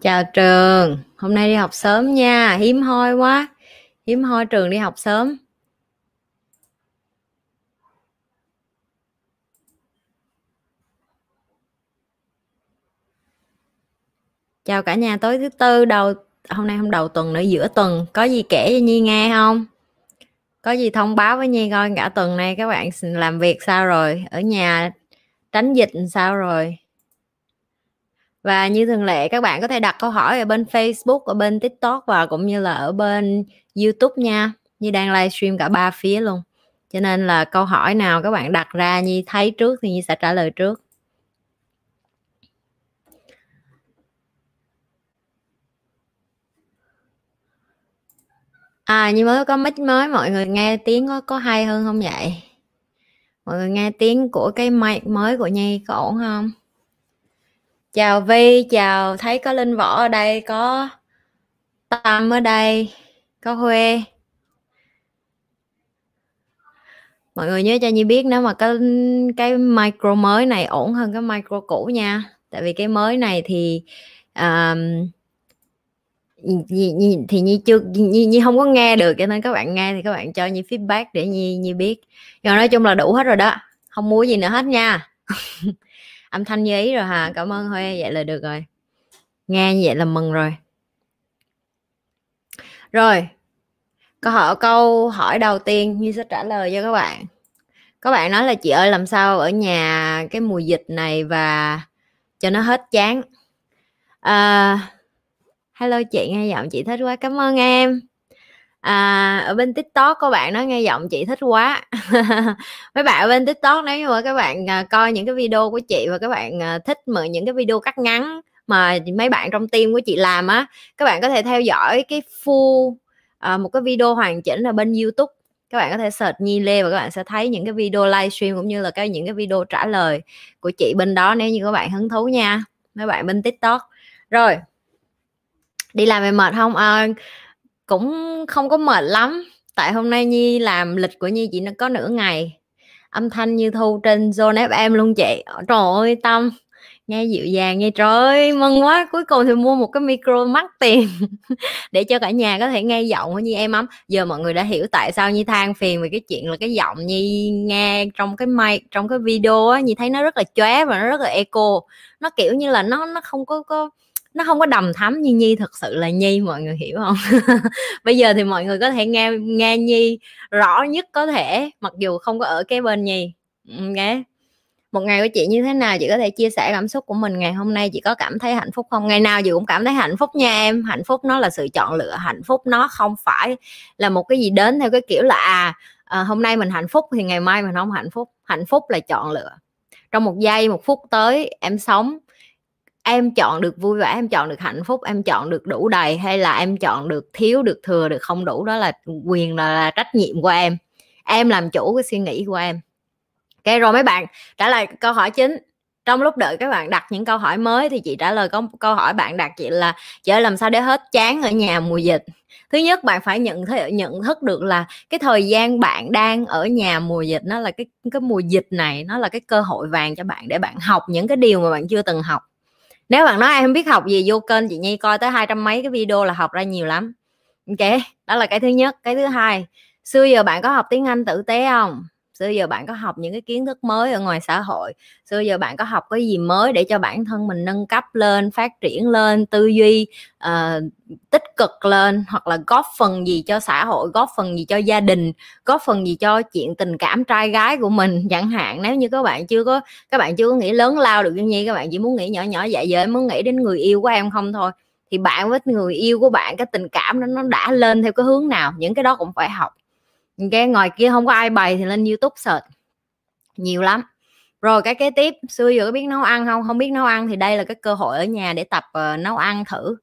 Chào trường, hôm nay đi học sớm nha, hiếm hoi quá. Hiếm hoi trường đi học sớm. Chào cả nhà tối thứ tư đầu hôm nay không đầu tuần nữa giữa tuần có gì kể cho Nhi nghe không? Có gì thông báo với Nhi coi cả tuần này các bạn làm việc sao rồi? Ở nhà tránh dịch sao rồi? Và như thường lệ các bạn có thể đặt câu hỏi ở bên Facebook ở bên TikTok và cũng như là ở bên YouTube nha. Như đang livestream cả ba phía luôn. Cho nên là câu hỏi nào các bạn đặt ra như thấy trước thì như sẽ trả lời trước. À như mới có mic mới. Mọi người nghe tiếng có, có hay hơn không vậy? Mọi người nghe tiếng của cái mic mới của nhi có ổn không? Chào vi chào thấy có linh võ ở đây có tâm ở đây có huê. Mọi người nhớ cho Nhi biết nếu mà cái cái micro mới này ổn hơn cái micro cũ nha. Tại vì cái mới này thì um, Nhi, Nhi, thì Nhi chưa Nhi, Nhi không có nghe được cho nên các bạn nghe thì các bạn cho Nhi feedback để Nhi Nhi biết. Rồi nói chung là đủ hết rồi đó không mua gì nữa hết nha. âm thanh như ý rồi hả? Cảm ơn huê vậy là được rồi. Nghe như vậy là mừng rồi. Rồi câu hỏi câu hỏi đầu tiên như sẽ trả lời cho các bạn. Các bạn nói là chị ơi làm sao ở nhà cái mùa dịch này và cho nó hết chán? À, hello chị nghe giọng chị thích quá. Cảm ơn em à, ở bên tiktok có bạn nói nghe giọng chị thích quá. Mấy bạn ở bên tiktok nếu như mà các bạn à, coi những cái video của chị và các bạn à, thích mà những cái video cắt ngắn mà mấy bạn trong team của chị làm á các bạn có thể theo dõi cái full à, một cái video hoàn chỉnh là bên youtube. Các bạn có thể search Nhi Lê và các bạn sẽ thấy những cái video livestream cũng như là cái những cái video trả lời của chị bên đó nếu như các bạn hứng thú nha mấy bạn bên tiktok. Rồi đi làm về mệt không? À, cũng không có mệt lắm. Tại hôm nay nhi làm lịch của nhi chỉ nó có nửa ngày. Âm thanh như thu trên zone fm luôn chị. Trời ơi, tâm, nghe dịu dàng nghe. Trời ơi, mừng quá. Cuối cùng thì mua một cái micro mắc tiền để cho cả nhà có thể nghe giọng của nhi em ấm. Giờ mọi người đã hiểu tại sao nhi than phiền về cái chuyện là cái giọng nhi nghe trong cái mic, trong cái video á. Nhi thấy nó rất là chóe và nó rất là eco nó kiểu như là nó nó không có có nó không có đầm thắm như nhi thật sự là nhi mọi người hiểu không? Bây giờ thì mọi người có thể nghe nghe nhi rõ nhất có thể mặc dù không có ở cái bên nhi. Ừ, nghe một ngày của chị như thế nào? Chị có thể chia sẻ cảm xúc của mình ngày hôm nay. Chị có cảm thấy hạnh phúc không? Ngày nào chị cũng cảm thấy hạnh phúc nha em. Hạnh phúc nó là sự chọn lựa hạnh phúc nó không phải là một cái gì đến theo cái kiểu là à, à hôm nay mình hạnh phúc thì ngày mai mình không hạnh phúc. Hạnh phúc là chọn lựa. Trong một giây một phút tới em sống em chọn được vui vẻ em chọn được hạnh phúc em chọn được đủ đầy hay là em chọn được thiếu được thừa được không đủ đó là quyền là, là trách nhiệm của em. Em làm chủ cái suy nghĩ của em. Ok rồi mấy bạn trả lời câu hỏi chính. Trong lúc đợi các bạn đặt những câu hỏi mới thì chị trả lời có câu hỏi bạn đặt chị là chị ơi làm sao để hết chán ở nhà mùa dịch? Thứ nhất bạn phải nhận thấy nhận thức được là cái thời gian bạn đang ở nhà mùa dịch nó là cái cái mùa dịch này nó là cái cơ hội vàng cho bạn để bạn học những cái điều mà bạn chưa từng học nếu bạn nói em không biết học gì vô kênh chị nhi coi tới hai trăm mấy cái video là học ra nhiều lắm. Ok đó là cái thứ nhất. Cái thứ hai xưa giờ bạn có học tiếng anh tử tế không? Xưa giờ bạn có học những cái kiến thức mới ở ngoài xã hội? Xưa giờ bạn có học cái gì mới để cho bản thân mình nâng cấp lên phát triển lên tư duy uh, tích cực lên hoặc là góp phần gì cho xã hội góp phần gì cho gia đình góp phần gì cho chuyện tình cảm trai gái của mình chẳng hạn. Nếu như các bạn chưa có các bạn chưa có nghĩ lớn lao được như nhi các bạn chỉ muốn nghĩ nhỏ nhỏ vậy giờ muốn nghĩ đến người yêu của em không thôi thì bạn với người yêu của bạn cái tình cảm đó nó đã lên theo cái hướng nào những cái đó cũng phải học. Cái ngoài kia không có ai bày thì lên youtube search. Nhiều lắm. Rồi cái kế tiếp xưa giờ có biết nấu ăn không? Không biết nấu ăn thì đây là cái cơ hội ở nhà để tập uh, nấu ăn thử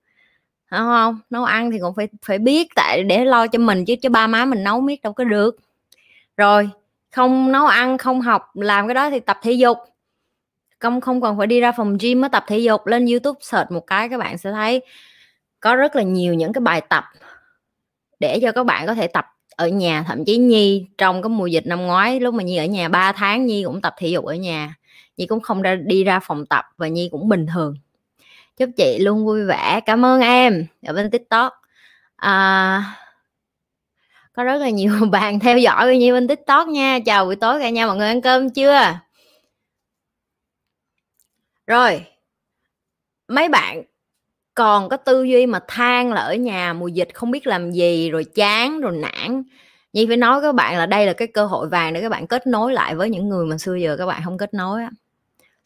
đúng không? Nấu ăn thì cũng phải phải biết tại để lo cho mình chứ cho ba má mình nấu miết đâu có được. Rồi, không nấu ăn, không học, làm cái đó thì tập thể dục. Không không còn phải đi ra phòng gym mới tập thể dục. Lên youtube search một cái các bạn sẽ thấy có rất là nhiều những cái bài tập để cho các bạn có thể tập ở nhà. Thậm chí nhi trong cái mùa dịch năm ngoái, lúc mà nhi ở nhà 3 tháng, nhi cũng tập thể dục ở nhà. Nhi cũng không ra, đi ra phòng tập và nhi cũng bình thường chúc chị luôn vui vẻ. Cảm ơn em. Ở bên tiktok. À, có rất là nhiều bạn theo dõi như bên tiktok nha. Chào buổi tối cả nhà mọi người ăn cơm chưa? Rồi mấy bạn còn có tư duy mà than là ở nhà mùa dịch không biết làm gì rồi chán rồi nản. Nhi phải nói các bạn là đây là cái cơ hội vàng để các bạn kết nối lại với những người mà xưa giờ các bạn không kết nối á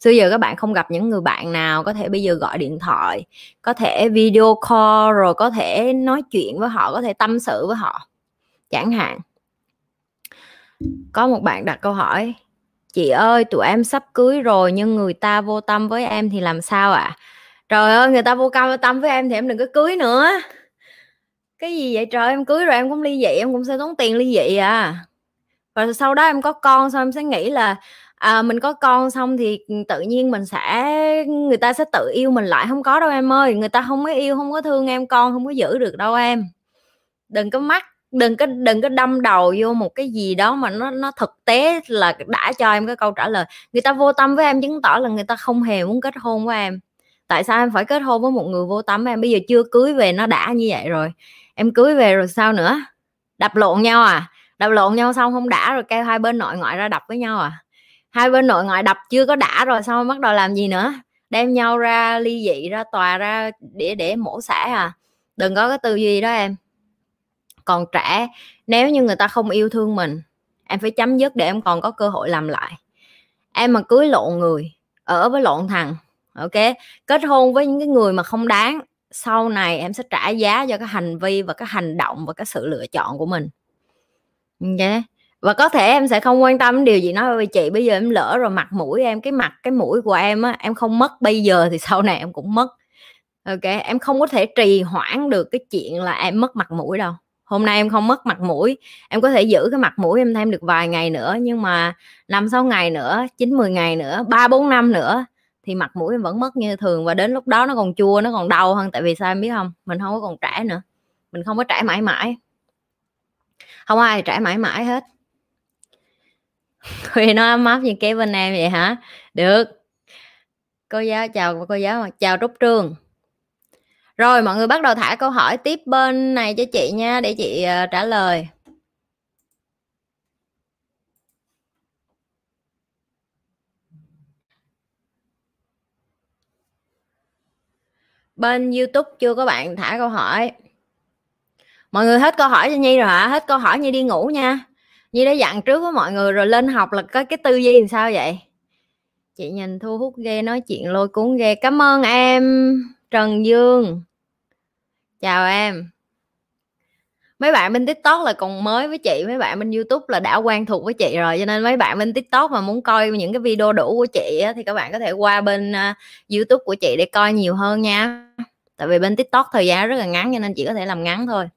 xưa giờ các bạn không gặp những người bạn nào, có thể bây giờ gọi điện thoại, có thể video call, rồi có thể nói chuyện với họ, có thể tâm sự với họ, chẳng hạn. Có một bạn đặt câu hỏi, chị ơi, tụi em sắp cưới rồi nhưng người ta vô tâm với em thì làm sao ạ? À? trời ơi, người ta vô tâm tâm với em thì em đừng có cưới nữa. Cái gì vậy trời, em cưới rồi em cũng ly dị, em cũng sẽ tốn tiền ly dị à. Và sau đó em có con, xong em sẽ nghĩ là à, mình có con xong thì ừ, tự nhiên mình sẽ người ta sẽ tự yêu mình lại. Không có đâu em ơi người ta không có yêu không có thương em con không có giữ được đâu em. Đừng có mắc đừng có đừng có đâm đầu vô một cái gì đó mà nó nó thực tế là đã cho em cái câu trả lời. Người ta vô tâm với em chứng tỏ là người ta không hề muốn kết hôn với em. Tại sao em phải kết hôn với một người vô tâm em? Bây giờ chưa cưới về nó đã như vậy rồi. Em cưới về rồi sao nữa? Đập lộn nhau à? Đập lộn nhau xong không đã rồi kêu hai bên nội ngoại ra đập với nhau à? Hai bên nội ngoại đập chưa có đã rồi, xong bắt đầu làm gì nữa? Đem nhau ra ly dị, ra tòa, ra để để mổ xả à? Đừng có cái tư duy đó em. Còn trẻ, nếu như người ta không yêu thương mình, em phải chấm dứt để em còn có cơ hội làm lại. Em mà cưới lộn người, ở với lộn thằng, ok? Kết hôn với những cái người mà không đáng, sau này em sẽ trả giá cho cái hành vi và cái hành động và cái sự lựa chọn của mình. Ok và có thể em sẽ không quan tâm điều gì nói với chị, bây giờ em lỡ rồi, mặt mũi em, cái mặt, cái mũi của em á, em không mất bây giờ thì sau này em cũng mất. Ok, em không có thể trì hoãn được cái chuyện là em mất mặt mũi đâu. Hôm nay em không mất mặt mũi, em có thể giữ cái mặt mũi em thêm được vài ngày nữa, nhưng mà năm, sáu ngày nữa, chín, mười ngày nữa, ba, bốn năm nữa thì mặt mũi em vẫn mất như thường. Và đến lúc đó nó còn chua, nó còn đau hơn, tại vì sao em biết không? Mình không có còn trẻ nữa. Mình không có trẻ mãi mãi. Không ai trẻ mãi mãi hết. Huy nó ấm áp như kế bên em vậy hả? Được. Cô giáo chào cô giáo chào trúc trường. Rồi mọi người bắt đầu thả câu hỏi tiếp bên này cho chị nha để chị uh, trả lời. Bên youtube chưa có bạn thả câu hỏi. Mọi người hết câu hỏi cho nhi rồi hả? Hết câu hỏi nhi đi ngủ nha nhi đã dặn trước với mọi người rồi lên học là có cái tư duy làm sao vậy? Chị nhìn thu hút ghê nói chuyện lôi cuốn ghê. Cảm ơn em trần dương. Chào em. Mấy bạn bên tiktok là còn mới với chị mấy bạn bên youtube là đã quen thuộc với chị rồi cho nên mấy bạn bên tiktok mà muốn coi những cái video đủ của chị á, thì các bạn có thể qua bên uh, youtube của chị để coi nhiều hơn nha. Tại vì bên tiktok thời gian rất là ngắn cho nên chị có thể làm ngắn thôi.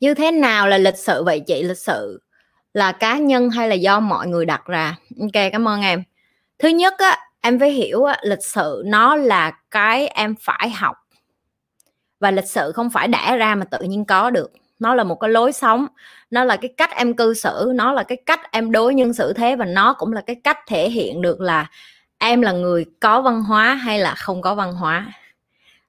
Như thế nào là lịch sự vậy chị? Lịch sự là cá nhân hay là do mọi người đặt ra? Ok cảm ơn em. Thứ nhất á em phải hiểu á, lịch sự nó là cái em phải học. Và lịch sự không phải đẻ ra mà tự nhiên có được. Nó là một cái lối sống nó là cái cách em cư xử nó là cái cách em đối nhân xử thế và nó cũng là cái cách thể hiện được là em là người có văn hóa hay là không có văn hóa.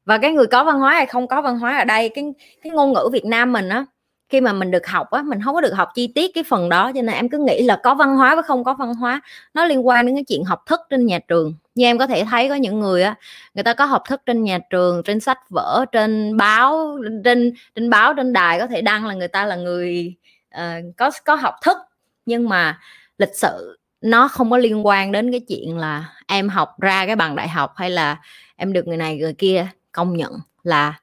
Và cái người có văn hóa hay không có văn hóa ở đây cái cái ngôn ngữ Việt Nam mình á khi mà mình được học á mình không có được học chi tiết cái phần đó cho nên em cứ nghĩ là có văn hóa với không có văn hóa nó liên quan đến cái chuyện học thức trên nhà trường. Như em có thể thấy có những người á người ta có học thức trên nhà trường trên sách vở trên báo trên trên báo trên đài có thể đăng là người ta là người uh, có có học thức. Nhưng mà lịch sử nó không có liên quan đến cái chuyện là em học ra cái bằng đại học hay là em được người này người kia công nhận là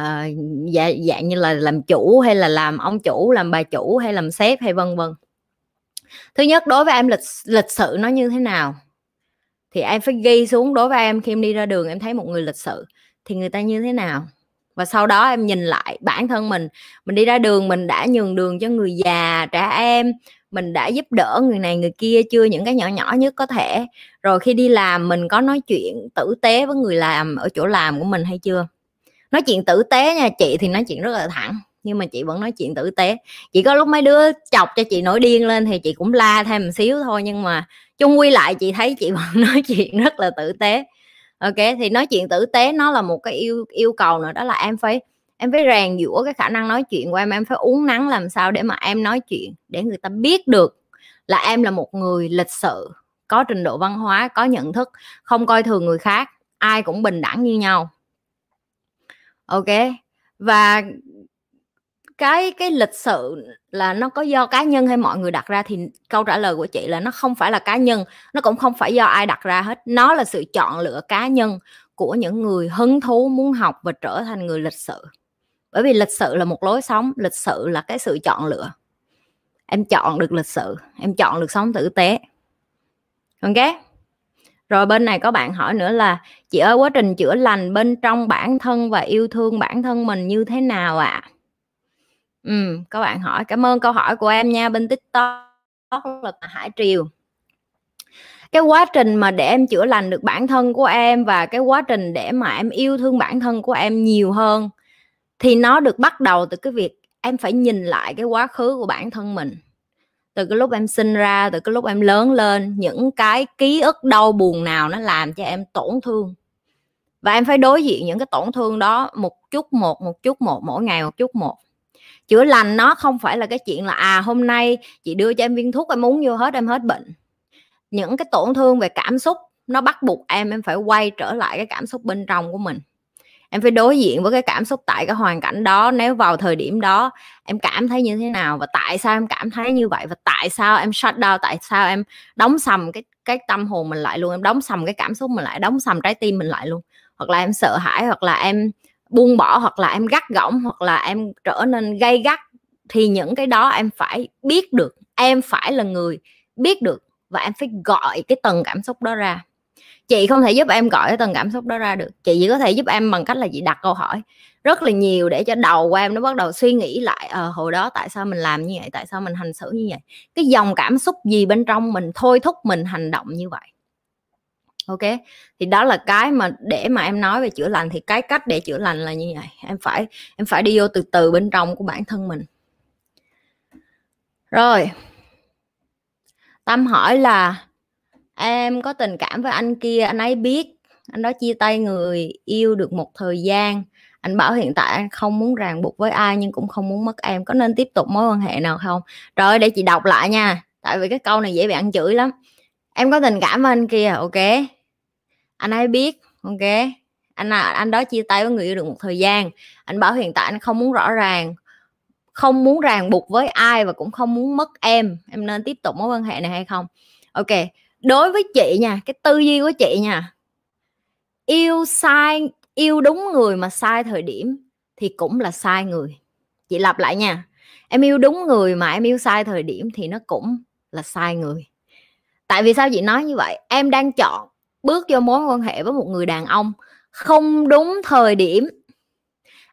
uh, dạ, dạng như là làm chủ hay là làm ông chủ làm bà chủ hay làm sếp hay vân vân. Thứ nhất đối với em lịch lịch sự nó như thế nào? Thì em phải ghi xuống đối với em khi em đi ra đường em thấy một người lịch sự thì người ta như thế nào? Và sau đó em nhìn lại bản thân mình. Mình đi ra đường mình đã nhường đường cho người già trẻ em. Mình đã giúp đỡ người này người kia chưa những cái nhỏ nhỏ nhất có thể. Rồi khi đi làm mình có nói chuyện tử tế với người làm ở chỗ làm của mình hay chưa? Nói chuyện tử tế nha, chị thì nói chuyện rất là thẳng, nhưng mà chị vẫn nói chuyện tử tế. Chỉ có lúc mấy đứa chọc cho chị nổi điên lên thì chị cũng la thêm một xíu thôi, nhưng mà chung quy lại chị thấy chị vẫn nói chuyện rất là tử tế. Ok, thì nói chuyện tử tế nó là một cái yêu yêu cầu nữa, đó là em phải em phải rèn giũa cái khả năng nói chuyện của em em phải uống nắng làm sao để mà em nói chuyện, để người ta biết được là em là một người lịch sự, có trình độ văn hóa, có nhận thức, không coi thường người khác, ai cũng bình đẳng như nhau ok và cái cái lịch sự là nó có do cá nhân hay mọi người đặt ra thì câu trả lời của chị là nó không phải là cá nhân, nó cũng không phải do ai đặt ra hết. Nó là sự chọn lựa cá nhân của những người hứng thú muốn học và trở thành người lịch sự. Bởi vì lịch sự là một lối sống, lịch sự là cái sự chọn lựa. Em chọn được lịch sự, em chọn được sống tử tế. Ok rồi bên này có bạn hỏi nữa là, chị ơi, quá trình chữa lành bên trong bản thân và yêu thương bản thân mình như thế nào ạ à? ừ các bạn hỏi, cảm ơn câu hỏi của em nha, bên tiktok là hải triều cái quá trình mà để em chữa lành được bản thân của em và cái quá trình để mà em yêu thương bản thân của em nhiều hơn, thì nó được bắt đầu từ cái việc em phải nhìn lại cái quá khứ của bản thân mình từ cái lúc em sinh ra, từ cái lúc em lớn lên, những cái ký ức đau buồn nào nó làm cho em tổn thương. Và em phải đối diện những cái tổn thương đó một chút một một chút một, mỗi ngày một chút một. Chữa lành nó không phải là cái chuyện là à hôm nay chị đưa cho em viên thuốc, em uống vô hết, em hết bệnh. Những cái tổn thương về cảm xúc nó bắt buộc em em phải quay trở lại cái cảm xúc bên trong của mình em phải đối diện với cái cảm xúc tại cái hoàn cảnh đó, nếu vào thời điểm đó em cảm thấy như thế nào và tại sao em cảm thấy như vậy và tại sao em shut down, tại sao em đóng sầm cái cái tâm hồn mình lại luôn, em đóng sầm cái cảm xúc mình lại, đóng sầm trái tim mình lại luôn. Hoặc là em sợ hãi, hoặc là em buông bỏ, hoặc là em gắt gỏng, hoặc là em trở nên gây gắt, thì những cái đó em phải biết được. Em phải là người biết được và em phải gọi cái tầng cảm xúc đó ra chị không thể giúp em gọi cái tầng cảm xúc đó ra được. Chị chỉ có thể giúp em bằng cách là chị đặt câu hỏi rất là nhiều để cho đầu của em nó bắt đầu suy nghĩ lại ờ hồi đó tại sao mình làm như vậy, tại sao mình hành xử như vậy. Cái dòng cảm xúc gì bên trong mình thôi thúc mình hành động như vậy. Ok? Thì đó là cái mà để mà em nói về chữa lành, thì cái cách để chữa lành là như vậy. Em phải em phải đi vô từ từ bên trong của bản thân mình. Rồi. Tâm hỏi là em có tình cảm với anh kia anh ấy biết. Anh đó chia tay người yêu được một thời gian. Anh bảo hiện tại anh không muốn ràng buộc với ai nhưng cũng không muốn mất em. Có nên tiếp tục mối quan hệ nào không? Rồi để chị đọc lại nha. Tại vì cái câu này dễ bị ăn chửi lắm. Em có tình cảm với anh kia ok. Anh ấy biết ok. Anh à, anh đó chia tay với người yêu được một thời gian. Anh bảo hiện tại anh không muốn rõ ràng không muốn ràng buộc với ai và cũng không muốn mất em. Em nên tiếp tục mối quan hệ này hay không? Ok đối với chị nha, cái tư duy của chị nha, yêu sai, yêu đúng người mà sai thời điểm thì cũng là sai người. Chị lặp lại nha, em yêu đúng người mà em yêu sai thời điểm thì nó cũng là sai người. Tại vì sao chị nói như vậy? Em đang chọn bước vô mối quan hệ với một người đàn ông không đúng thời điểm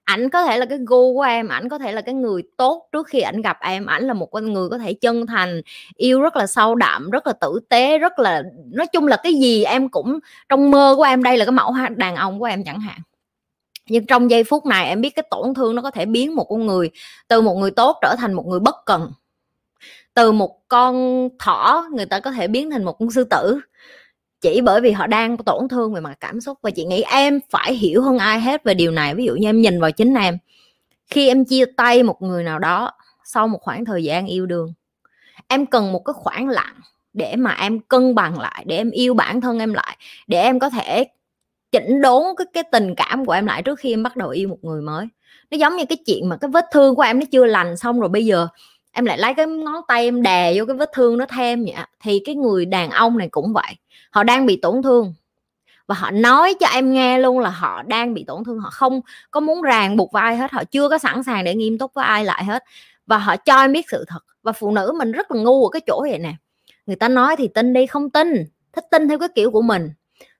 ảnh có thể là cái gu của em, ảnh có thể là cái người tốt trước khi ảnh gặp em, ảnh là một con người có thể chân thành, yêu rất là sâu đậm, rất là tử tế, rất là, nói chung là cái gì em cũng, trong mơ của em đây là cái mẫu đàn ông của em chẳng hạn. Nhưng trong giây phút này em biết cái tổn thương nó có thể biến một con người từ một người tốt trở thành một người bất cần. Từ một con thỏ người ta có thể biến thành một con sư tử chỉ bởi vì họ đang tổn thương về mặt cảm xúc và chị nghĩ em phải hiểu hơn ai hết về điều này. Ví dụ như em nhìn vào chính em, khi em chia tay một người nào đó sau một khoảng thời gian yêu đương, em cần một cái khoảng lặng để mà em cân bằng lại, để em yêu bản thân em lại, để em có thể chỉnh đốn cái cái tình cảm của em lại trước khi em bắt đầu yêu một người mới. Nó giống như cái chuyện mà cái vết thương của em nó chưa lành xong rồi bây giờ em lại lấy cái ngón tay em đè vô cái vết thương nó thêm vậy thì cái người đàn ông này cũng vậy, họ đang bị tổn thương. Và họ nói cho em nghe luôn là họ đang bị tổn thương, họ không có muốn ràng buộc với ai hết, họ chưa có sẵn sàng để nghiêm túc với ai lại hết. Và họ cho em biết sự thật, và phụ nữ mình rất là ngu ở cái chỗ vậy nè. Người ta nói thì tin đi không tin, thích tin theo cái kiểu của mình.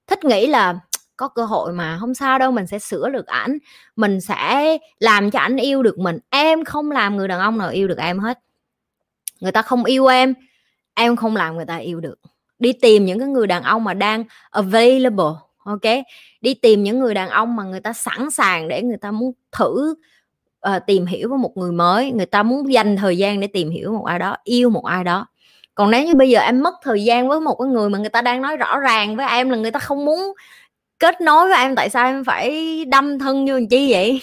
Thích nghĩ là có cơ hội mà không sao đâu mình sẽ sửa được ảnh mình sẽ làm cho ảnh yêu được mình. Em không làm người đàn ông nào yêu được em hết. Người ta không yêu em em không làm người ta yêu được. Đi tìm những cái người đàn ông mà đang available ok? Đi tìm những người đàn ông mà người ta sẵn sàng để người ta muốn thử uh, tìm hiểu với một người mới người ta muốn dành thời gian để tìm hiểu một ai đó yêu một ai đó. Còn nếu như bây giờ em mất thời gian với một cái người mà người ta đang nói rõ ràng với em là người ta không muốn kết nối với em, tại sao em phải đâm thân như chi vậy?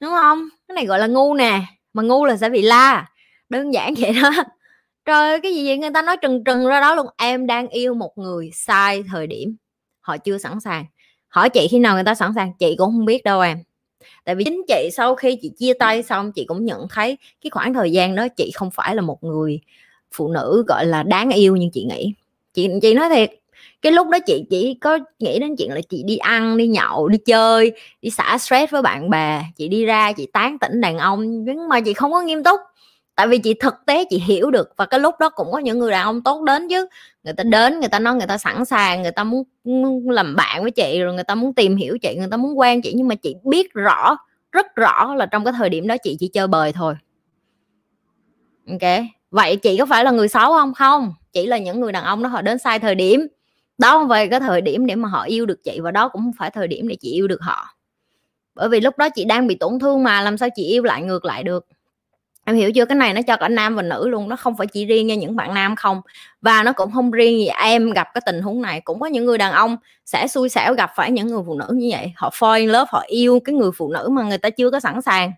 Đúng không? Cái này gọi là ngu nè, mà ngu là sẽ bị la. Đơn giản vậy đó. Trời, cái gì vậy? Người ta nói trừng trừng ra đó luôn. Em đang yêu một người sai thời điểm. Họ chưa sẵn sàng. Hỏi chị khi nào người ta sẵn sàng, chị cũng không biết đâu em. Tại vì chính chị sau khi chị chia tay xong, chị cũng nhận thấy cái khoảng thời gian đó chị không phải là một người phụ nữ, gọi là đáng yêu như chị nghĩ. Chị chị nói thiệt cái lúc đó chị chỉ có nghĩ đến chuyện là chị đi ăn đi nhậu đi chơi đi xả stress với bạn bè. Chị đi ra chị tán tỉnh đàn ông nhưng mà chị không có nghiêm túc. Tại vì chị thực tế chị hiểu được và cái lúc đó cũng có những người đàn ông tốt đến chứ. Người ta đến người ta nói người ta sẵn sàng người ta muốn, làm bạn với chị rồi người ta muốn tìm hiểu chị người ta muốn quen chị. Nhưng mà chị biết rõ rất rõ là trong cái thời điểm đó chị chỉ chơi bời thôi. Ok? Vậy chị có phải là người xấu không? Không. Chỉ là những người đàn ông đó họ đến sai thời điểm đó không phải cái thời điểm để mà họ yêu được chị và đó cũng không phải thời điểm để chị yêu được họ. Bởi vì lúc đó chị đang bị tổn thương mà, làm sao chị yêu lại ngược lại được? Em hiểu chưa? Cái này nó cho cả nam và nữ luôn, nó không phải chỉ riêng cho những bạn nam không. Và nó cũng không riêng gì em gặp cái tình huống này, cũng có những người đàn ông sẽ xui xẻo gặp phải những người phụ nữ như vậy. Họ fall in love, họ yêu cái người phụ nữ mà người ta chưa có sẵn sàng.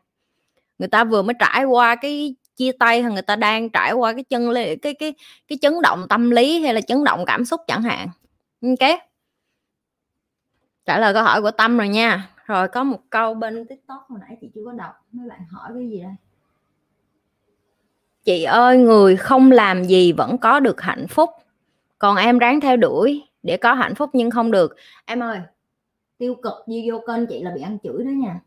Người ta vừa mới trải qua cái chia tay hay người ta đang trải qua cái chân cái cái cái chấn động tâm lý hay là chấn động cảm xúc chẳng hạn ok trả lời câu hỏi của tâm rồi nha. Rồi, có một câu bên tiktok hồi nãy chị chưa có đọc, mấy bạn hỏi cái gì đây? Chị ơi, người không làm gì vẫn có được hạnh phúc. Còn em ráng theo đuổi để có hạnh phúc nhưng không được. Em ơi, tiêu cực như vô kênh chị là bị ăn chửi đó nha.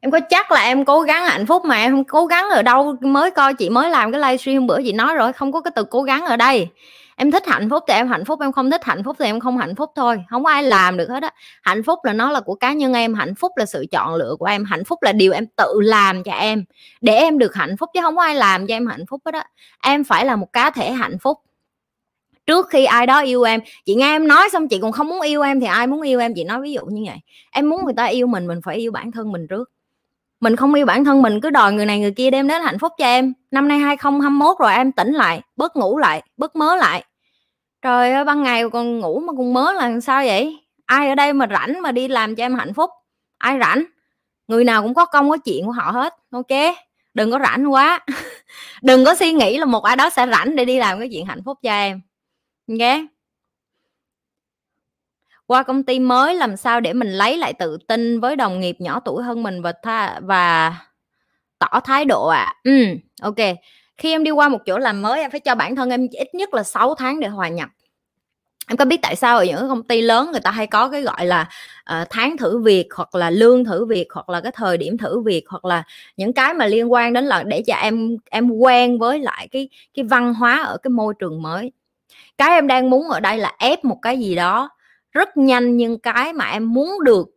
Em có chắc là em cố gắng hạnh phúc mà em không cố gắng ở đâu mới coi chị mới làm cái livestream bữa chị nói rồi, không có cái từ cố gắng ở đây em thích hạnh phúc thì em hạnh phúc, em không thích hạnh phúc thì em không hạnh phúc thôi. Không có ai làm được hết á. Hạnh phúc là nó là của cá nhân em, hạnh phúc là sự chọn lựa của em, hạnh phúc là điều em tự làm cho em. Để em được hạnh phúc chứ không có ai làm cho em hạnh phúc hết á. Em phải là một cá thể hạnh phúc. Trước khi ai đó yêu em, chị nghe em nói xong chị còn không muốn yêu em thì ai muốn yêu em? Chị nói ví dụ như vậy. Em muốn người ta yêu mình mình phải yêu bản thân mình trước. Mình không yêu bản thân mình, cứ đòi người này người kia đem đến hạnh phúc cho em. Năm nay 2021 rồi, em tỉnh lại, bớt ngủ lại, bớt mớ lại trời ơi, ban ngày còn ngủ mà còn mớ là sao vậy? Ai ở đây mà rảnh mà đi làm cho em hạnh phúc? Ai rảnh? Người nào cũng có công có chuyện của họ hết, ok? Đừng có rảnh quá. Đừng có suy nghĩ là một ai đó sẽ rảnh để đi làm cái chuyện hạnh phúc cho em, ok? Qua công ty mới làm sao để mình lấy lại tự tin với đồng nghiệp nhỏ tuổi hơn mình và tha, và tỏ thái độ ạ. À. ừ ok khi em đi qua một chỗ làm mới em phải cho bản thân em ít nhất là 6 tháng để hòa nhập. Em có biết tại sao ở những công ty lớn người ta hay có cái gọi là uh, tháng thử việc hoặc là lương thử việc hoặc là cái thời điểm thử việc hoặc là những cái mà liên quan đến là để cho em em quen với lại cái cái văn hóa ở cái môi trường mới. Cái em đang muốn ở đây là ép một cái gì đó rất nhanh nhưng cái mà em muốn được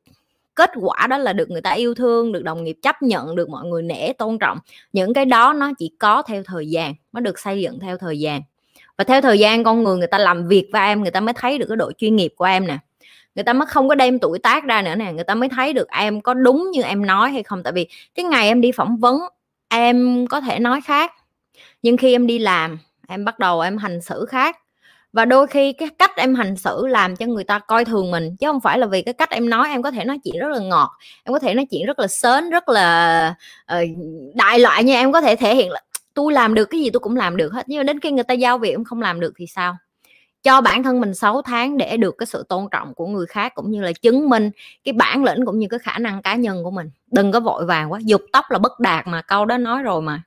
kết quả đó là được người ta yêu thương, được đồng nghiệp chấp nhận, được mọi người nể tôn trọng. Những cái đó nó chỉ có theo thời gian, nó được xây dựng theo thời gian. Và theo thời gian con người người ta làm việc với em, người ta mới thấy được cái độ chuyên nghiệp của em nè. Người ta mới không có đem tuổi tác ra nữa nè, người ta mới thấy được em có đúng như em nói hay không. Tại vì cái ngày em đi phỏng vấn, em có thể nói khác. Nhưng khi em đi làm, em bắt đầu em hành xử khác và đôi khi cái cách em hành xử làm cho người ta coi thường mình chứ không phải là vì cái cách em nói em có thể nói chuyện rất là ngọt em có thể nói chuyện rất là sến rất là uh, đại loại như em có thể thể hiện là tôi làm được cái gì tôi cũng làm được hết nhưng mà đến khi người ta giao việc em không làm được thì sao? Cho bản thân mình 6 tháng để được cái sự tôn trọng của người khác cũng như là chứng minh cái bản lĩnh cũng như cái khả năng cá nhân của mình. Đừng có vội vàng quá dục tóc là bất đạt mà câu đó nói rồi mà.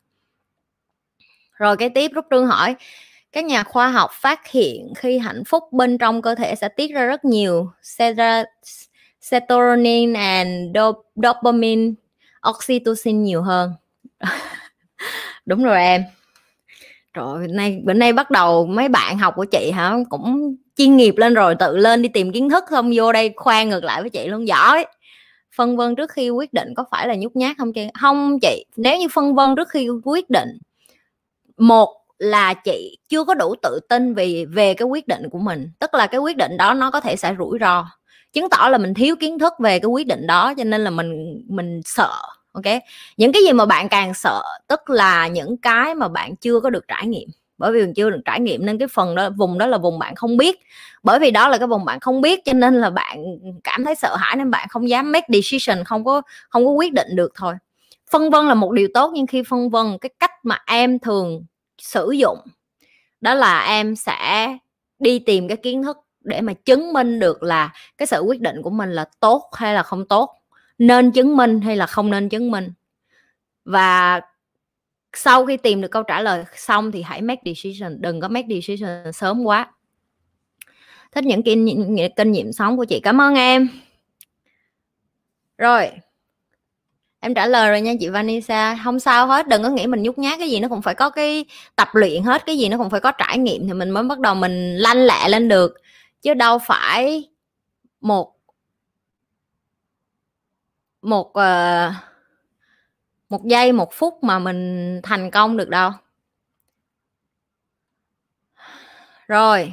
Rồi cái tiếp rút trương hỏi các nhà khoa học phát hiện khi hạnh phúc bên trong cơ thể sẽ tiết ra rất nhiều serotonin and dopamine, oxytocin nhiều hơn. Đúng rồi em. Rồi nay, bữa nay bắt đầu mấy bạn học của chị hả, cũng chuyên nghiệp lên rồi, tự lên đi tìm kiến thức không vô đây khoan ngược lại với chị luôn, giỏi. Phân vân trước khi quyết định có phải là nhút nhát không chị? Không chị, nếu như phân vân trước khi quyết định, một là chị chưa có đủ tự tin về về cái quyết định của mình. Tức là cái quyết định đó nó có thể sẽ rủi ro. Chứng tỏ là mình thiếu kiến thức về cái quyết định đó, cho nên là mình mình sợ, ok? Những cái gì mà bạn càng sợ, tức là những cái mà bạn chưa có được trải nghiệm. Bởi vì mình chưa được trải nghiệm nên cái phần đó, vùng đó là vùng bạn không biết. Bởi vì đó là cái vùng bạn không biết, cho nên là bạn cảm thấy sợ hãi nên bạn không dám make decision, không có không có quyết định được thôi. Phân vân là một điều tốt, nhưng khi phân vân, cái cách mà em thường sử dụng. Đó là em sẽ đi tìm cái kiến thức để mà chứng minh được là cái sự quyết định của mình là tốt hay là không tốt nên chứng minh hay là không nên chứng minh. Và sau khi tìm được câu trả lời xong thì hãy make decision đừng có make decision sớm quá. Thích những kinh, kinh nghiệm sống của chị. Cảm ơn em. Rồi em trả lời rồi nha chị Vanessa. Không sao hết đừng có nghĩ mình nhút nhát cái gì nó cũng phải có cái tập luyện hết cái gì nó cũng phải có trải nghiệm thì mình mới bắt đầu mình lanh lẹ lên được. Chứ đâu phải một một uh, một giây một phút mà mình thành công được đâu. Rồi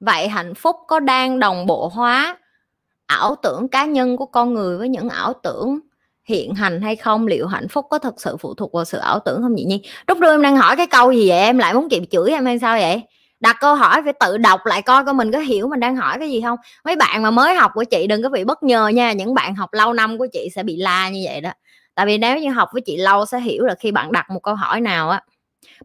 vậy hạnh phúc có đang đồng bộ hóa ảo tưởng cá nhân của con người với những ảo tưởng? Hiện hành hay không, liệu hạnh phúc có thật sự phụ thuộc vào sự ảo tưởng không nhỉ nhi? Lúc đưa em đang hỏi cái câu gì vậy? Em lại muốn kịp chửi em hay sao vậy? Đặt câu hỏi phải tự đọc lại coi coi mình có hiểu mình đang hỏi cái gì không? Mấy bạn mà mới học của chị đừng có bị bất ngờ nha, những bạn học lâu năm của chị sẽ bị la như vậy đó. Tại vì nếu như học với chị lâu sẽ hiểu là khi bạn đặt một câu hỏi nào á,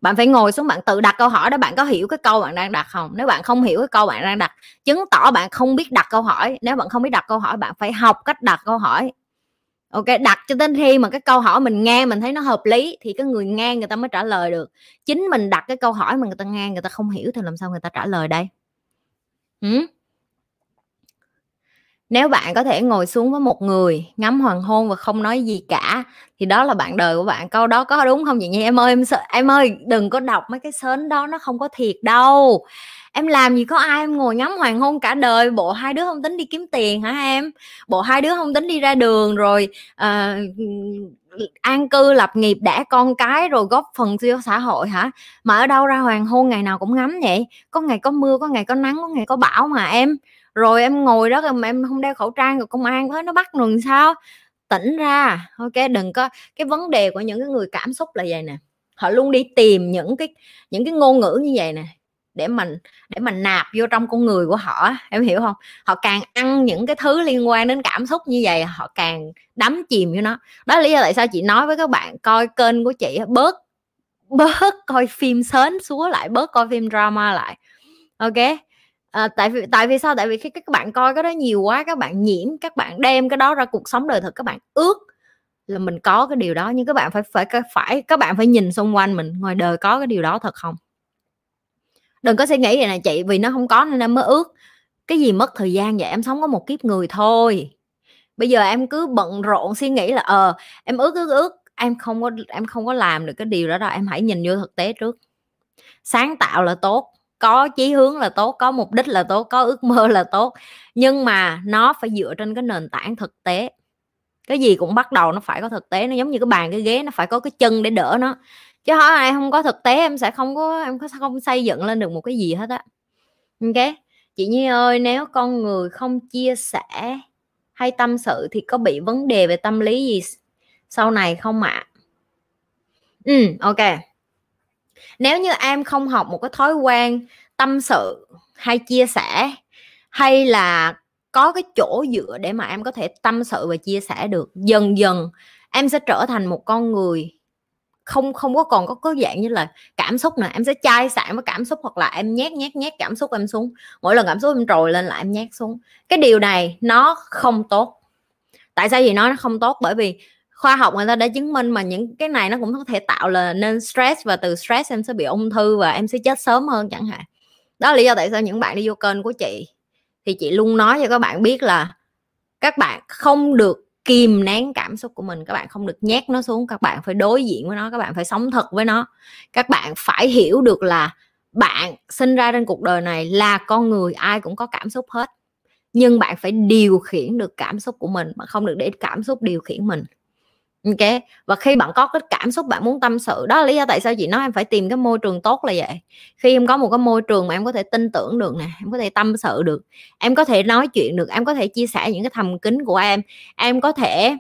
bạn phải ngồi xuống bạn tự đặt câu hỏi đó, bạn có hiểu cái câu bạn đang đặt không? Nếu bạn không hiểu cái câu bạn đang đặt, chứng tỏ bạn không biết đặt câu hỏi. Nếu bạn không biết đặt câu hỏi, bạn phải học cách đặt câu hỏi ok, đặt cho đến khi mà cái câu hỏi mình nghe mình thấy nó hợp lý thì cái người nghe người ta mới trả lời được. Chính mình đặt cái câu hỏi mà người ta nghe, người ta không hiểu thì làm sao người ta trả lời đây? Ừ? nếu bạn có thể ngồi xuống với một người ngắm hoàng hôn và không nói gì cả, thì đó là bạn đời của bạn. Câu đó có đúng không vậy nha em ơi, em sợ, em ơi, đừng có đọc mấy cái sến đó, nó không có thiệt đâu em làm gì có ai em ngồi ngắm hoàng hôn cả đời? Bộ hai đứa không tính đi kiếm tiền hả em? Bộ hai đứa không tính đi ra đường rồi uh, an cư lập nghiệp đẻ con cái rồi góp phần cho xã hội hả? Mà ở đâu ra hoàng hôn ngày nào cũng ngắm vậy? Có ngày có mưa có ngày có nắng có ngày có bão mà em. Rồi em ngồi đó mà em không đeo khẩu trang rồi công an tới nó bắt rồi sao? Tỉnh ra. Ok đừng có cái vấn đề của những cái người cảm xúc là vậy nè. Họ luôn đi tìm những cái những cái ngôn ngữ như vậy nè để mình để mình nạp vô trong con người của họ em hiểu không? Họ càng ăn những cái thứ liên quan đến cảm xúc như vậy họ càng đắm chìm vô nó. Đó là lý do tại sao chị nói với các bạn coi kênh của chị bớt bớt coi phim sến xúa lại bớt coi phim drama lại. Ok? À, tại vì tại vì sao? Tại vì khi các bạn coi cái đó nhiều quá các bạn nhiễm các bạn đem cái đó ra cuộc sống đời thực các bạn ước là mình có cái điều đó. Nhưng các bạn phải phải phải các bạn phải nhìn xung quanh mình ngoài đời có cái điều đó thật không? Đừng có suy nghĩ vậy này chị, vì nó không có nên em mới ước. Cái gì mất thời gian vậy? Em sống có một kiếp người thôi. Bây giờ em cứ bận rộn suy nghĩ là ờ em ước ước ước. Em không có, em không có làm được cái điều đó đâu, em hãy nhìn vô thực tế trước. Sáng tạo là tốt, có chí hướng là tốt, có mục đích là tốt, có ước mơ là tốt. Nhưng mà nó phải dựa trên cái nền tảng thực tế. Cái gì cũng bắt đầu nó phải có thực tế, nó giống như cái bàn, cái ghế, nó phải có cái chân để đỡ nó chứ hỏi ai không có thực tế, em sẽ không có, em có không xây dựng lên được một cái gì hết á ok, chị nhi ơi, nếu con người không chia sẻ hay tâm sự thì có bị vấn đề về tâm lý gì sau này không ạ à? ừ ok nếu như em không học một cái thói quen tâm sự hay chia sẻ, hay là có cái chỗ dựa để mà em có thể tâm sự và chia sẻ được, dần dần em sẽ trở thành một con người không không có còn có có dạng như là cảm xúc nè em sẽ chai sạn với cảm xúc hoặc là em nhét nhét nhét cảm xúc em xuống. Mỗi lần cảm xúc em trồi lên lại em nhét xuống. Cái điều này nó không tốt. Tại sao gì nói nó không tốt? Bởi vì khoa học người ta đã chứng minh mà những cái này nó cũng có thể tạo là nên stress và từ stress em sẽ bị ung thư và em sẽ chết sớm hơn chẳng hạn. Đó là lý do tại sao những bạn đi vô kênh của chị. Thì chị luôn nói cho các bạn biết là các bạn không được kìm nén cảm xúc của mình, các bạn không được nhét nó xuống, các bạn phải đối diện với nó, các bạn phải sống thật với nó. Các bạn phải hiểu được là bạn sinh ra trên cuộc đời này là con người, ai cũng có cảm xúc hết. Nhưng bạn phải điều khiển được cảm xúc của mình mà không được để cảm xúc điều khiển mình ok và khi bạn có cái cảm xúc bạn muốn tâm sự, đó là lý do tại sao chị nói em phải tìm cái môi trường tốt là vậy. Khi em có một cái môi trường mà em có thể tin tưởng được nè, em có thể tâm sự được, em có thể nói chuyện được, em có thể chia sẻ những cái thầm kín của em em có thể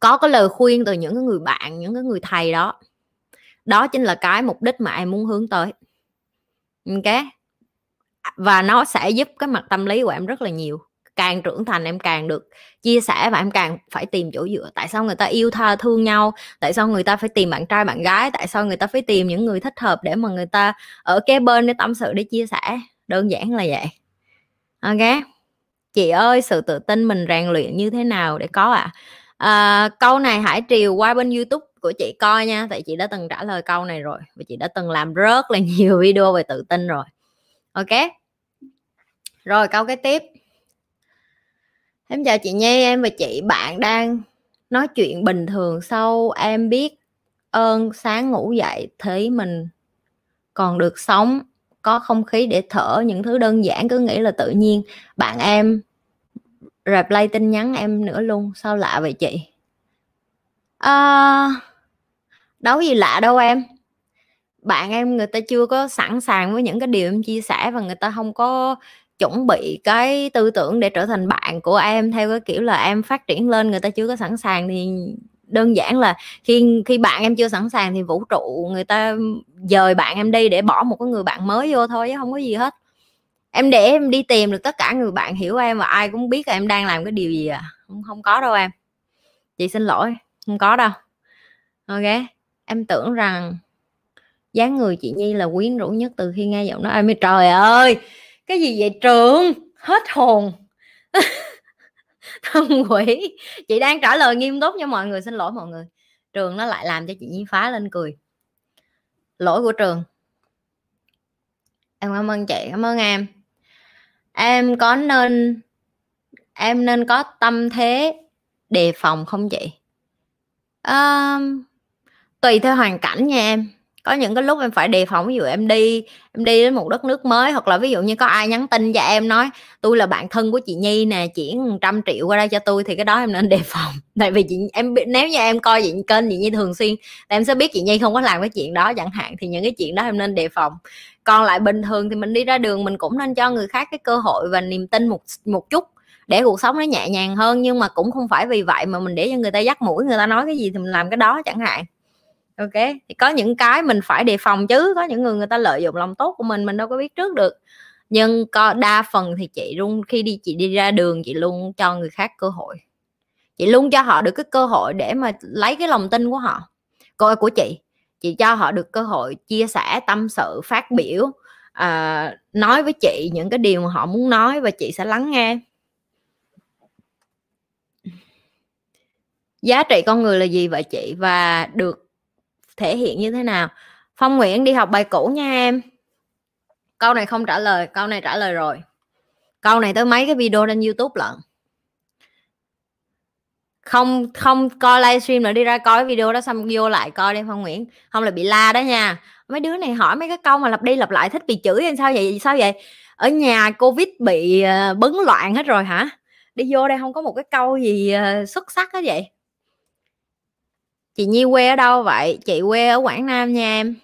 có cái lời khuyên từ những cái người bạn, những cái người thầy đó. Đó chính là cái mục đích mà em muốn hướng tới. Ok và nó sẽ giúp cái mặt tâm lý của em rất là nhiều càng trưởng thành em càng được chia sẻ và em càng phải tìm chỗ dựa. Tại sao người ta yêu tha thương nhau? Tại sao người ta phải tìm bạn trai bạn gái? Tại sao người ta phải tìm những người thích hợp để mà người ta ở kế bên để tâm sự để chia sẻ? Đơn giản là vậy. Ok. Chị ơi sự tự tin mình rèn luyện như thế nào để có ạ? À? à, câu này hãy triều qua bên youtube của chị coi nha tại chị đã từng trả lời câu này rồi và chị đã từng làm rất là nhiều video về tự tin rồi. Ok. Rồi câu cái tiếp em chào chị Nhi em và chị bạn đang nói chuyện bình thường sau em biết ơn sáng ngủ dậy thấy mình còn được sống có không khí để thở những thứ đơn giản cứ nghĩ là tự nhiên. Bạn em reply tin nhắn em nữa luôn sao lạ vậy chị? À, đâu gì lạ đâu em. Bạn em người ta chưa có sẵn sàng với những cái điều em chia sẻ và người ta không có chuẩn bị cái tư tưởng để trở thành bạn của em theo cái kiểu là em phát triển lên, người ta chưa có sẵn sàng thì đơn giản là khi khi bạn em chưa sẵn sàng thì vũ trụ người ta dời bạn em đi để bỏ một cái người bạn mới vô thôi chứ không có gì hết. Em để em đi tìm được tất cả người bạn hiểu em và ai cũng biết là em đang làm cái điều gì à. Không không có đâu em. Chị xin lỗi, không có đâu. Ok, em tưởng rằng dáng người chị nhi là quyến rũ nhất từ khi nghe giọng nói. Em trời ơi! Cái gì vậy trường? Hết hồn. Thân quỷ. Chị đang trả lời nghiêm túc cho mọi người xin lỗi mọi người. Trường nó lại làm cho chị nhi phá lên cười. Lỗi của trường. Em cảm ơn chị cảm ơn em. Em có nên em nên có tâm thế đề phòng không chị? À, tùy theo hoàn cảnh nha em có những cái lúc em phải đề phòng, ví dụ em đi em đi đến một đất nước mới, hoặc là ví dụ như có ai nhắn tin cho em nói, tôi là bạn thân của chị Nhi nè chuyển trăm triệu qua đây cho tôi, thì cái đó em nên đề phòng. Tại vì chị, em nếu như em coi chị, kênh chị Nhi thường xuyên em sẽ biết chị Nhi không có làm cái chuyện đó chẳng hạn, thì những cái chuyện đó em nên đề phòng. Còn lại bình thường thì mình đi ra đường mình cũng nên cho người khác cái cơ hội và niềm tin một một chút, để cuộc sống nó nhẹ nhàng hơn, nhưng mà cũng không phải vì vậy mà mình để cho người ta dắt mũi, người ta nói cái gì thì mình làm cái đó chẳng hạn ok thì có những cái mình phải đề phòng chứ có những người người ta lợi dụng lòng tốt của mình mình đâu có biết trước được. Nhưng có đa phần thì chị luôn khi đi chị đi ra đường chị luôn cho người khác cơ hội. Chị luôn cho họ được cái cơ hội để mà lấy cái lòng tin của họ coi của chị. Chị cho họ được cơ hội chia sẻ tâm sự phát biểu à, nói với chị những cái điều mà họ muốn nói và chị sẽ lắng nghe. Giá trị con người là gì vậy chị? Và được thể hiện như thế nào? Phong nguyễn đi học bài cũ nha em. Câu này không trả lời, câu này trả lời rồi. Câu này tới mấy cái video trên youtube lận? Không không coi livestream nữa, đi ra coi video đó xong vô lại coi đi, phong nguyễn. Không là bị la đó nha. Mấy đứa này hỏi mấy cái câu mà lặp đi lặp lại thích bị chửi hay sao vậy? Sao vậy? Ở nhà covid bị ờ, bấn loạn hết rồi hả? Đi vô đây không có một cái câu gì ờ, xuất sắc hết vậy? Chị Nhi quê ở đâu vậy? Chị quê ở Quảng Nam nha em.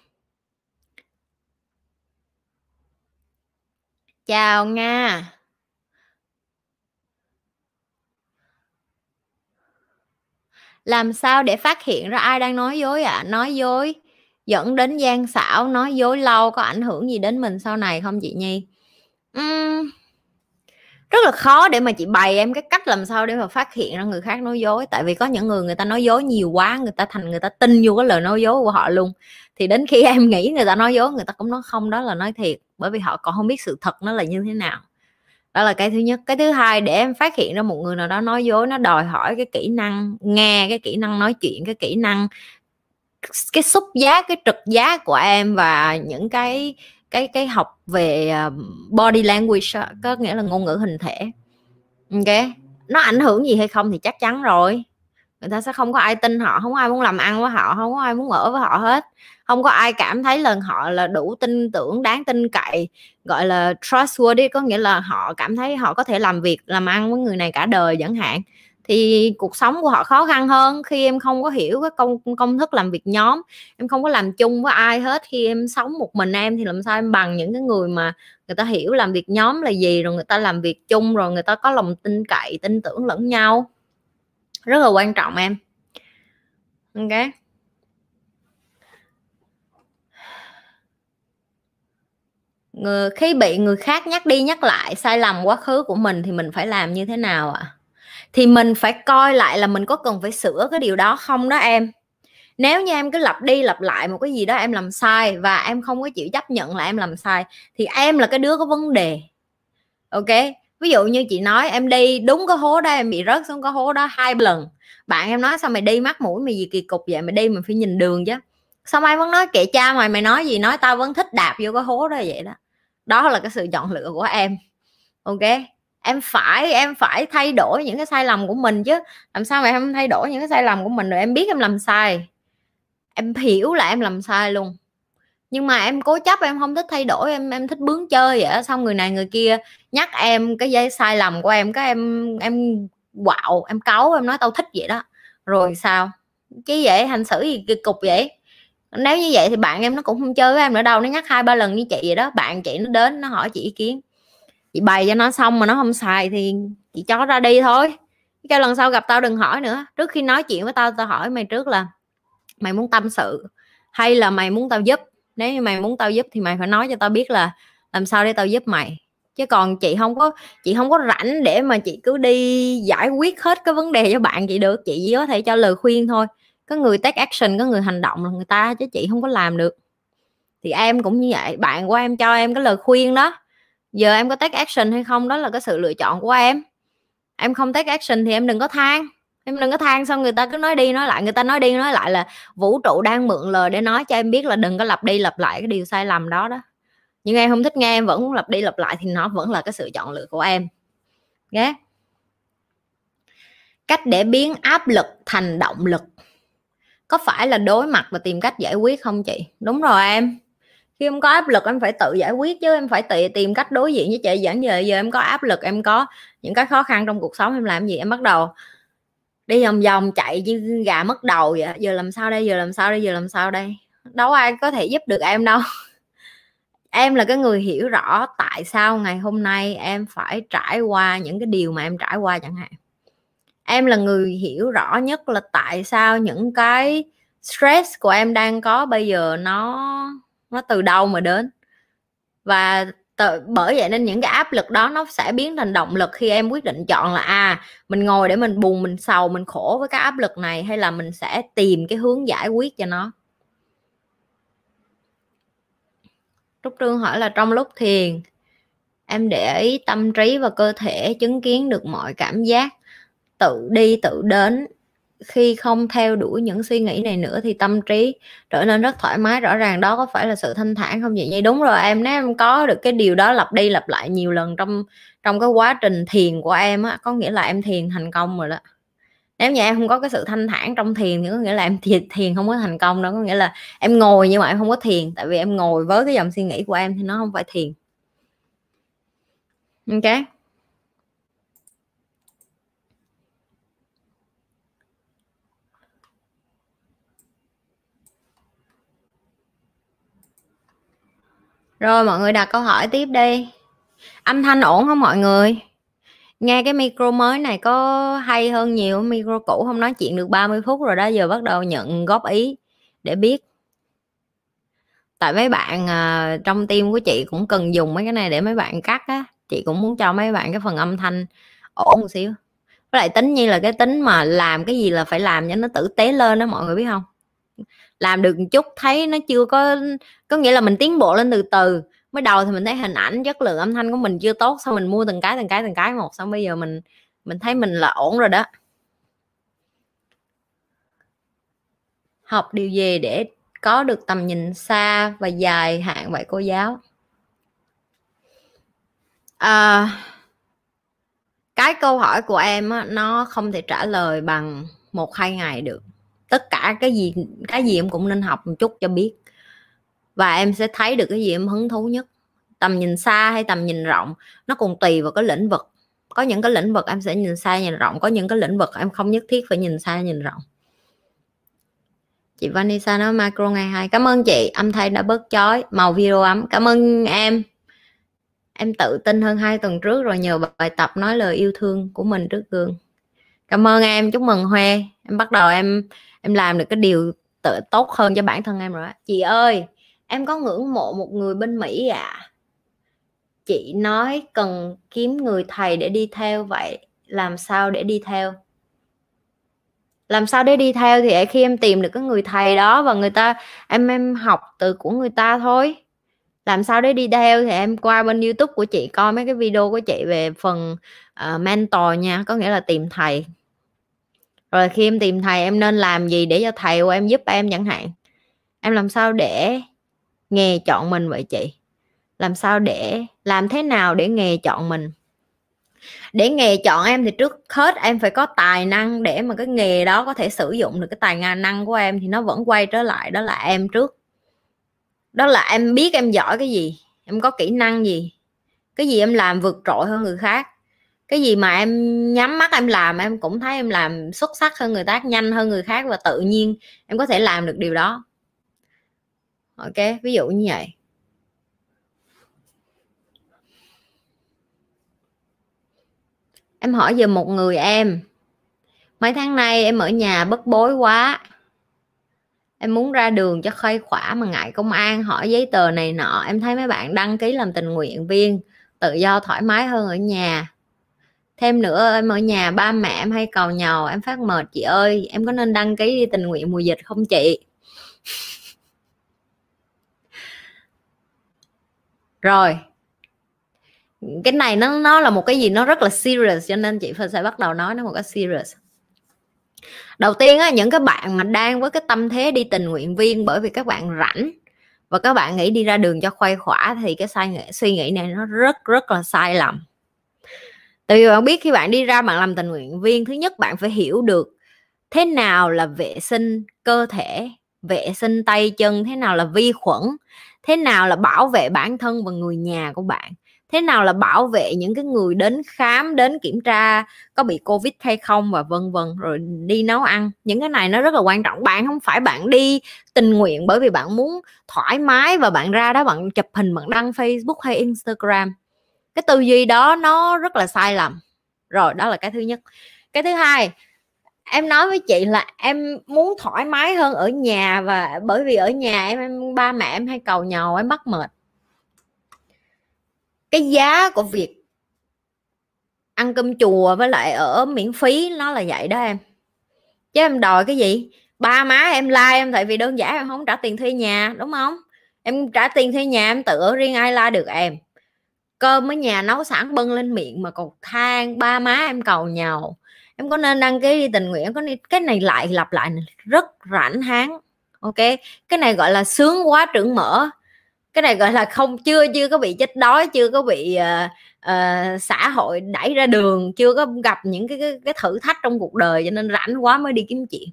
Chào nga. Làm sao để phát hiện ra ai đang nói dối ạ? À? nói dối dẫn đến gian xảo nói dối lâu có ảnh hưởng gì đến mình sau này không chị nhi? Uhm, rất là khó để mà chị bày em cái cách làm sao để mà phát hiện ra người khác nói dối. Tại vì có những người người ta nói dối nhiều quá, người ta thành, người ta tin vô cái lời nói dối của họ luôn. Thì đến khi em nghĩ người ta nói dối, người ta cũng nói không, đó là nói thiệt. Bởi vì họ còn không biết sự thật nó là như thế nào. Đó là cái thứ nhất. Cái thứ hai, để em phát hiện ra một người nào đó nói dối, nó đòi hỏi cái kỹ năng, nghe cái kỹ năng nói chuyện, cái kỹ năng, cái xúc giác, cái trực giác của em và những cái cái cái học về à, body language có nghĩa là ngôn ngữ hình thể. Ok, nó ảnh hưởng gì hay không thì chắc chắn rồi. Người ta sẽ không có ai tin họ, không có ai muốn làm ăn với họ, không có ai muốn ở với họ hết. Không có ai cảm thấy là họ là đủ tin tưởng, đáng tin cậy, gọi là trustworthy, có nghĩa là họ cảm thấy họ có thể làm việc, làm ăn với người này cả đời chẳng hạn thì cuộc sống của họ khó khăn hơn khi em không có hiểu cái công công thức làm việc nhóm. Em không có làm chung với ai hết. Khi em sống một mình em thì làm sao em bằng những cái người mà người ta hiểu làm việc nhóm là gì rồi người ta làm việc chung rồi người ta có lòng tin cậy tin tưởng lẫn nhau. Rất là quan trọng em. Ok. Người, khi bị người khác nhắc đi nhắc lại sai lầm quá khứ của mình thì mình phải làm như thế nào ạ? à? Thì mình phải coi lại là mình có cần phải sửa cái điều đó không đó em? Nếu như em cứ lặp đi lặp lại một cái gì đó em làm sai và em không có chịu chấp nhận là em làm sai, thì em là cái đứa có vấn đề. Ok? Ví dụ như chị nói em đi đúng cái hố đó em bị rớt xuống cái hố đó hai lần. Bạn em nói sao mày đi mắt mũi mày gì kỳ cục vậy? Mày đi mình phải nhìn đường chứ. Xong ai vẫn nói, kệ cha mày mày nói gì? Nói tao vẫn thích đạp vô cái hố đó vậy đó. Đó là cái sự chọn lựa của em. Ok? Em phải em phải thay đổi những cái sai lầm của mình chứ. Làm sao mà em thay đổi những cái sai lầm của mình rồi em biết em làm sai? Em hiểu là em làm sai luôn. Nhưng mà em cố chấp, em không thích thay đổi, em em thích bướng chơi vậy xong người này người kia nhắc em cái dây sai lầm của em, cái em em quạo, em cáu, em nói tao thích vậy đó. Rồi sao? Chứ vậy, hành xử gì kỳ cục vậy? Nếu như vậy thì bạn em nó cũng không chơi với em nữa đâu, nó nhắc hai ba lần như chị vậy đó. Bạn chị nó đến, nó hỏi chị ý kiến chị bày cho nó xong mà nó không xài thì chị cho ra đi thôi. Cái lần sau gặp tao đừng hỏi nữa. Trước khi nói chuyện với tao tao hỏi mày trước là mày muốn tâm sự hay là mày muốn tao giúp? Nếu như mày muốn tao giúp thì mày phải nói cho tao biết là làm sao để tao giúp mày. Chứ còn chị không có, chị không có rảnh để mà chị cứ đi giải quyết hết cái vấn đề cho bạn chị được. Chị chỉ có thể cho lời khuyên thôi. Có người take action, có người hành động là người ta chứ chị không có làm được. Thì em cũng như vậy, bạn của em cho em cái lời khuyên đó giờ em có take action hay không? Đó là cái sự lựa chọn của em. Em không take action thì em đừng có than. Em đừng có than xong người ta cứ nói đi, nói lại. Người ta nói đi, nói lại là vũ trụ đang mượn lời để nói cho em biết là đừng có lặp đi lặp lại cái điều sai lầm đó đó. Nhưng em không thích nghe, em vẫn muốn lặp đi lặp lại thì nó vẫn là cái sự chọn lựa của em. Nhé yeah. cách để biến áp lực thành động lực. Có phải là đối mặt và tìm cách giải quyết không chị? Đúng rồi em khi em có áp lực, em phải tự giải quyết chứ, em phải tự tìm cách đối diện với chị dẫn giờ giờ em có áp lực, em có những cái khó khăn trong cuộc sống, em làm gì em bắt đầu đi vòng vòng chạy như gà mất đầu vậy. Giờ làm sao đây, giờ làm sao đây, giờ làm sao đây? Đâu ai có thể giúp được em đâu. Em là cái người hiểu rõ tại sao ngày hôm nay em phải trải qua những cái điều mà em trải qua chẳng hạn. Em là người hiểu rõ nhất là tại sao những cái stress của em đang có bây giờ nó nó từ đâu mà đến? Và tự, bởi vậy nên những cái áp lực đó nó sẽ biến thành động lực khi em quyết định chọn là à mình ngồi để mình buồn mình sầu mình khổ với cái áp lực này hay là mình sẽ tìm cái hướng giải quyết cho nó? Trúc Trương hỏi là trong lúc thiền em để ý tâm trí và cơ thể chứng kiến được mọi cảm giác tự đi tự đến khi không theo đuổi những suy nghĩ này nữa thì tâm trí trở nên rất thoải mái rõ ràng đó có phải là sự thanh thản không vậy vậy đúng rồi em nếu em có được cái điều đó lặp đi lặp lại nhiều lần trong trong cái quá trình thiền của em á có nghĩa là em thiền thành công rồi đó. Nếu như em không có cái sự thanh thản trong thiền thì có nghĩa là em thiền, thiền không có thành công đâu có nghĩa là em ngồi nhưng mà em không có thiền tại vì em ngồi với cái dòng suy nghĩ của em thì nó không phải thiền. Ok. Rồi mọi người đặt câu hỏi tiếp đi. Âm thanh ổn không mọi người? Nghe cái micro mới này có hay hơn nhiều. Micro cũ không nói chuyện được 30 phút rồi đó giờ bắt đầu nhận góp ý để biết. Tại mấy bạn à, trong team của chị cũng cần dùng mấy cái này để mấy bạn cắt á. Chị cũng muốn cho mấy bạn cái phần âm thanh ổn một xíu. Với lại tính như là cái tính mà làm cái gì là phải làm cho nó tử tế lên đó mọi người biết không? Làm được một chút thấy nó chưa có có nghĩa là mình tiến bộ lên từ từ. Mới đầu thì mình thấy hình ảnh chất lượng âm thanh của mình chưa tốt sau mình mua từng cái từng cái từng cái một xong bây giờ mình mình thấy mình là ổn rồi đó. Học điều gì để có được tầm nhìn xa và dài hạn vậy cô giáo? À, cái câu hỏi của em á, nó không thể trả lời bằng một hai ngày được tất cả cái gì cái gì em cũng nên học một chút cho biết. Và em sẽ thấy được cái gì em hứng thú nhất. Tầm nhìn xa hay tầm nhìn rộng, nó còn tùy vào cái lĩnh vực. Có những cái lĩnh vực em sẽ nhìn xa nhìn rộng, có những cái lĩnh vực em không nhất thiết phải nhìn xa nhìn rộng. Chị Vanessa nói macro ngày hai. Cảm ơn chị, âm thanh đã bớt chói, màu video ấm. Cảm ơn em. Em tự tin hơn hai tuần trước rồi, nhờ bài tập nói lời yêu thương của mình trước gương. Cảm ơn em, chúc mừng hoe em bắt đầu em em làm được cái điều tự tốt hơn cho bản thân em rồi chị ơi em có ngưỡng mộ một người bên mỹ à? Chị nói cần kiếm người thầy để đi theo vậy làm sao để đi theo? Làm sao để đi theo thì khi em tìm được cái người thầy đó và người ta em em học từ của người ta thôi. Làm sao để đi theo thì em qua bên youtube của chị coi mấy cái video của chị về phần uh, mentor nha có nghĩa là tìm thầy rồi khi em tìm thầy em nên làm gì để cho thầy của em giúp em chẳng hạn? Em làm sao để nghề chọn mình vậy chị? Làm sao để, làm thế nào để nghề chọn mình? Để nghề chọn em thì trước hết em phải có tài năng để mà cái nghề đó có thể sử dụng được cái tài năng của em thì nó vẫn quay trở lại, đó là em trước. Đó là em biết em giỏi cái gì, em có kỹ năng gì, cái gì em làm vượt trội hơn người khác cái gì mà em nhắm mắt em làm, em cũng thấy em làm xuất sắc hơn người khác nhanh hơn người khác và tự nhiên em có thể làm được điều đó. Ok, ví dụ như vậy. Em hỏi về một người em. Mấy tháng nay em ở nhà bất bối quá. Em muốn ra đường cho khuây khỏa mà ngại công an, hỏi giấy tờ này nọ. Em thấy mấy bạn đăng ký làm tình nguyện viên, tự do thoải mái hơn ở nhà thêm nữa, em ở nhà ba mẹ em hay cầu nhàu em phát mệt, chị ơi, em có nên đăng ký đi tình nguyện mùa dịch không chị? Rồi. Cái này nó nó là một cái gì nó rất là serious, cho nên chị phải sẽ bắt đầu nói nó một cái serious. Đầu tiên á, những cái bạn mà đang với cái tâm thế đi tình nguyện viên bởi vì các bạn rảnh và các bạn nghĩ đi ra đường cho khoai khỏa thì cái sai suy nghĩ này nó rất rất là sai lầm tại vì bạn biết khi bạn đi ra bạn làm tình nguyện viên, thứ nhất bạn phải hiểu được thế nào là vệ sinh cơ thể, vệ sinh tay chân, thế nào là vi khuẩn, thế nào là bảo vệ bản thân và người nhà của bạn, thế nào là bảo vệ những cái người đến khám, đến kiểm tra có bị covid hay không và vân vân, rồi đi nấu ăn. Những cái này nó rất là quan trọng. Bạn không phải bạn đi tình nguyện bởi vì bạn muốn thoải mái và bạn ra đó bạn chụp hình, bạn đăng facebook hay instagram cái tư duy đó nó rất là sai lầm. Rồi đó là cái thứ nhất. Cái thứ hai em nói với chị là em muốn thoải mái hơn ở nhà và bởi vì ở nhà em, em ba mẹ em hay cầu nhàu em bắt mệt. Cái giá của việc ăn cơm chùa với lại ở miễn phí nó là vậy đó em. Chứ em đòi cái gì? Ba má em like em tại vì đơn giản em không trả tiền thuê nhà đúng không? Em trả tiền thuê nhà em tự ở riêng ai la được em cơm ở nhà nấu sẵn bưng lên miệng mà còn than ba má em cầu nhau em có nên đăng ký đi tình nguyện có nên cái này lại lặp lại này, rất rảnh háng ok? Cái này gọi là sướng quá trưởng mở cái này gọi là không chưa chưa có bị chết đói chưa có bị uh, uh, xã hội đẩy ra đường chưa có gặp những cái, cái cái thử thách trong cuộc đời cho nên rảnh quá mới đi kiếm chuyện.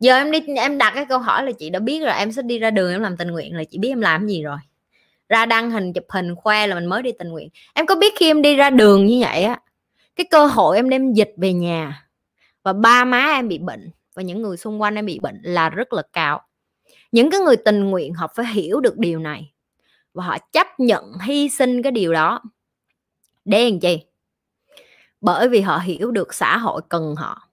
Giờ em đi em đặt cái câu hỏi là chị đã biết rồi em sẽ đi ra đường em làm tình nguyện là chị biết em làm gì rồi ra đăng hình, chụp hình, khoe là mình mới đi tình nguyện. Em có biết khi em đi ra đường như vậy á, cái cơ hội em đem dịch về nhà và ba má em bị bệnh và những người xung quanh em bị bệnh là rất là cao. Những cái người tình nguyện, họ phải hiểu được điều này và họ chấp nhận hy sinh cái điều đó. Để làm chi? Bởi vì họ hiểu được xã hội cần họ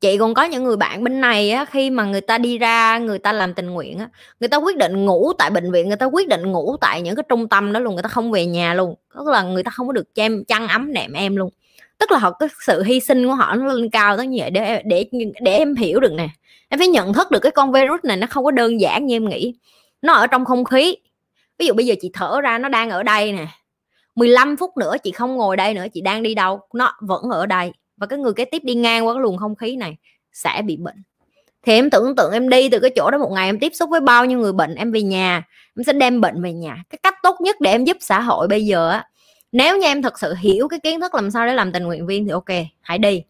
chị còn có những người bạn bên này á, khi mà người ta đi ra, người ta làm tình nguyện á, người ta quyết định ngủ tại bệnh viện, người ta quyết định ngủ tại những cái trung tâm đó luôn, người ta không về nhà luôn. Tức là người ta không có được chăm chăn ấm nệm em luôn. Tức là họ cái sự hy sinh của họ nó lên cao tới như vậy để để để em hiểu được nè. Em phải nhận thức được cái con virus này nó không có đơn giản như em nghĩ. Nó ở trong không khí. Ví dụ bây giờ chị thở ra nó đang ở đây nè. 15 phút nữa chị không ngồi đây nữa, chị đang đi đâu, nó vẫn ở đây và cái người kế tiếp đi ngang qua cái luồng không khí này sẽ bị bệnh. Thì em tưởng tượng em đi từ cái chỗ đó một ngày em tiếp xúc với bao nhiêu người bệnh, em về nhà, em sẽ đem bệnh về nhà. Cái cách tốt nhất để em giúp xã hội bây giờ á, nếu như em thật sự hiểu cái kiến thức làm sao để làm tình nguyện viên thì ok, hãy đi.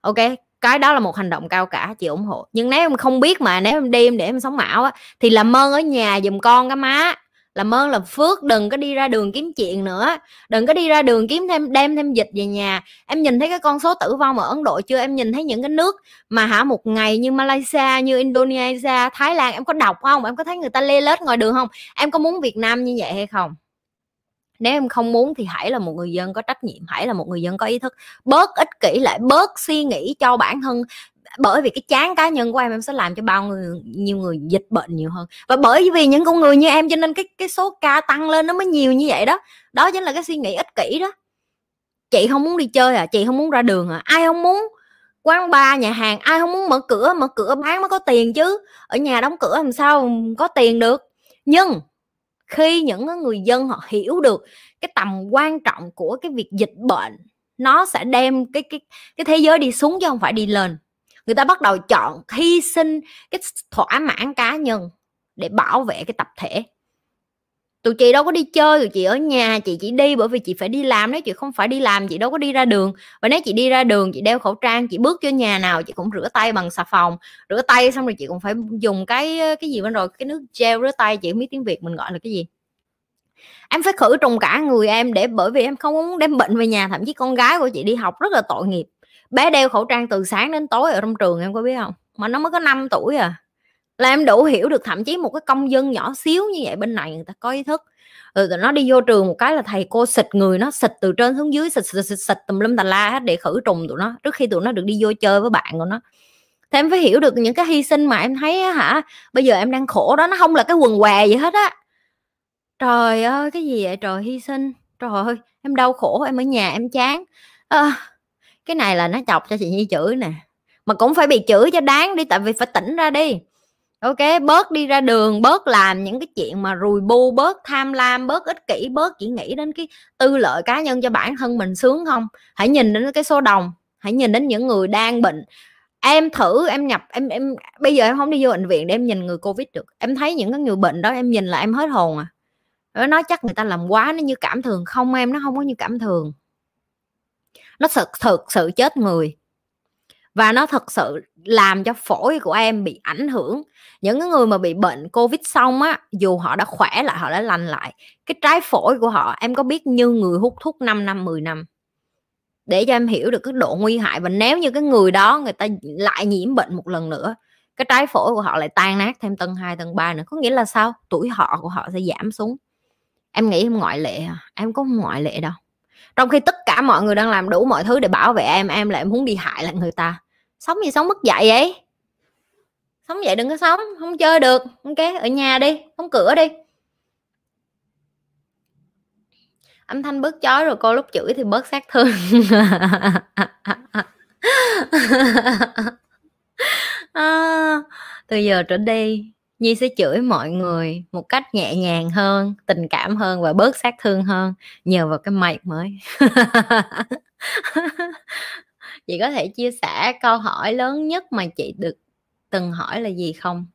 Ok, cái đó là một hành động cao cả, chị ủng hộ. Nhưng nếu em không biết mà, nếu em đi em để em sống ảo á, thì làm ơn ở nhà giùm con cái má làm ơn, làm phước, đừng có đi ra đường kiếm chuyện nữa. Đừng có đi ra đường kiếm thêm, đem thêm dịch về nhà. Em nhìn thấy cái con số tử vong ở ấn độ chưa? Em nhìn thấy những cái nước mà hả, một ngày như malaysia, như indonesia, thái lan, em có đọc không? Em có thấy người ta lê lết ngoài đường không? Em có muốn việt nam như vậy hay không? Nếu em không muốn thì hãy là một người dân có trách nhiệm, hãy là một người dân có ý thức. Bớt ích kỷ lại, bớt suy nghĩ cho bản thân bởi vì cái chán cá nhân của em em sẽ làm cho bao người, nhiều người dịch bệnh nhiều hơn. Và bởi vì những con người như em cho nên cái cái số ca tăng lên nó mới nhiều như vậy đó. Đó chính là cái suy nghĩ ích kỷ đó. Chị không muốn đi chơi à chị không muốn ra đường à. Ai không muốn quán bar, nhà hàng, ai không muốn mở cửa mở cửa bán mới có tiền chứ. Ở nhà đóng cửa làm sao có tiền được. Nhưng khi những người dân họ hiểu được cái tầm quan trọng của cái việc dịch bệnh, nó sẽ đem cái cái cái thế giới đi xuống chứ không phải đi lên người ta bắt đầu chọn hy sinh cái thỏa mãn cá nhân để bảo vệ cái tập thể. Tụi chị đâu có đi chơi, tụi chị ở nhà, chị chỉ đi bởi vì chị phải đi làm. Nếu chị không phải đi làm, chị đâu có đi ra đường. Và nếu chị đi ra đường, chị đeo khẩu trang, chị bước vô nhà nào, chị cũng rửa tay bằng xà phòng. Rửa tay xong rồi chị cũng phải dùng cái cái gì bên rồi, cái nước gel rửa tay. Chị không biết tiếng việt mình gọi là cái gì. Em phải khử trùng cả người em để, bởi vì em không muốn đem bệnh về nhà. Thậm chí con gái của chị đi học rất là tội nghiệp bé đeo khẩu trang từ sáng đến tối ở trong trường em có biết không? Mà nó mới có 5 tuổi à. Là em đủ hiểu được thậm chí một cái công dân nhỏ xíu như vậy bên này người ta có ý thức. Ừ, Rồi nó đi vô trường một cái là thầy cô xịt người nó xịt từ trên xuống dưới xịt xịt xịt, xịt tùm lum tà la hết để khử trùng tụi nó trước khi tụi nó được đi vô chơi với bạn của nó. Thì em phải hiểu được những cái hy sinh mà em thấy á, hả? Bây giờ em đang khổ đó nó không là cái quần què gì hết á. Trời ơi cái gì vậy trời hy sinh. Trời ơi em đau khổ em ở nhà em chán. À, cái này là nó chọc cho chị nhi chửi nè. Mà cũng phải bị chửi cho đáng đi, tại vì phải tỉnh ra đi. Ok, bớt đi ra đường, bớt làm những cái chuyện mà rùi bu, bớt tham lam, bớt ích kỷ, bớt chỉ nghĩ đến cái tư lợi cá nhân cho bản thân mình sướng không? Hãy nhìn đến cái số đồng, hãy nhìn đến những người đang bệnh. Em thử, em nhập, em em, bây giờ em không đi vô bệnh viện để em nhìn người covid được. Em thấy những cái người bệnh đó, em nhìn là em hết hồn à. Nó nói chắc người ta làm quá, nó như cảm thường. Không em, nó không có như cảm thường nó thực thực sự chết người. Và nó thật sự làm cho phổi của em bị ảnh hưởng. Những cái người mà bị bệnh covid xong á dù họ đã khỏe lại họ đã lành lại cái trái phổi của họ em có biết như người hút thuốc 5 năm 10 năm? Để cho em hiểu được cái độ nguy hại. Và nếu như cái người đó người ta lại nhiễm bệnh một lần nữa cái trái phổi của họ lại tan nát thêm tầng 2, tầng 3 nữa. Có nghĩa là sao? Tuổi họ của họ sẽ giảm xuống. Em nghĩ em ngoại lệ à em có ngoại lệ đâu trong khi tất cả mọi người đang làm đủ mọi thứ để bảo vệ em em lại muốn đi hại lại người ta. Sống gì sống mất dạy vậy. Sống vậy đừng có sống không chơi được. Ok ở nhà đi không cửa đi. Âm thanh bớt chói rồi cô lúc chửi thì bớt sát thương. À, từ giờ trở đi nhi sẽ chửi mọi người một cách nhẹ nhàng hơn tình cảm hơn và bớt sát thương hơn nhờ vào cái mic mới. Chị có thể chia sẻ câu hỏi lớn nhất mà chị được từng hỏi là gì không?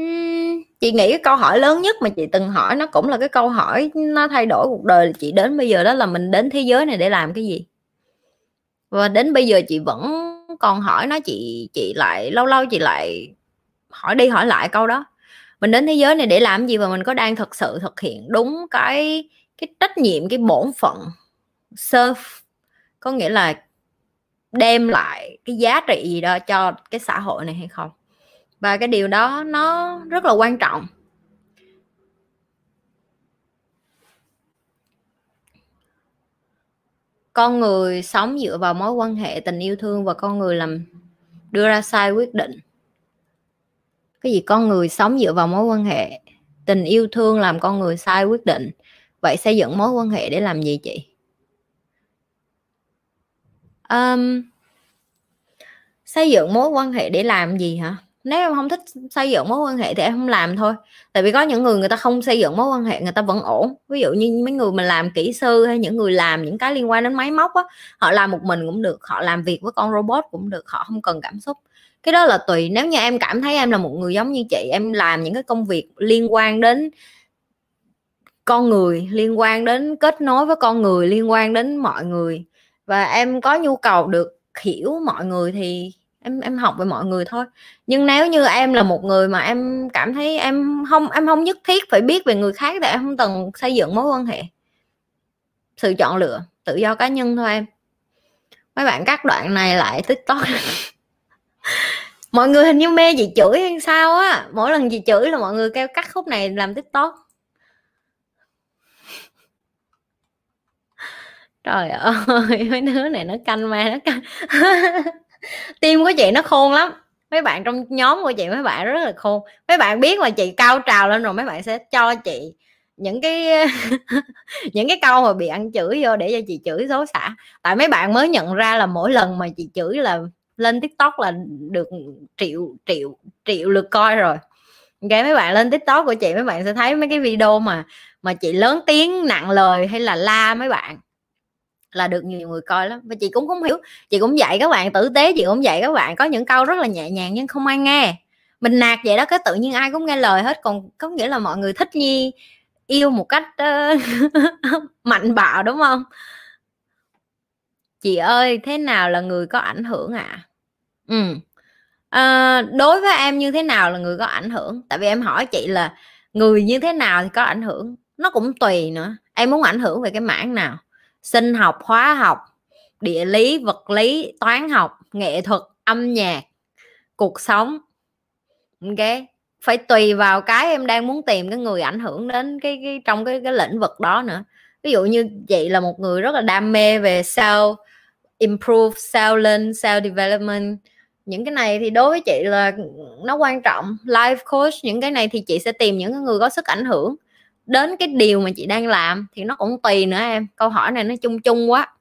Uhm, chị nghĩ cái câu hỏi lớn nhất mà chị từng hỏi nó cũng là cái câu hỏi nó thay đổi cuộc đời chị đến bây giờ đó là mình đến thế giới này để làm cái gì? Và đến bây giờ chị vẫn còn hỏi nó chị chị lại lâu lâu chị lại hỏi đi hỏi lại câu đó. Mình đến thế giới này để làm gì và mình có đang thực sự thực hiện đúng cái cái trách nhiệm, cái bổn phận serve, có nghĩa là đem lại cái giá trị gì đó cho cái xã hội này hay không? Và cái điều đó nó rất là quan trọng. Con người sống dựa vào mối quan hệ tình yêu thương và con người làm, đưa ra sai quyết định cái gì con người sống dựa vào mối quan hệ tình yêu thương làm con người sai quyết định vậy xây dựng mối quan hệ để làm gì chị? Um, xây dựng mối quan hệ để làm gì hả? Nếu em không thích xây dựng mối quan hệ thì em không làm thôi. Tại vì có những người người ta không xây dựng mối quan hệ người ta vẫn ổn. Ví dụ như mấy người mà làm kỹ sư hay những người làm những cái liên quan đến máy móc á họ làm một mình cũng được họ làm việc với con robot cũng được họ không cần cảm xúc cái đó là tùy, nếu như em cảm thấy em là một người giống như chị, em làm những cái công việc liên quan đến con người, liên quan đến kết nối với con người, liên quan đến mọi người, và em có nhu cầu được hiểu mọi người thì em em học về mọi người thôi. Nhưng nếu như em là một người mà em cảm thấy em không em không nhất thiết phải biết về người khác thì em không cần xây dựng mối quan hệ. Sự chọn lựa, tự do cá nhân thôi em. Mấy bạn cắt đoạn này lại tiktok. mọi người hình như mê chị chửi hay sao á. Mỗi lần chị chửi là mọi người kêu cắt khúc này làm tiktok. Trời ơi, mấy đứa này nó canh ma, nó canh. Tim của chị nó khôn lắm. Mấy bạn trong nhóm của chị, mấy bạn rất là khôn. Mấy bạn biết là chị cao trào lên rồi, mấy bạn sẽ cho chị những cái những cái câu mà bị ăn chửi vô để cho chị chửi xấu xả. Tại mấy bạn mới nhận ra là mỗi lần mà chị chửi là lên tiktok là được triệu triệu triệu lượt coi rồi. Ok mấy bạn lên tiktok của chị mấy bạn sẽ thấy mấy cái video mà mà chị lớn tiếng nặng lời hay là la mấy bạn là được nhiều người coi lắm. Và chị cũng không hiểu chị cũng dạy các bạn tử tế chị cũng dạy các bạn có những câu rất là nhẹ nhàng nhưng không ai nghe. Mình nạt vậy đó cái tự nhiên ai cũng nghe lời hết. Còn có nghĩa là mọi người thích nhi yêu một cách uh, mạnh bạo đúng không? Chị ơi thế nào là người có ảnh hưởng ạ? À? ừ à, đối với em như thế nào là người có ảnh hưởng? Tại vì em hỏi chị là người như thế nào thì có ảnh hưởng? Nó cũng tùy nữa. Em muốn ảnh hưởng về cái mảng nào? Sinh học hóa học địa lý vật lý toán học nghệ thuật âm nhạc cuộc sống. Ok? Phải tùy vào cái em đang muốn tìm cái người ảnh hưởng đến cái, cái trong cái cái lĩnh vực đó nữa ví dụ như chị là một người rất là đam mê về sao improve sao lên sao development. Những cái này thì đối với chị là nó quan trọng. Life coach, những cái này thì chị sẽ tìm những người có sức ảnh hưởng. Đến cái điều mà chị đang làm thì nó cũng tùy nữa em. Câu hỏi này nó chung chung quá.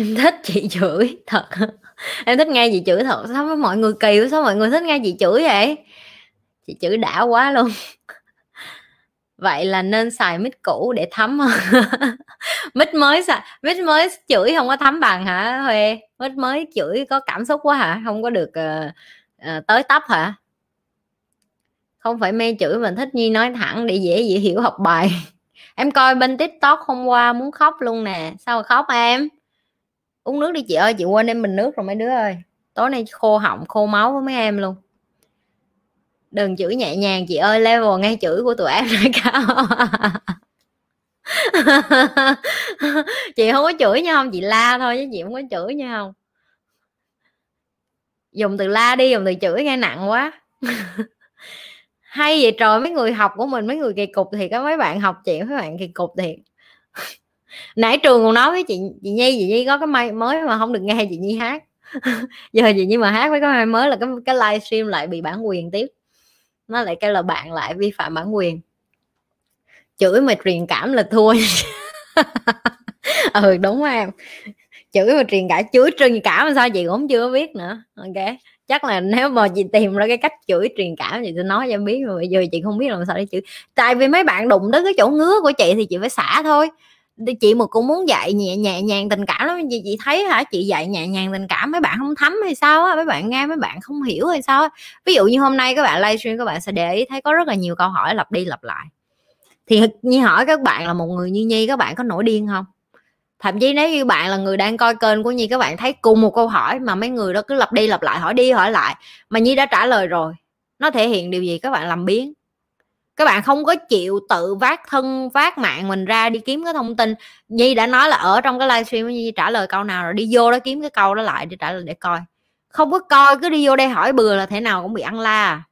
Em thích chị chửi thật. Em thích nghe chị chửi thật. Sao mọi người kỳ sao mọi người thích nghe chị chửi vậy? Chị chửi đã quá luôn. Vậy là nên xài mic cũ để thấm. Mic mới xài mic mới chửi không có thấm bằng hả huê? Mic mới chửi có cảm xúc quá hả? Không có được uh, uh, tới tấp hả? Không phải mê chửi mình thích nhi nói thẳng để dễ dễ hiểu học bài. Em coi bên tiktok hôm qua muốn khóc luôn nè. Sao mà khóc em? Uống nước đi chị ơi, chị quên em bình nước rồi mấy đứa ơi. Tối nay khô họng, khô máu với mấy em luôn. Đừng chửi nhẹ nhàng chị ơi, level ngay chửi của tụi em nó cao chị không có chửi nha, không, chị la thôi chứ chị không có chửi nha, không. Dùng từ la đi, dùng từ chửi nghe nặng quá. Hay vậy trời, mấy người học của mình, mấy người kỳ cục thì có mấy bạn học chị, mấy bạn kỳ cục thiệt nãy trường còn nói với chị chị nhi chị nhi có cái may mới mà không được nghe chị nhi hát. Giờ chị nhi mà hát với cái may mới là cái cái livestream lại bị bản quyền tiếp. Nó lại kêu là bạn lại vi phạm bản quyền. Chửi mà truyền cảm là thua. Ừ đúng em chửi mà truyền cả chửi truyền cảm mà sao chị cũng chưa biết nữa. Ok, chắc là nếu mà chị tìm ra cái cách chửi truyền cảm thì tôi nói cho em biết rồi bây giờ chị không biết làm sao để chửi. Tại vì mấy bạn đụng đến cái chỗ ngứa của chị thì chị phải xả thôi chị mà cũng muốn dạy nhẹ nhẹ nhàng tình cảm lắm. Chị chị thấy hả, chị dạy nhẹ nhàng tình cảm mấy bạn không thấm hay sao á, mấy bạn nghe mấy bạn không hiểu hay sao á. Ví dụ như hôm nay các bạn livestream các bạn sẽ để ý thấy có rất là nhiều câu hỏi lặp đi lặp lại. Thì như hỏi các bạn là một người như nhi, các bạn có nổi điên không? Thậm chí nếu như bạn là người đang coi kênh của nhi, các bạn thấy cùng một câu hỏi mà mấy người đó cứ lặp đi lặp lại, hỏi đi hỏi lại, mà nhi đã trả lời rồi. Nó thể hiện điều gì? Các bạn làm biến các bạn không có chịu tự vác thân vác mạng mình ra đi kiếm cái thông tin. Nhi đã nói là ở trong cái livestream nhi trả lời câu nào rồi đi vô đó kiếm cái câu đó lại để trả lời để coi. Không có coi, cứ đi vô đây hỏi bừa là thế nào cũng bị ăn la à.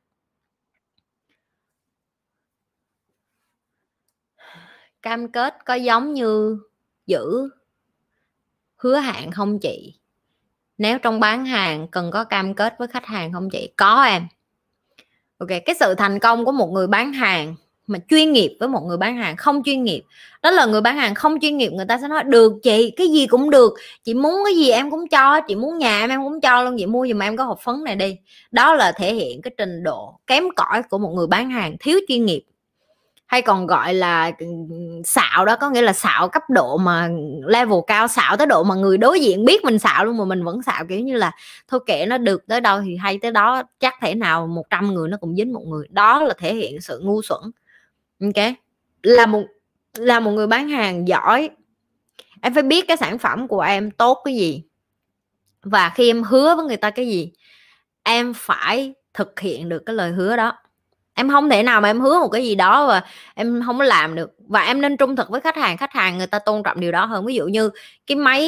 cam kết có giống như giữ hứa hạn không chị. Nếu trong bán hàng cần có cam kết với khách hàng không chị? Có em ok, cái sự thành công của một người bán hàng mà chuyên nghiệp với một người bán hàng không chuyên nghiệp, đó là người bán hàng không chuyên nghiệp, người ta sẽ nói, được chị, cái gì cũng được, chị muốn cái gì em cũng cho, chị muốn nhà em em cũng cho luôn, chị mua giùm em có hộp phấn này đi. Đó là thể hiện cái trình độ kém cỏi của một người bán hàng thiếu chuyên nghiệp hay còn gọi là xạo đó, có nghĩa là xạo cấp độ mà level cao, xạo tới độ mà người đối diện biết mình xạo luôn mà mình vẫn xạo, kiểu như là, thôi kệ nó được tới đâu thì hay tới đó, chắc thể nào 100 người nó cũng dính một người. Đó là thể hiện sự ngu xuẩn. Ok? Là một là một người bán hàng giỏi. Em phải biết cái sản phẩm của em tốt cái gì. Và khi em hứa với người ta cái gì, em phải thực hiện được cái lời hứa đó em không thể nào mà em hứa một cái gì đó và em không có làm được. Và em nên trung thực với khách hàng. Khách hàng người ta tôn trọng điều đó hơn. Ví dụ như cái máy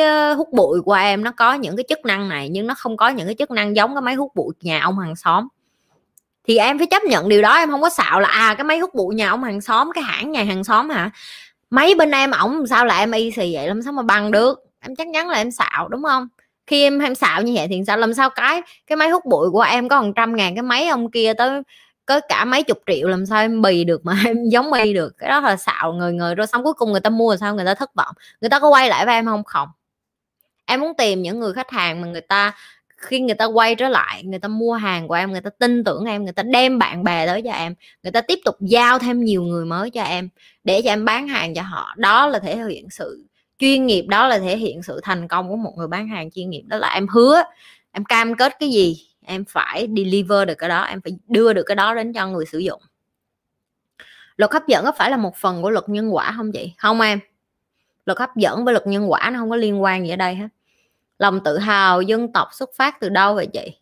ờ, hút bụi của em nó có những cái chức năng này nhưng nó không có những cái chức năng giống cái máy hút bụi nhà ông hàng xóm. Thì em phải chấp nhận điều đó. Em không có xạo là à cái máy hút bụi nhà ông hàng xóm, cái hãng nhà hàng xóm hả? Máy bên em ổng sao lại em y xì vậy? Làm sao mà bằng được? Em chắc chắn là em xạo, đúng không? Khi em em xạo như vậy thì sao? Làm sao cái cái máy hút bụi của em có hàng trăm ngàn cái máy ông kia tới có cả mấy chục triệu, làm sao em bì được mà em giống y được. Cái đó là xạo người người rồi xong cuối cùng người ta mua rồi sao người ta thất vọng. Người ta có quay lại với em không? Không. Em muốn tìm những người khách hàng mà người ta, khi người ta quay trở lại, người ta mua hàng của em, người ta tin tưởng em, người ta đem bạn bè tới cho em, người ta tiếp tục giao thêm nhiều người mới cho em, để cho em bán hàng cho họ. Đó là thể hiện sự chuyên nghiệp, đó là thể hiện sự thành công của một người bán hàng chuyên nghiệp. Đó là em hứa, em cam kết cái gì em phải deliver được cái đó, em phải đưa được cái đó đến cho người sử dụng. Luật hấp dẫn có phải là một phần của luật nhân quả không chị? Không em. Luật hấp dẫn với luật nhân quả nó không có liên quan gì ở đây hết. Lòng tự hào dân tộc xuất phát từ đâu vậy chị?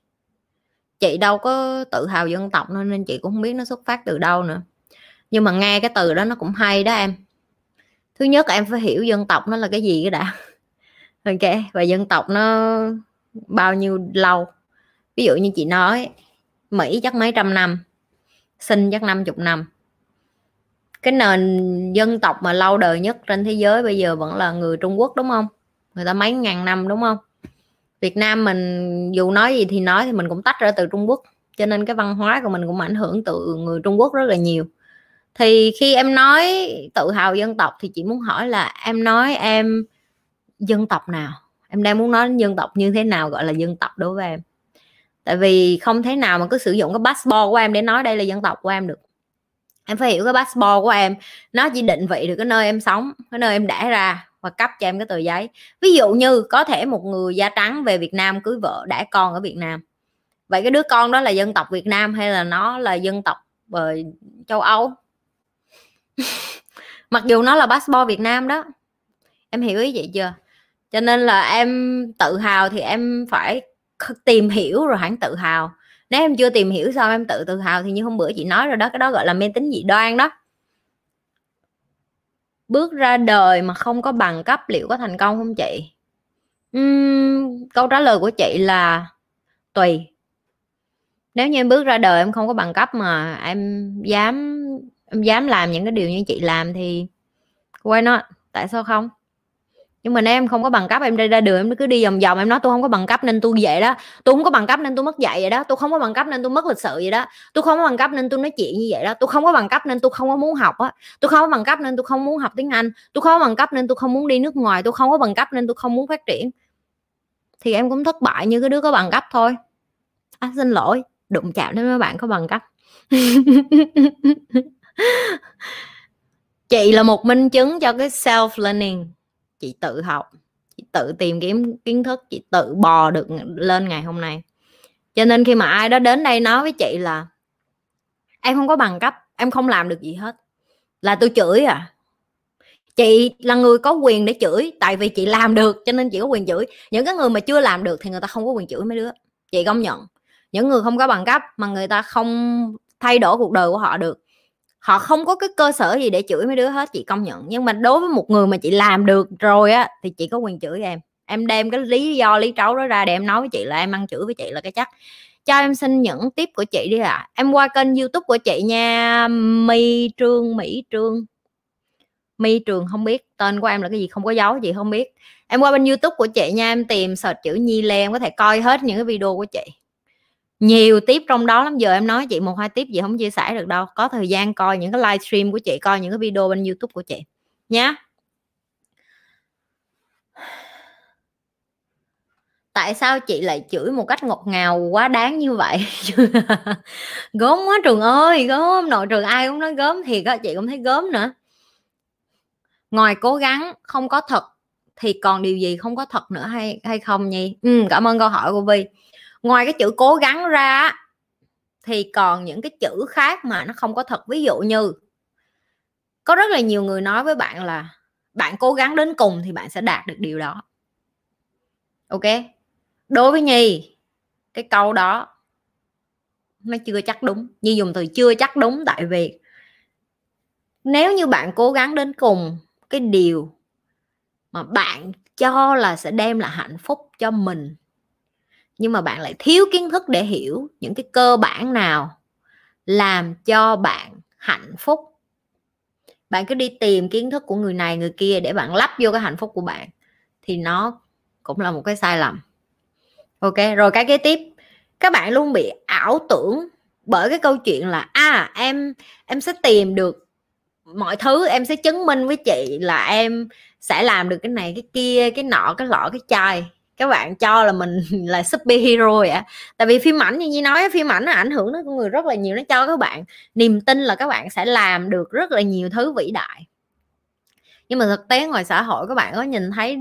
Chị đâu có tự hào dân tộc nên chị cũng không biết nó xuất phát từ đâu nữa. Nhưng mà nghe cái từ đó nó cũng hay đó em. Thứ nhất em phải hiểu dân tộc nó là cái gì cái đã. Ok, và dân tộc nó bao nhiêu lâu? Ví dụ như chị nói, mỹ chắc mấy trăm năm sinh chắc năm chục năm. Cái nền dân tộc mà lâu đời nhất trên thế giới bây giờ vẫn là người trung quốc, đúng không? Người ta mấy ngàn năm, đúng không? Việt Nam mình dù nói gì thì nói thì mình cũng tách ra từ Trung Quốc, cho nên cái văn hóa của mình cũng ảnh hưởng từ người Trung Quốc rất là nhiều. Thì khi em nói tự hào dân tộc thì chị muốn hỏi là em nói em dân tộc nào? Em đang muốn nói dân tộc như thế nào gọi là dân tộc đối với em? Tại vì không thể nào mà cứ sử dụng cái passport của em để nói đây là dân tộc của em được. Em phải hiểu cái passport của em, nó chỉ định vị được cái nơi em sống, cái nơi em đã ra và cấp cho em cái tờ giấy. Ví dụ như có thể một người da trắng về Việt Nam cưới vợ đã con ở Việt Nam. Vậy cái đứa con đó là dân tộc Việt Nam hay là nó là dân tộc bởi châu Âu? Mặc dù nó là passport Việt Nam đó. Em hiểu ý vậy chưa? Cho nên là em tự hào thì em phải tìm hiểu rồi hẳn tự hào. Nếu em chưa tìm hiểu sao em tự tự hào thì như hôm bữa chị nói rồi đó cái đó gọi là mê tín dị đoan đó. Bước ra đời mà không có bằng cấp liệu có thành công không chị? Uhm, câu trả lời của chị là tùy. Nếu như em bước ra đời em không có bằng cấp mà em dám em dám làm những cái điều như chị làm thì why not? Tại sao không? Nhưng mà nếu em không có bằng cấp em đi ra đường em cứ đi vòng vòng em nói tôi không có bằng cấp nên tôi vậy đó tôi không có bằng cấp nên tôi mất dạy vậy đó tôi không có bằng cấp nên tôi mất lịch sự vậy đó tôi không có bằng cấp nên tôi nói chuyện như vậy đó tôi không có bằng cấp nên tôi không có muốn học á tôi không có bằng cấp nên tôi không muốn học tiếng anh tôi không có bằng cấp nên tôi không muốn đi nước ngoài tôi không có bằng cấp nên tôi không muốn phát triển thì em cũng thất bại như cái đứa có bằng cấp thôi à, xin lỗi đụng chạm đến mấy bạn có bằng cấp chị là một minh chứng cho cái self learning chị tự học, chị tự tìm kiếm kiến thức, chị tự bò được lên ngày hôm nay. Cho nên khi mà ai đó đến đây nói với chị là, em không có bằng cấp, em không làm được gì hết. Là tôi chửi à. Chị là người có quyền để chửi, tại vì chị làm được, cho nên chị có quyền chửi. Những cái người mà chưa làm được thì người ta không có quyền chửi mấy đứa, chị công nhận. Những người không có bằng cấp mà người ta không thay đổi cuộc đời của họ được họ không có cái cơ sở gì để chửi mấy đứa hết, chị công nhận. Nhưng mà đối với một người mà chị làm được rồi á, thì chị có quyền chửi em. Em đem cái lý do, lý trấu đó ra để em nói với chị là em ăn chửi với chị là cái chắc. Cho em xin những tiếp của chị đi ạ. À. em qua kênh youtube của chị nha. Mi trương, mỹ trương. Mi trường không biết, tên của em là cái gì không có dấu gì không biết. Em qua bên youtube của chị nha, em tìm search chữ nhi lê em có thể coi hết những cái video của chị nhiều tiếp trong đó lắm. Giờ em nói chị một hai tiếp gì không chia sẻ được đâu. Có thời gian coi những cái livestream của chị coi những cái video bên youtube của chị nhé tại sao chị lại chửi một cách ngọt ngào quá đáng như vậy? Gớm quá trường ơi gớm. Nội trường ai cũng nói gớm thì á. Chị cũng thấy gớm nữa. Ngoài cố gắng không có thật thì còn điều gì không có thật nữa hay hay không nhi ừ, cảm ơn câu hỏi của vi ngoài cái chữ cố gắng ra thì còn những cái chữ khác mà nó không có thật. Ví dụ như, có rất là nhiều người nói với bạn là, bạn cố gắng đến cùng thì bạn sẽ đạt được điều đó. Ok? Đối với nhi, cái câu đó nó chưa chắc đúng. Như dùng từ chưa chắc đúng tại vì nếu như bạn cố gắng đến cùng cái điều mà bạn cho là sẽ đem lại hạnh phúc cho mình nhưng mà bạn lại thiếu kiến thức để hiểu những cái cơ bản nào làm cho bạn hạnh phúc. Bạn cứ đi tìm kiến thức của người này, người kia để bạn lắp vô cái hạnh phúc của bạn thì nó cũng là một cái sai lầm. Ok, rồi cái kế tiếp. Các bạn luôn bị ảo tưởng bởi cái câu chuyện là à em em sẽ tìm được mọi thứ, em sẽ chứng minh với chị là em sẽ làm được cái này, cái kia, cái nọ, cái lọ, cái chai các bạn cho là mình là superhero vậy tại vì phim ảnh như như nói phim ảnh nó ảnh hưởng đến con người rất là nhiều, nó cho các bạn niềm tin là các bạn sẽ làm được rất là nhiều thứ vĩ đại. Nhưng mà thực tế ngoài xã hội, các bạn có nhìn thấy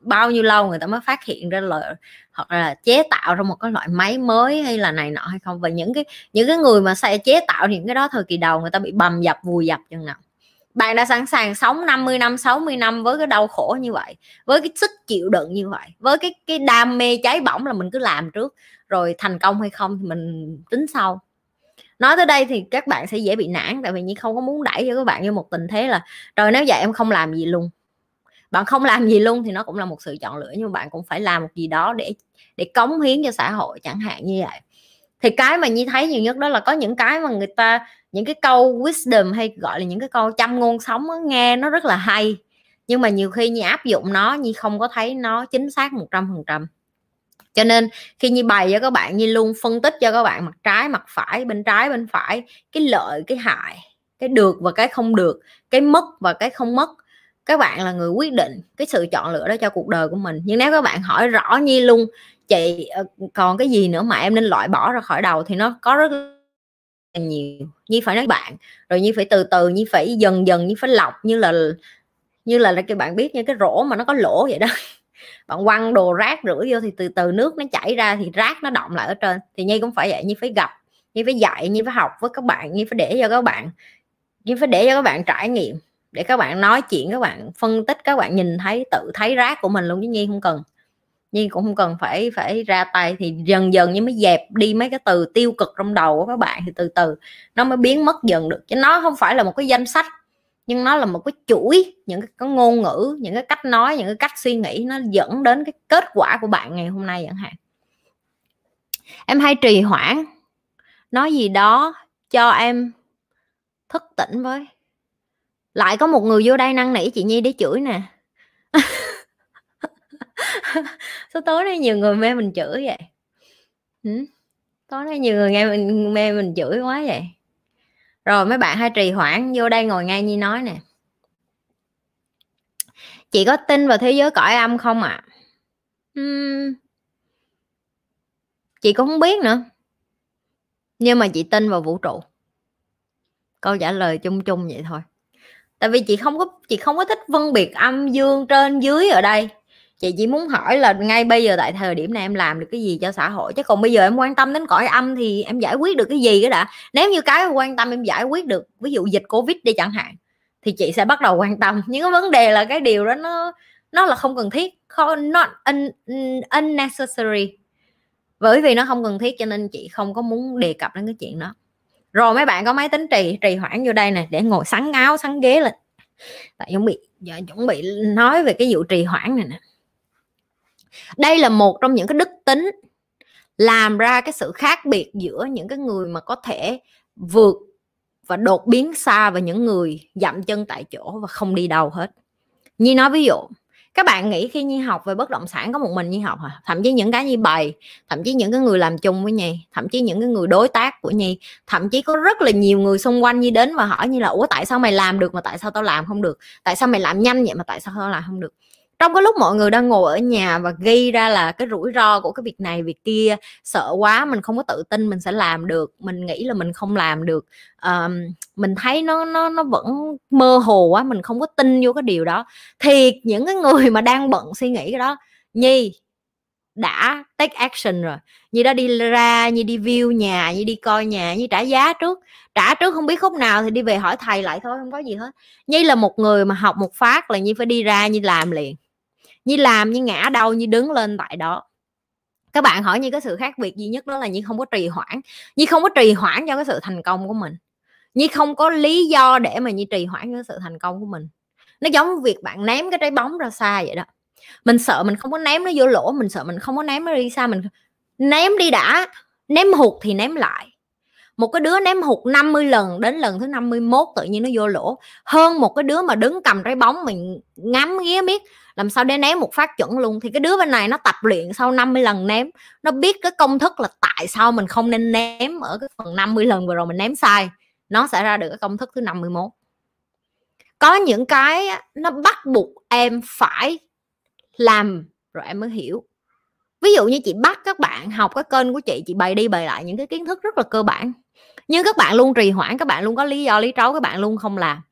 bao nhiêu lâu người ta mới phát hiện ra là, hoặc là chế tạo ra một cái loại máy mới hay là này nọ hay không? Và những cái những cái người mà sẽ chế tạo những cái đó thời kỳ đầu, người ta bị bầm dập, vùi dập chừng nào? Bạn đã sẵn sàng sống 50 năm 60 năm với cái đau khổ như vậy, với cái sức chịu đựng như vậy, với cái cái đam mê cháy bỏng là mình cứ làm trước, rồi thành công hay không thì mình tính sau. Nói tới đây thì các bạn sẽ dễ bị nản, tại vì như không có muốn đẩy cho các bạn như một tình thế là, trời, nếu vậy em không làm gì luôn. Bạn không làm gì luôn thì nó cũng là một sự chọn lựa, nhưng mà bạn cũng phải làm một gì đó để để cống hiến cho xã hội chẳng hạn như vậy thì cái mà nhi thấy nhiều nhất đó là có những cái mà người ta những cái câu wisdom hay gọi là những cái câu chăm ngôn sống đó, nghe nó rất là hay. Nhưng mà nhiều khi như áp dụng nó như không có thấy nó chính xác một trăm phần trăm. Cho nên khi như bày cho các bạn như luôn phân tích cho các bạn mặt trái mặt phải bên trái bên phải cái lợi cái hại cái được và cái không được cái mất và cái không mất các bạn là người quyết định cái sự chọn lựa đó cho cuộc đời của mình. Nhưng nếu các bạn hỏi rõ như luôn, chị ờ, còn cái gì nữa mà em nên loại bỏ ra khỏi đầu? thì nó có rất nhiều. Như phải nói bạn, rồi như phải từ từ, như phải dần dần, như phải lọc, như là như là các bạn biết như cái rổ mà nó có lỗ vậy đó. Bạn quăng đồ rác rưởi vô thì từ từ nước nó chảy ra thì rác nó động lại ở trên. Thì nhi cũng phải vậy như phải gặp như phải dạy như phải học với các bạn như phải để cho các bạn như phải để cho các bạn trải nghiệm để các bạn nói chuyện các bạn phân tích các bạn nhìn thấy tự thấy rác của mình luôn chứ nhi không cần. Nhi cũng không cần phải phải ra tay thì dần dần như mới dẹp đi mấy cái từ tiêu cực trong đầu của các bạn thì từ từ nó mới biến mất dần được. Chứ nó không phải là một cái danh sách nhưng nó là một cái chuỗi những cái, cái ngôn ngữ những cái cách nói những cái cách suy nghĩ nó dẫn đến cái kết quả của bạn ngày hôm nay chẳng hạn. Em hay trì hoãn nói gì đó cho em thức tỉnh với lại có một người vô đây năn nỉ chị nhi để chửi nè. Sao tối nay nhiều người mê mình chửi vậy? Ừ? tối nay nhiều người nghe mình, mê mình chửi quá vậy? Rồi, mấy bạn hay trì hoãn, vô đây ngồi ngay Nhi nói nè. Chị có tin vào thế giới cõi âm không ạ? À? uhm. chị cũng không biết nữa. Nhưng mà chị tin vào vũ trụ. Câu trả lời chung chung vậy thôi tại vì chị không có chị không có thích phân biệt âm dương trên dưới ở đây. Chị chỉ muốn hỏi là ngay bây giờ tại thời điểm này em làm được cái gì cho xã hội? Chứ còn bây giờ em quan tâm đến cõi âm thì em giải quyết được cái gì cái đã? Nếu như cái quan tâm em giải quyết được ví dụ dịch covid đi chẳng hạn thì chị sẽ bắt đầu quan tâm. Những cái vấn đề là cái điều đó nó nó là không cần thiết không not un, unnecessary. Bởi vì nó không cần thiết cho nên chị không có muốn đề cập đến cái chuyện đó rồi mấy bạn có máy tính trì trì hoãn vô đây nè, để ngồi sắn áo, sắn ghế lên. Tại chuẩn bị, giờ chuẩn bị nói về cái vụ trì hoãn này nè. Đây là một trong những cái đức tính làm ra cái sự khác biệt giữa những cái người mà có thể vượt và đột biến xa và những người dậm chân tại chỗ và không đi đâu hết. Như nói ví dụ các bạn nghĩ khi nhi học về bất động sản có một mình nhi học à thậm chí những cái như bày, thậm chí những cái người làm chung với nhi, thậm chí những cái người đối tác của nhi, thậm chí có rất là nhiều người xung quanh nhi đến và hỏi như là, ủa, tại sao mày làm được mà tại sao tao làm không được? Tại sao mày làm nhanh vậy mà tại sao tao làm không được? Trong cái lúc mọi người đang ngồi ở nhà và ghi ra là cái rủi ro của cái việc này việc kia sợ quá mình không có tự tin mình sẽ làm được mình nghĩ là mình không làm được uh, mình thấy nó nó nó vẫn mơ hồ quá mình không có tin vô cái điều đó. Thì những cái người mà đang bận suy nghĩ cái đó nhi đã take action rồi. Như đã đi ra như đi view nhà như đi coi nhà như trả giá trước. Trả trước không biết khúc nào thì đi về hỏi thầy lại thôi không có gì hết. Như là một người mà học một phát là như phải đi ra như làm liền như làm, như ngã đâu, như đứng lên tại đó. Các bạn hỏi như cái sự khác biệt duy nhất đó là như không có trì hoãn, như không có trì hoãn cho cái sự thành công của mình, như không có lý do để mà như trì hoãn cho cái sự thành công của mình. Nó giống việc bạn ném cái trái bóng ra xa vậy đó. Mình sợ mình không có ném nó vô lỗ, mình sợ mình không có ném nó đi xa, mình ném đi đã, ném hụt thì ném lại một cái đứa ném hụt 50 lần đến lần thứ 51 tự nhiên nó vô lỗ. Hơn một cái đứa mà đứng cầm trái bóng mình ngắm nghía biết làm sao để ném một phát chuẩn luôn. Thì cái đứa bên này nó tập luyện sau 50 lần ném, nó biết cái công thức là tại sao mình không nên ném ở cái phần 50 lần vừa rồi mình ném sai. Nó sẽ ra được cái công thức thứ 51 có những cái nó bắt buộc em phải làm rồi em mới hiểu. Ví dụ như chị bắt các bạn học cái kênh của chị chị bày đi bày lại những cái kiến thức rất là cơ bản nhưng các bạn luôn trì hoãn, các bạn luôn có lý do, lý trấu, các bạn luôn không làm.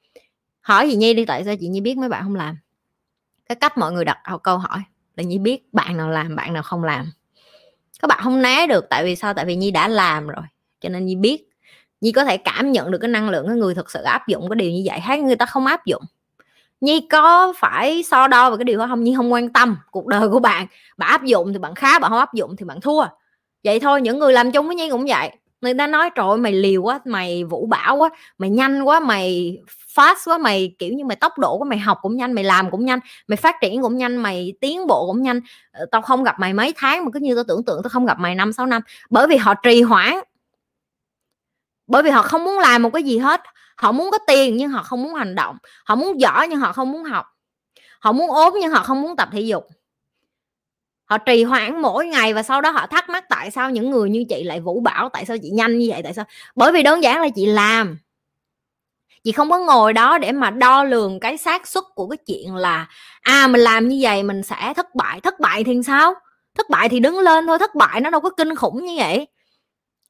Hỏi gì nhi đi, tại sao chị nhi biết mấy bạn không làm? Cái cách mọi người đặt câu hỏi là nhi biết bạn nào làm, bạn nào không làm. Các bạn không né được tại vì sao? Tại vì nhi đã làm rồi, cho nên nhi biết. Nhi có thể cảm nhận được cái năng lượng, cái người thực sự áp dụng cái điều như vậy hay người ta không áp dụng. Nhi có phải so đo về cái điều đó không? Nhi không quan tâm cuộc đời của bạn. Bạn áp dụng thì bạn khá, bạn không áp dụng thì bạn thua. Vậy thôi, những người làm chung với nhi cũng vậy người ta nói, trời mày liều quá, mày vũ bảo quá, mày nhanh quá, mày fast quá, mày, kiểu như, mày tốc độ của mày học cũng nhanh, mày làm cũng nhanh, mày phát triển cũng nhanh, mày tiến bộ cũng nhanh. Ờ, tao không gặp mày mấy tháng mà cứ như tao tưởng tượng tao không gặp mày năm, sáu năm. Bởi vì họ trì hoãn. Bởi vì họ không muốn làm một cái gì hết. Họ muốn có tiền nhưng họ không muốn hành động. Họ muốn giỏi nhưng họ không muốn học. Họ muốn ốm nhưng họ không muốn tập thể dục họ trì hoãn mỗi ngày và sau đó họ thắc mắc tại sao những người như chị lại vũ bảo tại sao chị nhanh như vậy, tại sao? Bởi vì đơn giản là chị làm. Chị không có ngồi đó để mà đo lường cái xác suất của cái chuyện là à mình làm như vậy mình sẽ thất bại. Thất bại thì sao? Thất bại thì đứng lên thôi, thất bại nó đâu có kinh khủng như vậy.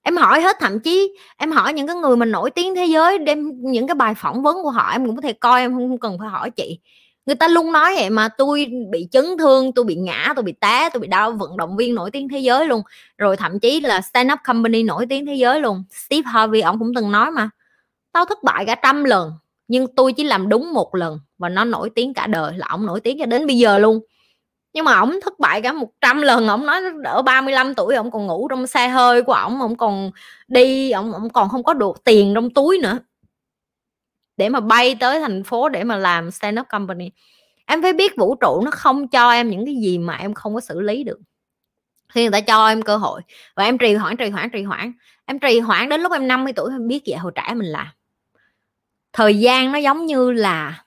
Em hỏi hết, thậm chí em hỏi những cái người mà nổi tiếng thế giới, đem những cái bài phỏng vấn của họ, em cũng có thể coi, em không cần phải hỏi chị người ta luôn nói vậy mà tôi bị chấn thương tôi bị ngã tôi bị té tôi bị đau vận động viên nổi tiếng thế giới luôn. Rồi thậm chí là stand up company nổi tiếng thế giới luôn. Steve Harvey, ông cũng từng nói mà, tao thất bại cả trăm lần, nhưng tôi chỉ làm đúng một lần và nó nổi tiếng cả đời, là ông nổi tiếng cho đến bây giờ luôn. Nhưng mà ổng thất bại cả 100 lần ổng nói ở 35 tuổi ổng còn ngủ trong xe hơi của ổng ổng còn đi ổng ổng còn không có được tiền trong túi nữa để mà bay tới thành phố để mà làm stand up company. Em phải biết vũ trụ nó không cho em những cái gì mà em không có xử lý được. Khi người ta cho em cơ hội và em trì hoãn trì hoãn trì hoãn. Em trì hoãn đến lúc em 50 tuổi em biết vậy hồi trẻ mình làm. Thời gian nó giống như là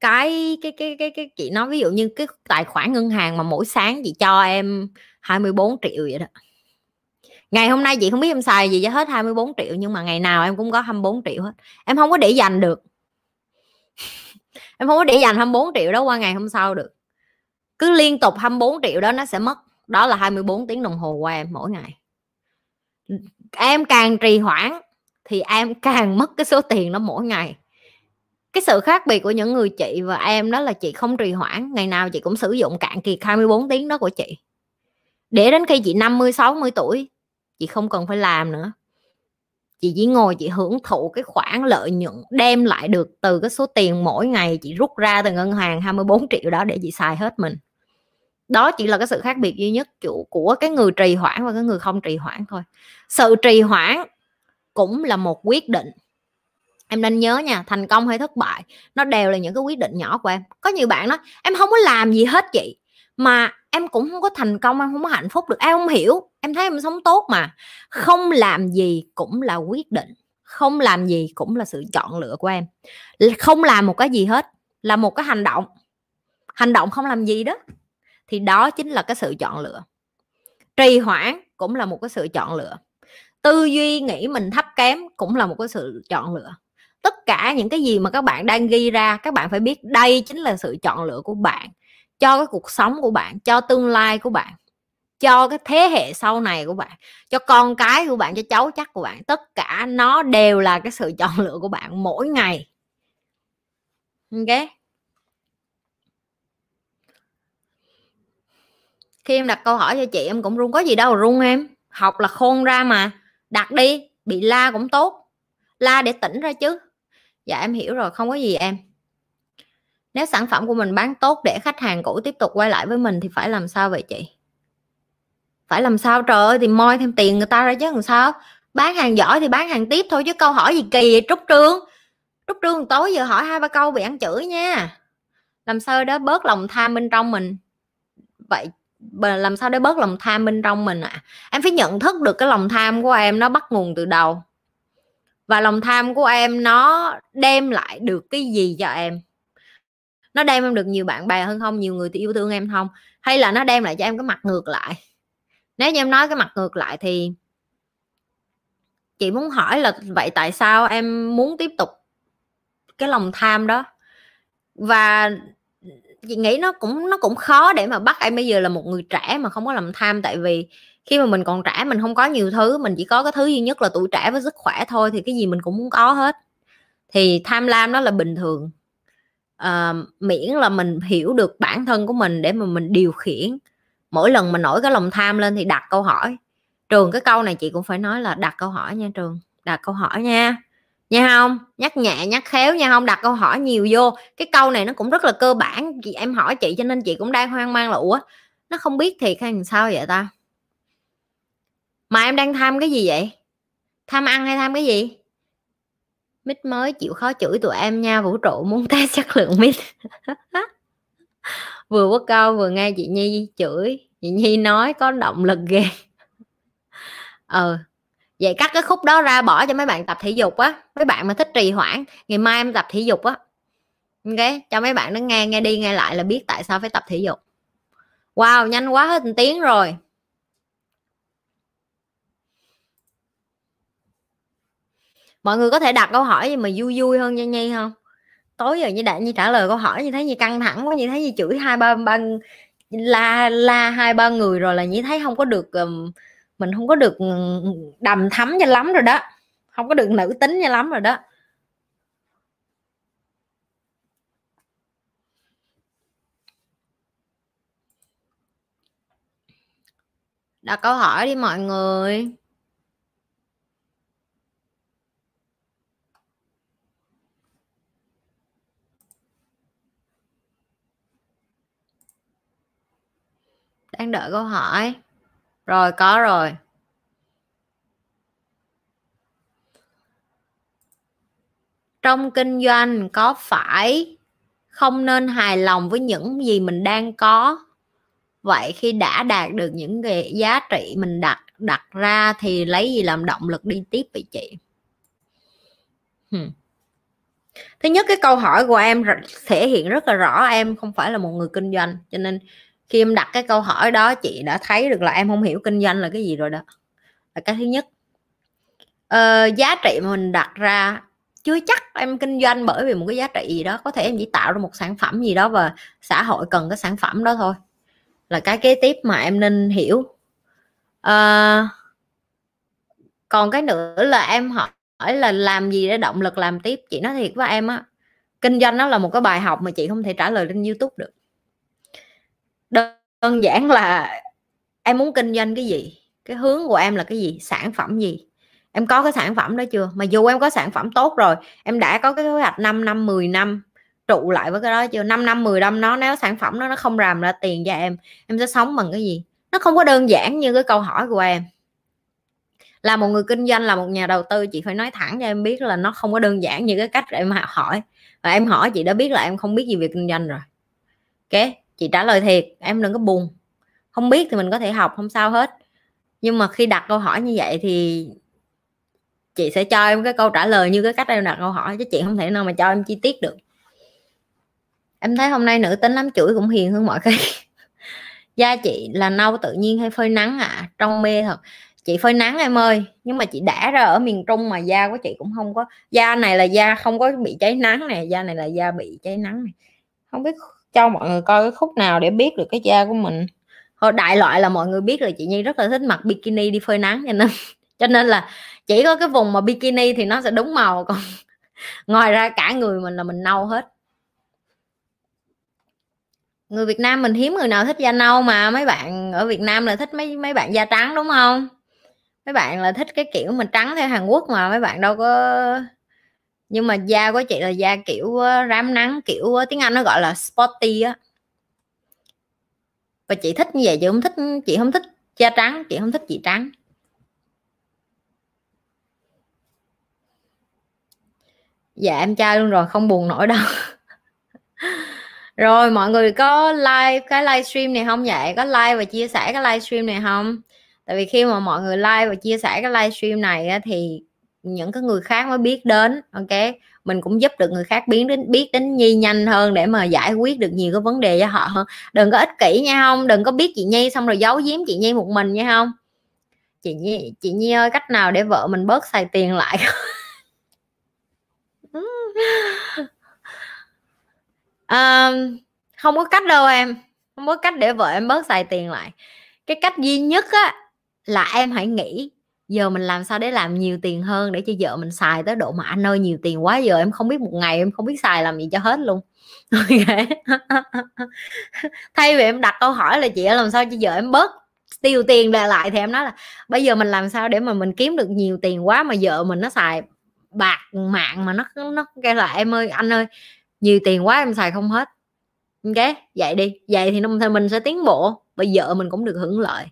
cái cái cái cái cái, chị nói ví dụ như cái tài khoản ngân hàng mà mỗi sáng chị cho em 24 triệu vậy đó ngày hôm nay chị không biết em xài gì cho hết 24 triệu, nhưng mà ngày nào em cũng có 24 triệu hết. Em không có để dành được. Em không có để dành 24 triệu đó qua ngày hôm sau được. Cứ liên tục 24 triệu đó nó sẽ mất. Đó là 24 tiếng đồng hồ qua em mỗi ngày. Em càng trì hoãn thì em càng mất cái số tiền đó mỗi ngày. Cái sự khác biệt của những người chị và em đó là chị không trì hoãn. Ngày nào chị cũng sử dụng cạn kiệt 24 tiếng đó của chị. Để đến khi chị 50 60 tuổi chị không cần phải làm nữa. Chị chỉ ngồi, chị hưởng thụ cái khoản lợi nhuận, đem lại được từ cái số tiền mỗi ngày chị rút ra từ ngân hàng 24 triệu đó để chị xài hết mình. Đó chỉ là cái sự khác biệt duy nhất của cái người trì hoãn và cái người không trì hoãn thôi. Sự trì hoãn cũng là một quyết định. Em nên nhớ nha, thành công hay thất bại, nó đều là những cái quyết định nhỏ của em. Có nhiều bạn nói, em không có làm gì hết chị. Mà em cũng không có thành công, em không có hạnh phúc được, em không hiểu, em thấy em sống tốt mà. Không làm gì cũng là quyết định, không làm gì cũng là sự chọn lựa của em. Không làm một cái gì hết, là một cái hành động. Hành động không làm gì đó, thì đó chính là cái sự chọn lựa. Trì hoãn cũng là một cái sự chọn lựa. Tư duy nghĩ mình thấp kém cũng là một cái sự chọn lựa. Tất cả những cái gì mà các bạn đang ghi ra, các bạn phải biết đây chính là sự chọn lựa của bạn cho cái cuộc sống của bạn, cho tương lai của bạn, cho cái thế hệ sau này của bạn, cho con cái của bạn, cho cháu chắc của bạn. Tất cả nó đều là cái sự chọn lựa của bạn mỗi ngày. Ok? Khi em đặt câu hỏi cho chị, em cũng run. Có gì đâu run em. Học là khôn ra mà. Đặt đi, bị la cũng tốt. La để tỉnh ra chứ. Dạ em hiểu rồi. Không có gì em nếu sản phẩm của mình bán tốt để khách hàng cũ tiếp tục quay lại với mình thì phải làm sao vậy chị? Phải làm sao? Trời ơi, thì moi thêm tiền người ta ra chứ làm sao? Bán hàng giỏi thì bán hàng tiếp thôi chứ câu hỏi gì kỳ vậy, trúc trương? Trúc trương, tối giờ hỏi hai ba câu bị ăn chửi nha. Làm sao đó bớt lòng tham bên trong mình? Vậy làm sao để bớt lòng tham bên trong mình ạ? À? em phải nhận thức được cái lòng tham của em nó bắt nguồn từ đầu và lòng tham của em nó đem lại được cái gì cho em? Nó đem em được nhiều bạn bè hơn không? Nhiều người thì yêu thương em không? Hay là nó đem lại cho em cái mặt ngược lại? Nếu như em nói cái mặt ngược lại thì chị muốn hỏi là vậy tại sao em muốn tiếp tục cái lòng tham đó? Và chị nghĩ nó cũng nó cũng khó để mà bắt em. Bây giờ là một người trẻ mà không có lòng tham, tại vì khi mà mình còn trẻ, mình không có nhiều thứ, mình chỉ có cái thứ duy nhất là tuổi trẻ với sức khỏe thôi, thì cái gì mình cũng muốn có hết. Thì tham lam đó là bình thường uh, miễn là mình hiểu được bản thân của mình để mà mình điều khiển. Mỗi lần mình nổi cái lòng tham lên thì đặt câu hỏi. Trường cái câu này chị cũng phải nói là đặt câu hỏi nha trường đặt câu hỏi nha. Nha không? Nhắc nhẹ nhắc khéo nha không? Đặt câu hỏi nhiều vô. Cái câu này nó cũng rất là cơ bản. Chị em hỏi chị cho nên chị cũng đang hoang mang là ủa nó không biết thiệt hay làm sao vậy ta? Mà em đang tham cái gì vậy? Tham ăn hay tham cái gì? Mít mới chịu khó chửi tụi em nha, vũ trụ muốn test chất lượng mít. Vừa có câu vừa nghe chị nhi chửi. Chị nhi nói có động lực ghê. Ờ vậy cắt cái khúc đó ra bỏ cho mấy bạn tập thể dục á. Mấy bạn mà thích trì hoãn, ngày mai em tập thể dục á. Ok, cho mấy bạn nó nghe nghe đi nghe lại là biết tại sao phải tập thể dục. Wow, nhanh quá, hết một tiếng rồi. Mọi người có thể đặt câu hỏi gì mà vui vui hơn cho nhi không? Tối giờ như đại như trả lời câu hỏi như thế như căng thẳng quá như thế như chửi hai ba ba, la la hai ba người rồi là như thấy không có được mình không có được đầm thắm cho lắm rồi đó. Không có được nữ tính cho lắm rồi đó. Đặt câu hỏi đi mọi người. Đang đợi câu hỏi. Rồi, có rồi. Trong kinh doanh có phải không nên hài lòng với những gì mình đang có? Vậy khi đã đạt được những cái giá trị mình đặt đặt ra thì lấy gì làm động lực đi tiếp vậy chị? Hmm. thứ nhất, cái câu hỏi của em thể hiện rất là rõ em không phải là một người kinh doanh, cho nên khi em đặt cái câu hỏi đó chị đã thấy được là em không hiểu kinh doanh là cái gì rồi đó. Là cái thứ nhất. Ờ, giá trị mà mình đặt ra chưa chắc em kinh doanh bởi vì một cái giá trị gì đó. Có thể em chỉ tạo ra một sản phẩm gì đó và xã hội cần cái sản phẩm đó thôi. Là cái kế tiếp mà em nên hiểu. À, còn cái nữa là em hỏi là làm gì để động lực làm tiếp? Chị nói thiệt với em á kinh doanh nó là một cái bài học mà chị không thể trả lời trên youtube được đơn giản là em muốn kinh doanh cái gì? Cái hướng của em là cái gì? Sản phẩm gì? Em có cái sản phẩm đó chưa? Mà dù em có sản phẩm tốt rồi, em đã có cái kế hoạch 5 năm 10 năm trụ lại với cái đó chưa? 5 năm 10 năm nó, nếu sản phẩm đó nó không làm ra tiền cho em em sẽ sống bằng cái gì? Nó không có đơn giản như cái câu hỏi của em. Là một người kinh doanh, là một nhà đầu tư, chị phải nói thẳng cho em biết là nó không có đơn giản như cái cách em hỏi. Và em hỏi chị đã biết là em không biết gì về kinh doanh rồi. Ok? Chị trả lời thiệt, em đừng có buồn. Không biết thì mình có thể học, không sao hết. Nhưng mà khi đặt câu hỏi như vậy thì chị sẽ cho em cái câu trả lời như cái cách em đặt câu hỏi, chứ chị không thể nào mà cho em chi tiết được. Em thấy hôm nay nữ tính lắm, chửi cũng hiền hơn mọi khi. Da chị là nâu tự nhiên hay phơi nắng à trong mê thật. Chị phơi nắng em ơi, nhưng mà chị đã ra ở miền trung mà da của chị cũng không có, da này là da không có bị cháy nắng này da này là da bị cháy nắng này không biết cho mọi người coi cái khúc nào để biết được cái da của mình. Thôi, đại loại là mọi người biết là chị Nhi rất là thích mặc bikini đi phơi nắng, cho nên cho nên là chỉ có cái vùng mà bikini thì nó sẽ đúng màu, còn ngoài ra cả người mình là mình nâu hết. Người Việt Nam mình hiếm người nào thích da nâu mà, mấy bạn ở Việt Nam là thích mấy mấy bạn da trắng, đúng không? Mấy bạn là thích cái kiểu mình trắng theo Hàn Quốc mà, mấy bạn đâu có nhưng mà da của chị là da kiểu ờ, rám nắng, kiểu ờ, tiếng Anh nó gọi là sporty á. Và chị thích như vậy, chị không thích, chị không thích da trắng, chị không thích chị trắng. Dạ em trai luôn rồi, không buồn nổi đâu. Rồi, mọi người có like cái livestream này không? Vậy có like và chia sẻ cái livestream này không? Tại vì khi mà mọi người like và chia sẻ cái livestream này thì những cái người khác mới biết đến ok? Mình cũng giúp được người khác biến đến biết đến nhi nhanh hơn để mà giải quyết được nhiều cái vấn đề cho họ hơn. Đừng có ích kỷ nha không đừng có biết chị nhi xong rồi giấu giếm chị nhi một mình nha không chị nhi chị nhi ơi cách nào để vợ mình bớt xài tiền lại? À, không có cách đâu em không có cách để vợ em bớt xài tiền lại. Cái cách duy nhất á là em hãy nghĩ giờ mình làm sao để làm nhiều tiền hơn để cho vợ mình xài tới độ mà anh ơi, nhiều tiền quá giờ em không biết một ngày em không biết xài làm gì cho hết luôn. Okay. thay vì em đặt câu hỏi là chị làm sao cho vợ em bớt tiêu tiền lại lại? Thì em nói là bây giờ mình làm sao để mà mình kiếm được nhiều tiền quá mà vợ mình nó xài bạc mạng mà nó nó kêu là, em ơi, anh ơi, nhiều tiền quá em xài không hết. Ok, vậy đi. Vậy thì mình sẽ tiến bộ bây giờ mình cũng được hưởng lợi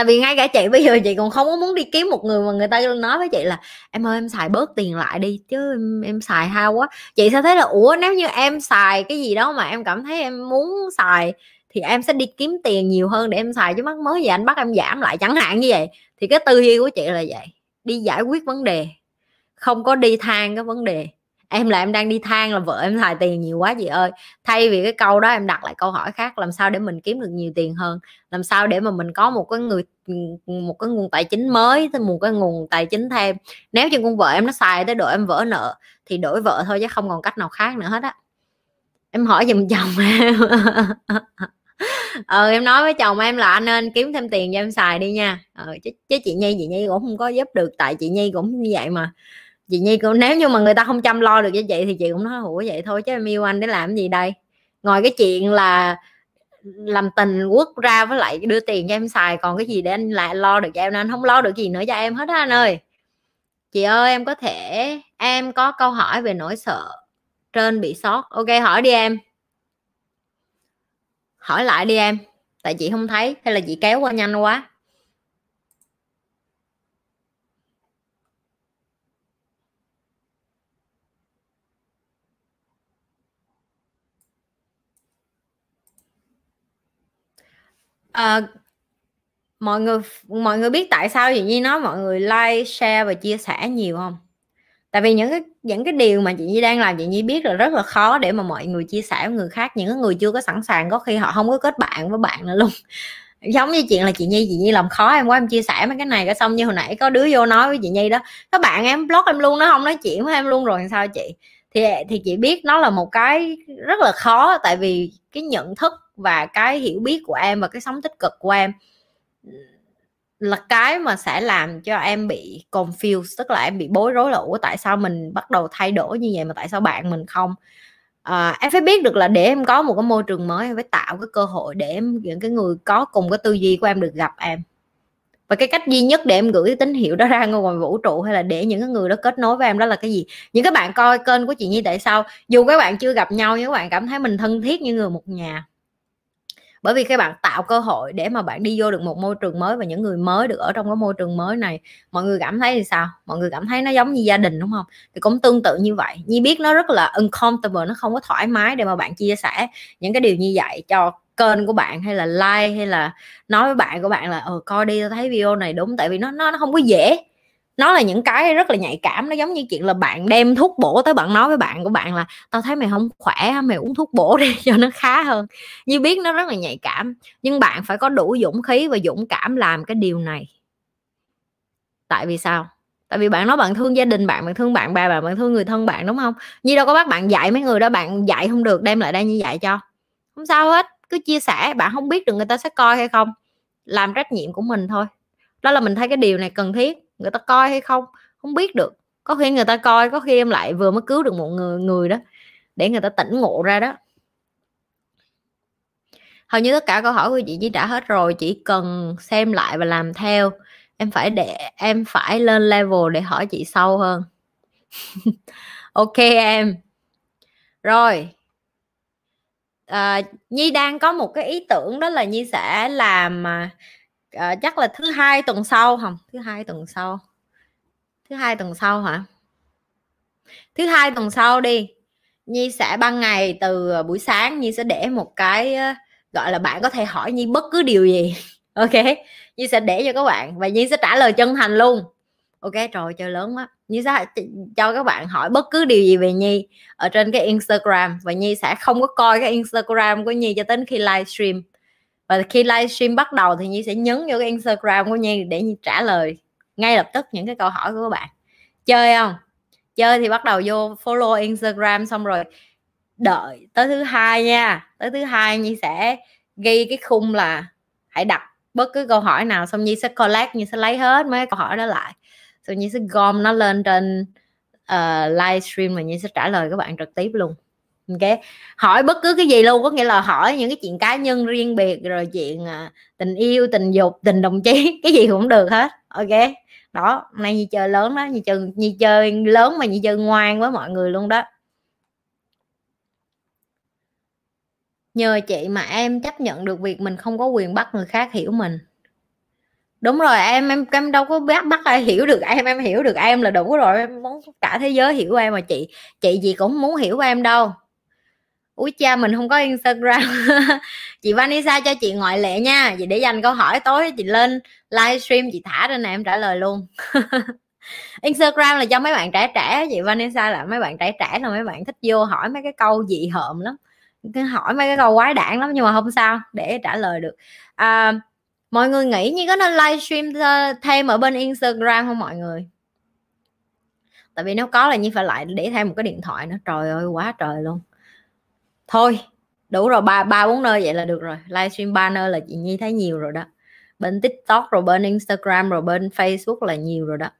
tại vì ngay cả chị bây giờ chị còn không có muốn đi kiếm một người mà người ta nói với chị là em ơi em xài bớt tiền lại đi chứ em, em xài hao quá. Chị sẽ thấy là ủa nếu như em xài cái gì đó mà em cảm thấy em muốn xài thì em sẽ đi kiếm tiền nhiều hơn để em xài chứ mắc mới gì anh bắt em giảm lại. Chẳng hạn như vậy. Thì cái tư duy của chị là vậy đi giải quyết vấn đề không có đi than cái vấn đề em là em đang đi than là vợ em xài tiền nhiều quá chị ơi. Thay vì cái câu đó em đặt lại câu hỏi khác làm sao để mình kiếm được nhiều tiền hơn? Làm sao để mà mình có một cái người một cái nguồn tài chính mới thêm một cái nguồn tài chính thêm? Nếu như con vợ em nó xài tới độ em vỡ nợ thì đổi vợ thôi chứ không còn cách nào khác nữa hết á. Em hỏi giùm chồng em. Ờ em nói với chồng em là anh nên kiếm thêm tiền cho em xài đi nha. Ờ, chứ, chứ chị nhi chị nhi cũng không có giúp được tại chị nhi cũng như vậy mà chị nhi cũng nếu như mà người ta không chăm lo được cho chị thì chị cũng nói, ủa, vậy thôi chứ em yêu anh để làm gì đây? Ngoài cái chuyện là làm tình quốc ra với lại đưa tiền cho em xài, còn cái gì để anh lại lo được cho em anh không lo được gì nữa cho em hết á anh ơi. Chị ơi, em có thể, em có câu hỏi về nỗi sợ trên bị sót. Ok, hỏi đi em. Hỏi lại đi em. Tại chị không thấy, hay là chị kéo qua nhanh quá? À, mọi người mọi người biết tại sao chị Nhi nói mọi người like share và chia sẻ nhiều không? Tại vì những cái những cái điều mà chị Nhi đang làm chị Nhi biết là rất là khó để mà mọi người chia sẻ với người khác. Những người chưa có sẵn sàng có khi họ không có kết bạn với bạn nữa luôn. Giống như chuyện là chị Nhi chị Nhi làm khó em quá em chia sẻ mấy cái này cái xong như hồi nãy có đứa vô nói với chị Nhi đó các bạn em block em luôn nó không nói chuyện với em luôn rồi sao chị? Thì thì chị biết nó là một cái rất là khó tại vì cái nhận thức và cái hiểu biết của em và cái sống tích cực của em là cái mà sẽ làm cho em bị confused tức là em bị bối rối là ủa tại sao mình bắt đầu thay đổi như vậy mà tại sao bạn mình không? À, em phải biết được là để em có một cái môi trường mới em phải tạo cái cơ hội để em những cái người có cùng cái tư duy của em được gặp em. Và cái cách duy nhất để em gửi cái tín hiệu đó ra ngoài vũ trụ hay là để những cái người đó kết nối với em đó là cái gì? Những các bạn coi kênh của chị Nhi tại sao dù các bạn chưa gặp nhau nhưng các bạn cảm thấy mình thân thiết như người một nhà bởi vì các bạn tạo cơ hội để mà bạn đi vô được một môi trường mới và những người mới được ở trong cái môi trường mới này, mọi người cảm thấy thì sao? Mọi người cảm thấy nó giống như gia đình, đúng không? Thì cũng tương tự như vậy. Nhi biết nó rất là uncomfortable, nó không có thoải mái để mà bạn chia sẻ những cái điều như vậy cho kênh của bạn hay là like hay là nói với bạn của bạn là ờ coi đi tôi thấy video này đúng. Tại vì nó nó nó không có dễ nó là những cái rất là nhạy cảm, nó giống như chuyện là bạn đem thuốc bổ tới bạn nói với bạn của bạn là, tao thấy mày không khỏe, mày uống thuốc bổ đi cho nó khá hơn. Như biết nó rất là nhạy cảm, nhưng bạn phải có đủ dũng khí và dũng cảm làm cái điều này. Tại vì sao? Tại vì bạn nói bạn thương gia đình bạn bạn thương bạn bè bạn bạn thương người thân bạn, đúng không? Như đâu có bắt bạn dạy mấy người đó, bạn dạy không được, đem lại đây như vậy cho. Không sao hết, cứ chia sẻ, bạn không biết được người ta sẽ coi hay không. Làm trách nhiệm của mình thôi. Đó là mình thấy cái điều này cần thiết người ta coi hay không không biết được. Có khi người ta coi có khi em lại vừa mới cứu được một người người đó để người ta tỉnh ngộ ra đó. Hầu như tất cả câu hỏi của chị chỉ trả hết rồi chỉ cần xem lại và làm theo. Em phải để em phải lên level để hỏi chị sâu hơn. Ok em. Rồi. À, nhi đang có một cái ý tưởng đó là nhi sẽ làm à, à, chắc là thứ hai tuần sau không? Thứ hai tuần sau. Thứ hai tuần sau hả? Thứ hai tuần sau đi. Nhi sẽ ban ngày từ ờ, buổi sáng nhi sẽ để một cái ờ, gọi là bạn có thể hỏi nhi bất cứ điều gì. Ok? Nhi sẽ để cho các bạn và nhi sẽ trả lời chân thành luôn. Ok? Trời chơi lớn quá. Nhi sẽ cho các bạn hỏi bất cứ điều gì về nhi ở trên cái instagram và nhi sẽ không có coi cái instagram của nhi cho đến khi livestream và khi livestream bắt đầu thì nhi sẽ nhấn vô cái instagram của nhi để nhi trả lời ngay lập tức những cái câu hỏi của các bạn. Chơi không? Chơi thì bắt đầu vô follow instagram xong rồi đợi tới thứ hai nha. Tới thứ hai nhi sẽ ghi cái khung là hãy đặt bất cứ câu hỏi nào xong nhi sẽ collect nhi sẽ lấy hết mấy câu hỏi đó lại. Rồi nhi sẽ gom nó lên trên ờ, uh, livestream mà nhi sẽ trả lời các bạn trực tiếp luôn ok hỏi bất cứ cái gì luôn, có nghĩa là hỏi những cái chuyện cá nhân riêng biệt, rồi chuyện à, tình yêu, tình dục, tình đồng chí, cái gì cũng được hết, ok? Đó, nay như chơi lớn đó như chơi như chơi lớn mà như chơi ngoan với mọi người luôn đó. Nhờ chị mà em chấp nhận được việc mình không có quyền bắt người khác hiểu mình. Đúng rồi, em em em đâu có bắt bắt ai hiểu được em em hiểu được em là đủ rồi, em muốn cả thế giới hiểu em mà chị chị gì cũng muốn hiểu em đâu úi cha mình không có instagram. Chị vanessa cho chị ngoại lệ nha. Chị để dành câu hỏi tối chị lên livestream chị thả trên này em trả lời luôn. Instagram là cho mấy bạn trẻ trẻ chị vanessa là mấy bạn trẻ trẻ là mấy bạn thích vô hỏi mấy cái câu dị hợm lắm. Cứ hỏi mấy cái câu quái đản lắm nhưng mà không sao để trả lời được. À, mọi người nghĩ như có nên livestream thêm ở bên instagram không mọi người? Tại vì nếu có là như phải lại để thêm một cái điện thoại nữa. Trời ơi quá trời luôn thôi, đủ rồi, ba ba, bốn nơi vậy là được rồi. Livestream ba nơi là chị nhi thấy nhiều rồi đó. Bên tiktok rồi bên instagram rồi bên facebook là nhiều rồi đó.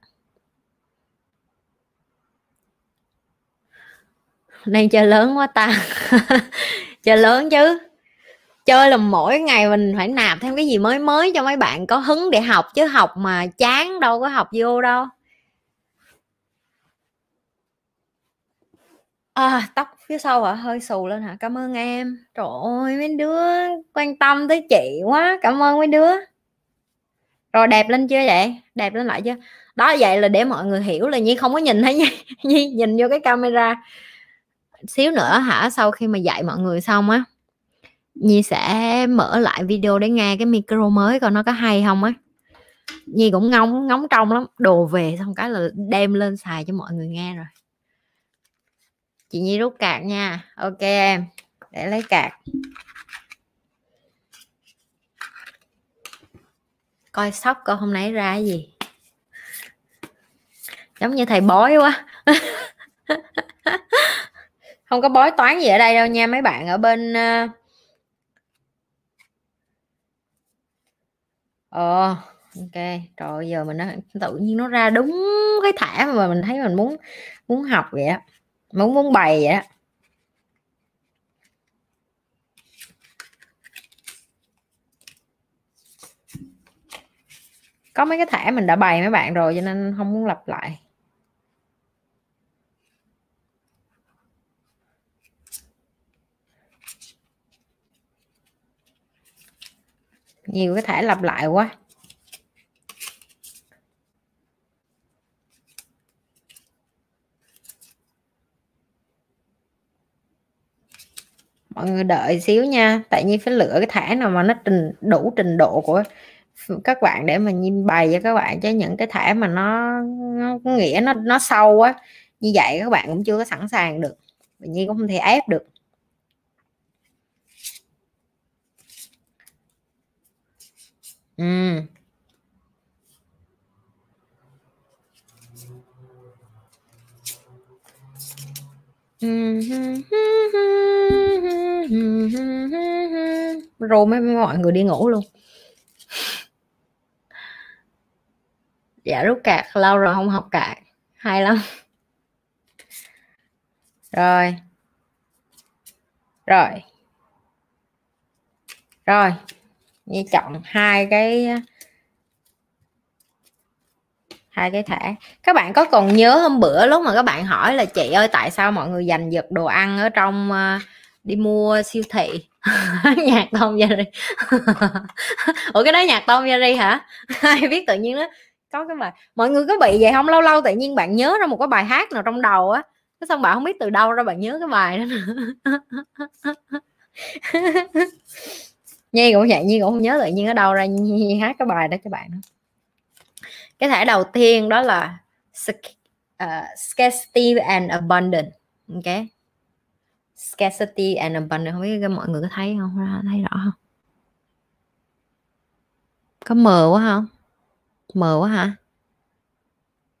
Đang chơi lớn quá ta. Chơi lớn chứ. Chơi là mỗi ngày mình phải nạp thêm cái gì mới mới cho mấy bạn có hứng để học chứ học mà chán đâu có học vô đâu. À, tóc phía sau hả? Hơi xù lên hả? Cảm ơn em. Trời ơi mấy đứa quan tâm tới chị quá. Cảm ơn mấy đứa. Rồi đẹp lên chưa vậy? Đẹp lên lại chưa? Đó vậy là để mọi người hiểu là nhi không có nhìn thấy nhi, nhi nhìn vô cái camera xíu nữa hả? Sau khi mà dạy mọi người xong á Nhi sẽ mở lại video để nghe cái micro mới coi nó có hay không á. Nhi cũng ngóng ngóng trong lắm. Đồ về xong cái là đem lên xài cho mọi người nghe rồi chị Nhi rút cạc nha. Ok em, để lấy cạc. Coi sóc coi hôm nay ra cái gì. Giống như thầy bói quá. Không có bói toán gì ở đây đâu nha, mấy bạn ở bên ờ, ờ ok. Rồi giờ mình nó tự nhiên nó ra đúng cái thẻ mà mình thấy mình muốn muốn học vậy á muốn muốn bày vậy á có mấy cái thẻ mình đã bày mấy bạn rồi cho nên không muốn lặp lại. Nhiều cái thẻ lặp lại quá. Mọi người đợi xíu nha. Tại nhiên phải lựa cái thẻ nào mà nó trình đủ trình độ của các bạn để mà nhìn bày cho các bạn. Chứ những cái thẻ mà nó, nó nghĩa nó nó sâu quá như vậy các bạn cũng chưa có sẵn sàng được. Nhiên cũng không thể ép được. Ừ rồi mấy mọi người đi ngủ luôn. Dạ rút cạc lâu rồi không học cạc. Hay lắm. Rồi. Rồi. Rồi. Như chọn hai cái hai cái thẻ. Các bạn có còn nhớ hôm bữa lúc mà các bạn hỏi là chị ơi tại sao mọi người giành giật đồ ăn ở trong uh, đi mua siêu thị? Nhạc Tom Jerry. Ủa cái đó nhạc Tom Jerry hả? Ai biết tự nhiên đó có cái bài mọi người có bị vậy không? Lâu lâu tự nhiên bạn nhớ ra một cái bài hát nào trong đầu á cái xong bạn không biết từ đâu ra bạn nhớ cái bài đó nhi cũng vậy nhi cũng không nhớ tự nhiên ở đâu ra nhi hát cái bài đó cho bạn cái thẻ đầu tiên đó là uh, scarcity and abundance. Ok. Scarcity and abundance không biết mọi người có thấy không? Thấy rõ không? Có mờ quá không mờ quá hả?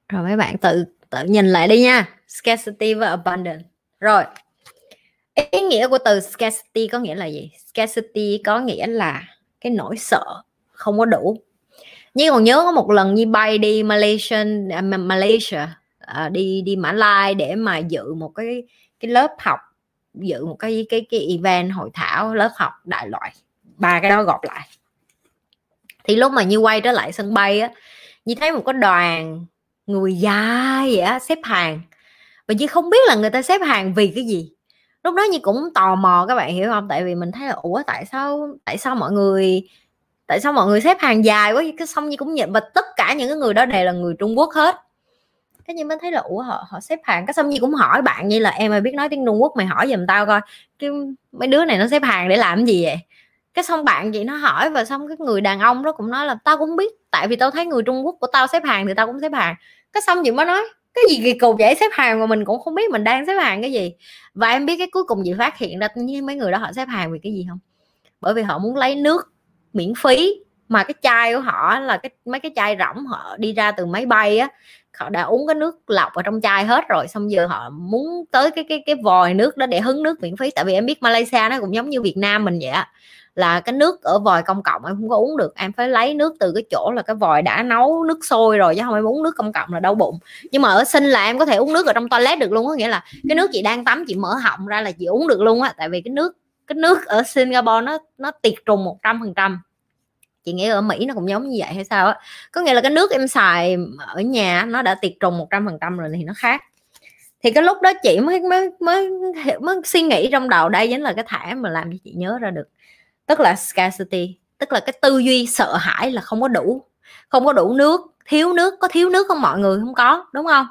Rồi mấy bạn tự tự nhìn lại đi nha. Scarcity và abundance. Rồi. Ý nghĩa của từ scarcity có nghĩa là gì? Scarcity có nghĩa là cái nỗi sợ không có đủ như còn nhớ có một lần như bay đi à, Malaysia Malaysia đi đi Mã Lai để mà dự một cái cái lớp học, dự một cái cái cái event hội thảo, lớp học đại loại. Ba cái đó gộp lại. Thì lúc mà như quay trở lại sân bay á như thấy một cái đoàn người dài vậy á, xếp hàng. Và như không biết là người ta xếp hàng vì cái gì. Lúc đó như cũng tò mò, các bạn hiểu không? Tại vì mình thấy là, ủa, tại sao tại sao mọi người tại sao mọi người xếp hàng dài quá cái xong như cũng nhận và tất cả những cái người đó đều là người Trung Quốc hết. Cái như mới thấy là, ủa, họ họ xếp hàng. Cái xong như cũng hỏi bạn như là, em ơi, biết nói tiếng Trung Quốc, mày hỏi giùm tao coi. Cái mấy đứa này nó xếp hàng để làm gì vậy? Cái xong bạn chị nó hỏi và xong cái người đàn ông đó cũng nói là, tao cũng biết, tại vì tao thấy người Trung Quốc của tao xếp hàng thì tao cũng xếp hàng. Cái xong chị mới nói, cái gì kỳ cục vậy? Xếp hàng mà mình cũng không biết mình đang xếp hàng cái gì. Và em biết cái cuối cùng gì phát hiện ra như mấy người đó họ xếp hàng vì cái gì không? Bởi vì họ muốn lấy nước miễn phí. Mà cái chai của họ là cái, mấy cái chai rỗng họ đi ra từ máy bay á, họ đã uống cái nước lọc ở trong chai hết rồi, xong giờ họ muốn tới cái cái cái vòi nước đó để hứng nước miễn phí. Tại vì em biết Malaysia nó cũng giống như Việt Nam mình vậy á, là cái nước ở vòi công cộng em không có uống được. Em phải lấy nước từ cái chỗ là cái vòi đã nấu nước sôi rồi, chứ không em uống nước công cộng là đau bụng. Nhưng mà ở sinh là em có thể uống nước ở trong toilet được luôn có nghĩa là cái nước chị đang tắm chị mở họng ra là chị uống được luôn á. Tại vì cái nước cái nước ở Singapore nó nó tiệt trùng một trăm phần trăm. Chị nghĩ ở Mỹ nó cũng giống như vậy hay sao á. Có nghĩa là cái nước em xài ở nhà nó đã tiệt trùng một trăm phần trăm rồi thì nó khác. Thì cái lúc đó chị mới mới mới mới suy nghĩ trong đầu đây chính là cái thẻ mà làm cho chị nhớ ra được. Tức là scarcity, tức là cái tư duy sợ hãi là không có đủ, không có đủ nước, thiếu nước, có thiếu nước không mọi người? Không có, đúng không?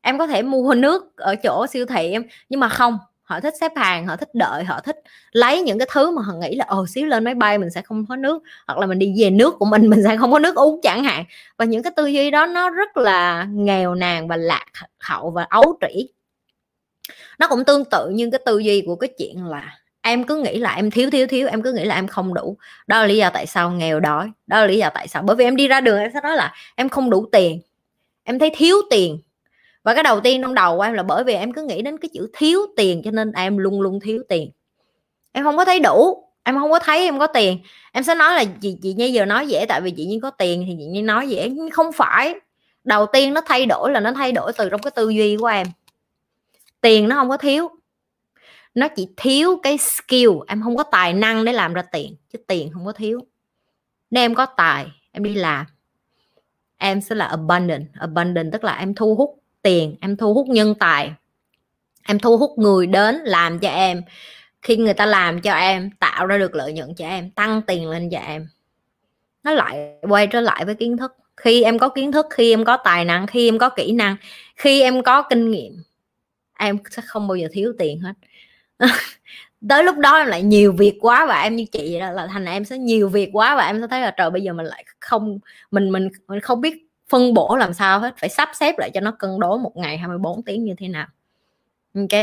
Em có thể mua nước ở chỗ siêu thị em, nhưng mà không họ thích xếp hàng, họ thích đợi, họ thích lấy những cái thứ mà họ nghĩ là ồ xíu lên máy bay mình sẽ không có nước. Hoặc là mình đi về nước của mình mình sẽ không có nước uống chẳng hạn. Và những cái tư duy đó nó rất là nghèo nàn và lạc hậu và ấu trĩ. Nó cũng tương tự như cái tư duy của cái chuyện là em cứ nghĩ là em thiếu thiếu thiếu, em cứ nghĩ là em không đủ. Đó là lý do tại sao nghèo đói. Đó là lý do tại sao, bởi vì em đi ra đường em sẽ nói là em không đủ tiền. Em thấy thiếu tiền và cái đầu tiên trong đầu của em là bởi vì em cứ nghĩ đến cái chữ thiếu tiền cho nên em luôn luôn thiếu tiền. Em không có thấy đủ, em không có thấy em có tiền. Em sẽ nói là chị chị như giờ nói dễ tại vì chị như có tiền thì chị như nói dễ nhưng không phải. Đầu tiên nó thay đổi là nó thay đổi từ trong cái tư duy của em. Tiền nó không có thiếu. Nó chỉ thiếu cái skill, em không có tài năng để làm ra tiền, chứ tiền không có thiếu. Nếu em có tài, em đi làm. Em sẽ là abundant abundant tức là em thu hút tiền em thu hút nhân tài. Em thu hút người đến làm cho em. Khi người ta làm cho em tạo ra được lợi nhuận cho em tăng tiền lên cho em. Nó lại quay trở lại với kiến thức. Khi em có kiến thức khi em có tài năng khi em có kỹ năng khi em có kinh nghiệm em sẽ không bao giờ thiếu tiền hết. Tới lúc đó em lại nhiều việc quá và em như chị vậy đó, là thành em sẽ nhiều việc quá và em sẽ thấy là trời bây giờ mình lại không mình mình mình không biết phân bổ làm sao hết, phải sắp xếp lại cho nó cân đối một ngày 24 tiếng như thế nào. Ok.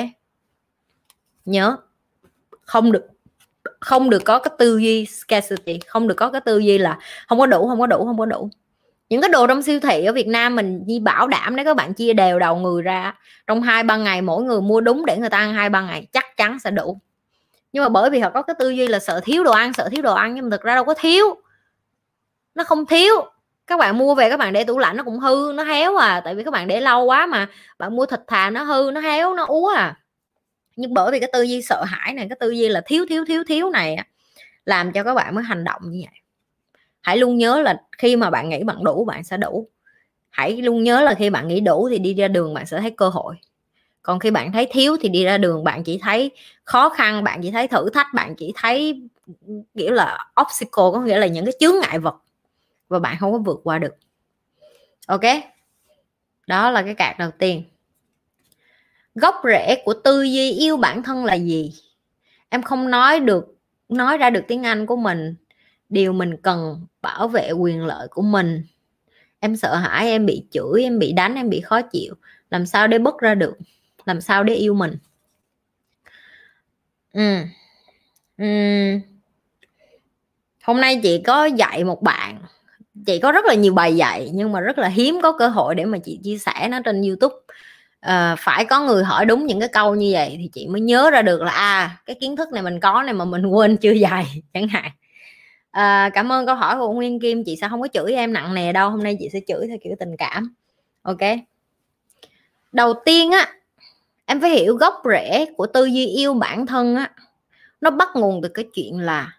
Nhớ. Không được không được có cái tư duy scarcity, không được có cái tư duy là không có đủ, không có đủ, không có đủ. Những cái đồ trong siêu thị ở Việt Nam mình đi bảo đảm nếu các bạn chia đều đầu người ra, trong hai ba ngày mỗi người mua đúng để người ta ăn hai ba ngày, chắc chắn sẽ đủ. Nhưng mà bởi vì họ có cái tư duy là sợ thiếu đồ ăn, sợ thiếu đồ ăn, nhưng mà thực ra đâu có thiếu. Nó không thiếu các bạn mua về các bạn để tủ lạnh nó cũng hư, nó héo à. Tại vì các bạn để lâu quá mà. Bạn mua thịt thà nó hư, nó héo, nó úa à. Nhưng bởi vì cái tư duy sợ hãi này, cái tư duy là thiếu thiếu thiếu thiếu này làm cho các bạn mới hành động như vậy. Hãy luôn nhớ là khi mà bạn nghĩ bạn đủ, bạn sẽ đủ. Hãy luôn nhớ là khi bạn nghĩ đủ thì đi ra đường bạn sẽ thấy cơ hội. Còn khi bạn thấy thiếu thì đi ra đường bạn chỉ thấy khó khăn, bạn chỉ thấy thử thách, bạn chỉ thấy, kiểu là, obstacle, có nghĩa là những cái chướng ngại vật và bạn không có vượt qua được. Ok? Đó là cái cạc đầu tiên. Gốc rễ của tư duy yêu bản thân là gì? Em không nói được, nói ra được tiếng anh của mình. Điều mình cần bảo vệ quyền lợi của mình. Em sợ hãi, em bị chửi, em bị đánh, em bị khó chịu. Làm sao để bứt ra được? Làm sao để yêu mình? Ừ. Ừ. hôm nay chị có dạy một bạn chị có rất là nhiều bài dạy nhưng mà rất là hiếm có cơ hội để mà chị chia sẻ nó trên youtube. À, phải có người hỏi đúng những cái câu như vậy thì chị mới nhớ ra được là à cái kiến thức này mình có này mà mình quên chưa dạy chẳng hạn. À, cảm ơn câu hỏi của nguyên kim. Chị sẽ không có chửi em nặng nề đâu hôm nay chị sẽ chửi theo kiểu tình cảm. Ok. Đầu tiên á em phải hiểu gốc rễ của tư duy yêu bản thân á. Nó bắt nguồn từ cái chuyện là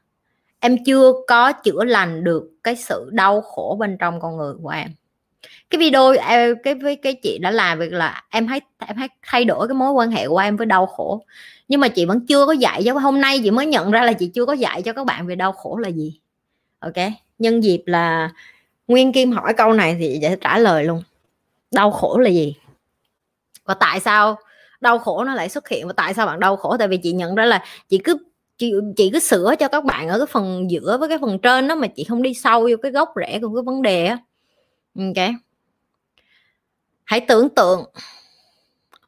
em chưa có chữa lành được cái sự đau khổ bên trong con người của em. Cái video em cái, với cái chị đã làm việc là em hãy em hãy thay đổi cái mối quan hệ của em với đau khổ. Nhưng mà chị vẫn chưa có dạy cho hôm nay, chị mới nhận ra là chị chưa có dạy cho các bạn về đau khổ là gì. Ok? Nhân dịp là nguyên kim hỏi câu này thì chị sẽ trả lời luôn. Đau khổ là gì? Và tại sao đau khổ nó lại xuất hiện và tại sao bạn đau khổ? Tại vì chị nhận ra là chị cứ chị, chị cứ sửa cho các bạn ở cái phần giữa với cái phần trên đó mà chị không đi sâu vô cái gốc rễ của cái vấn đề á. Ừ, ok hãy tưởng tượng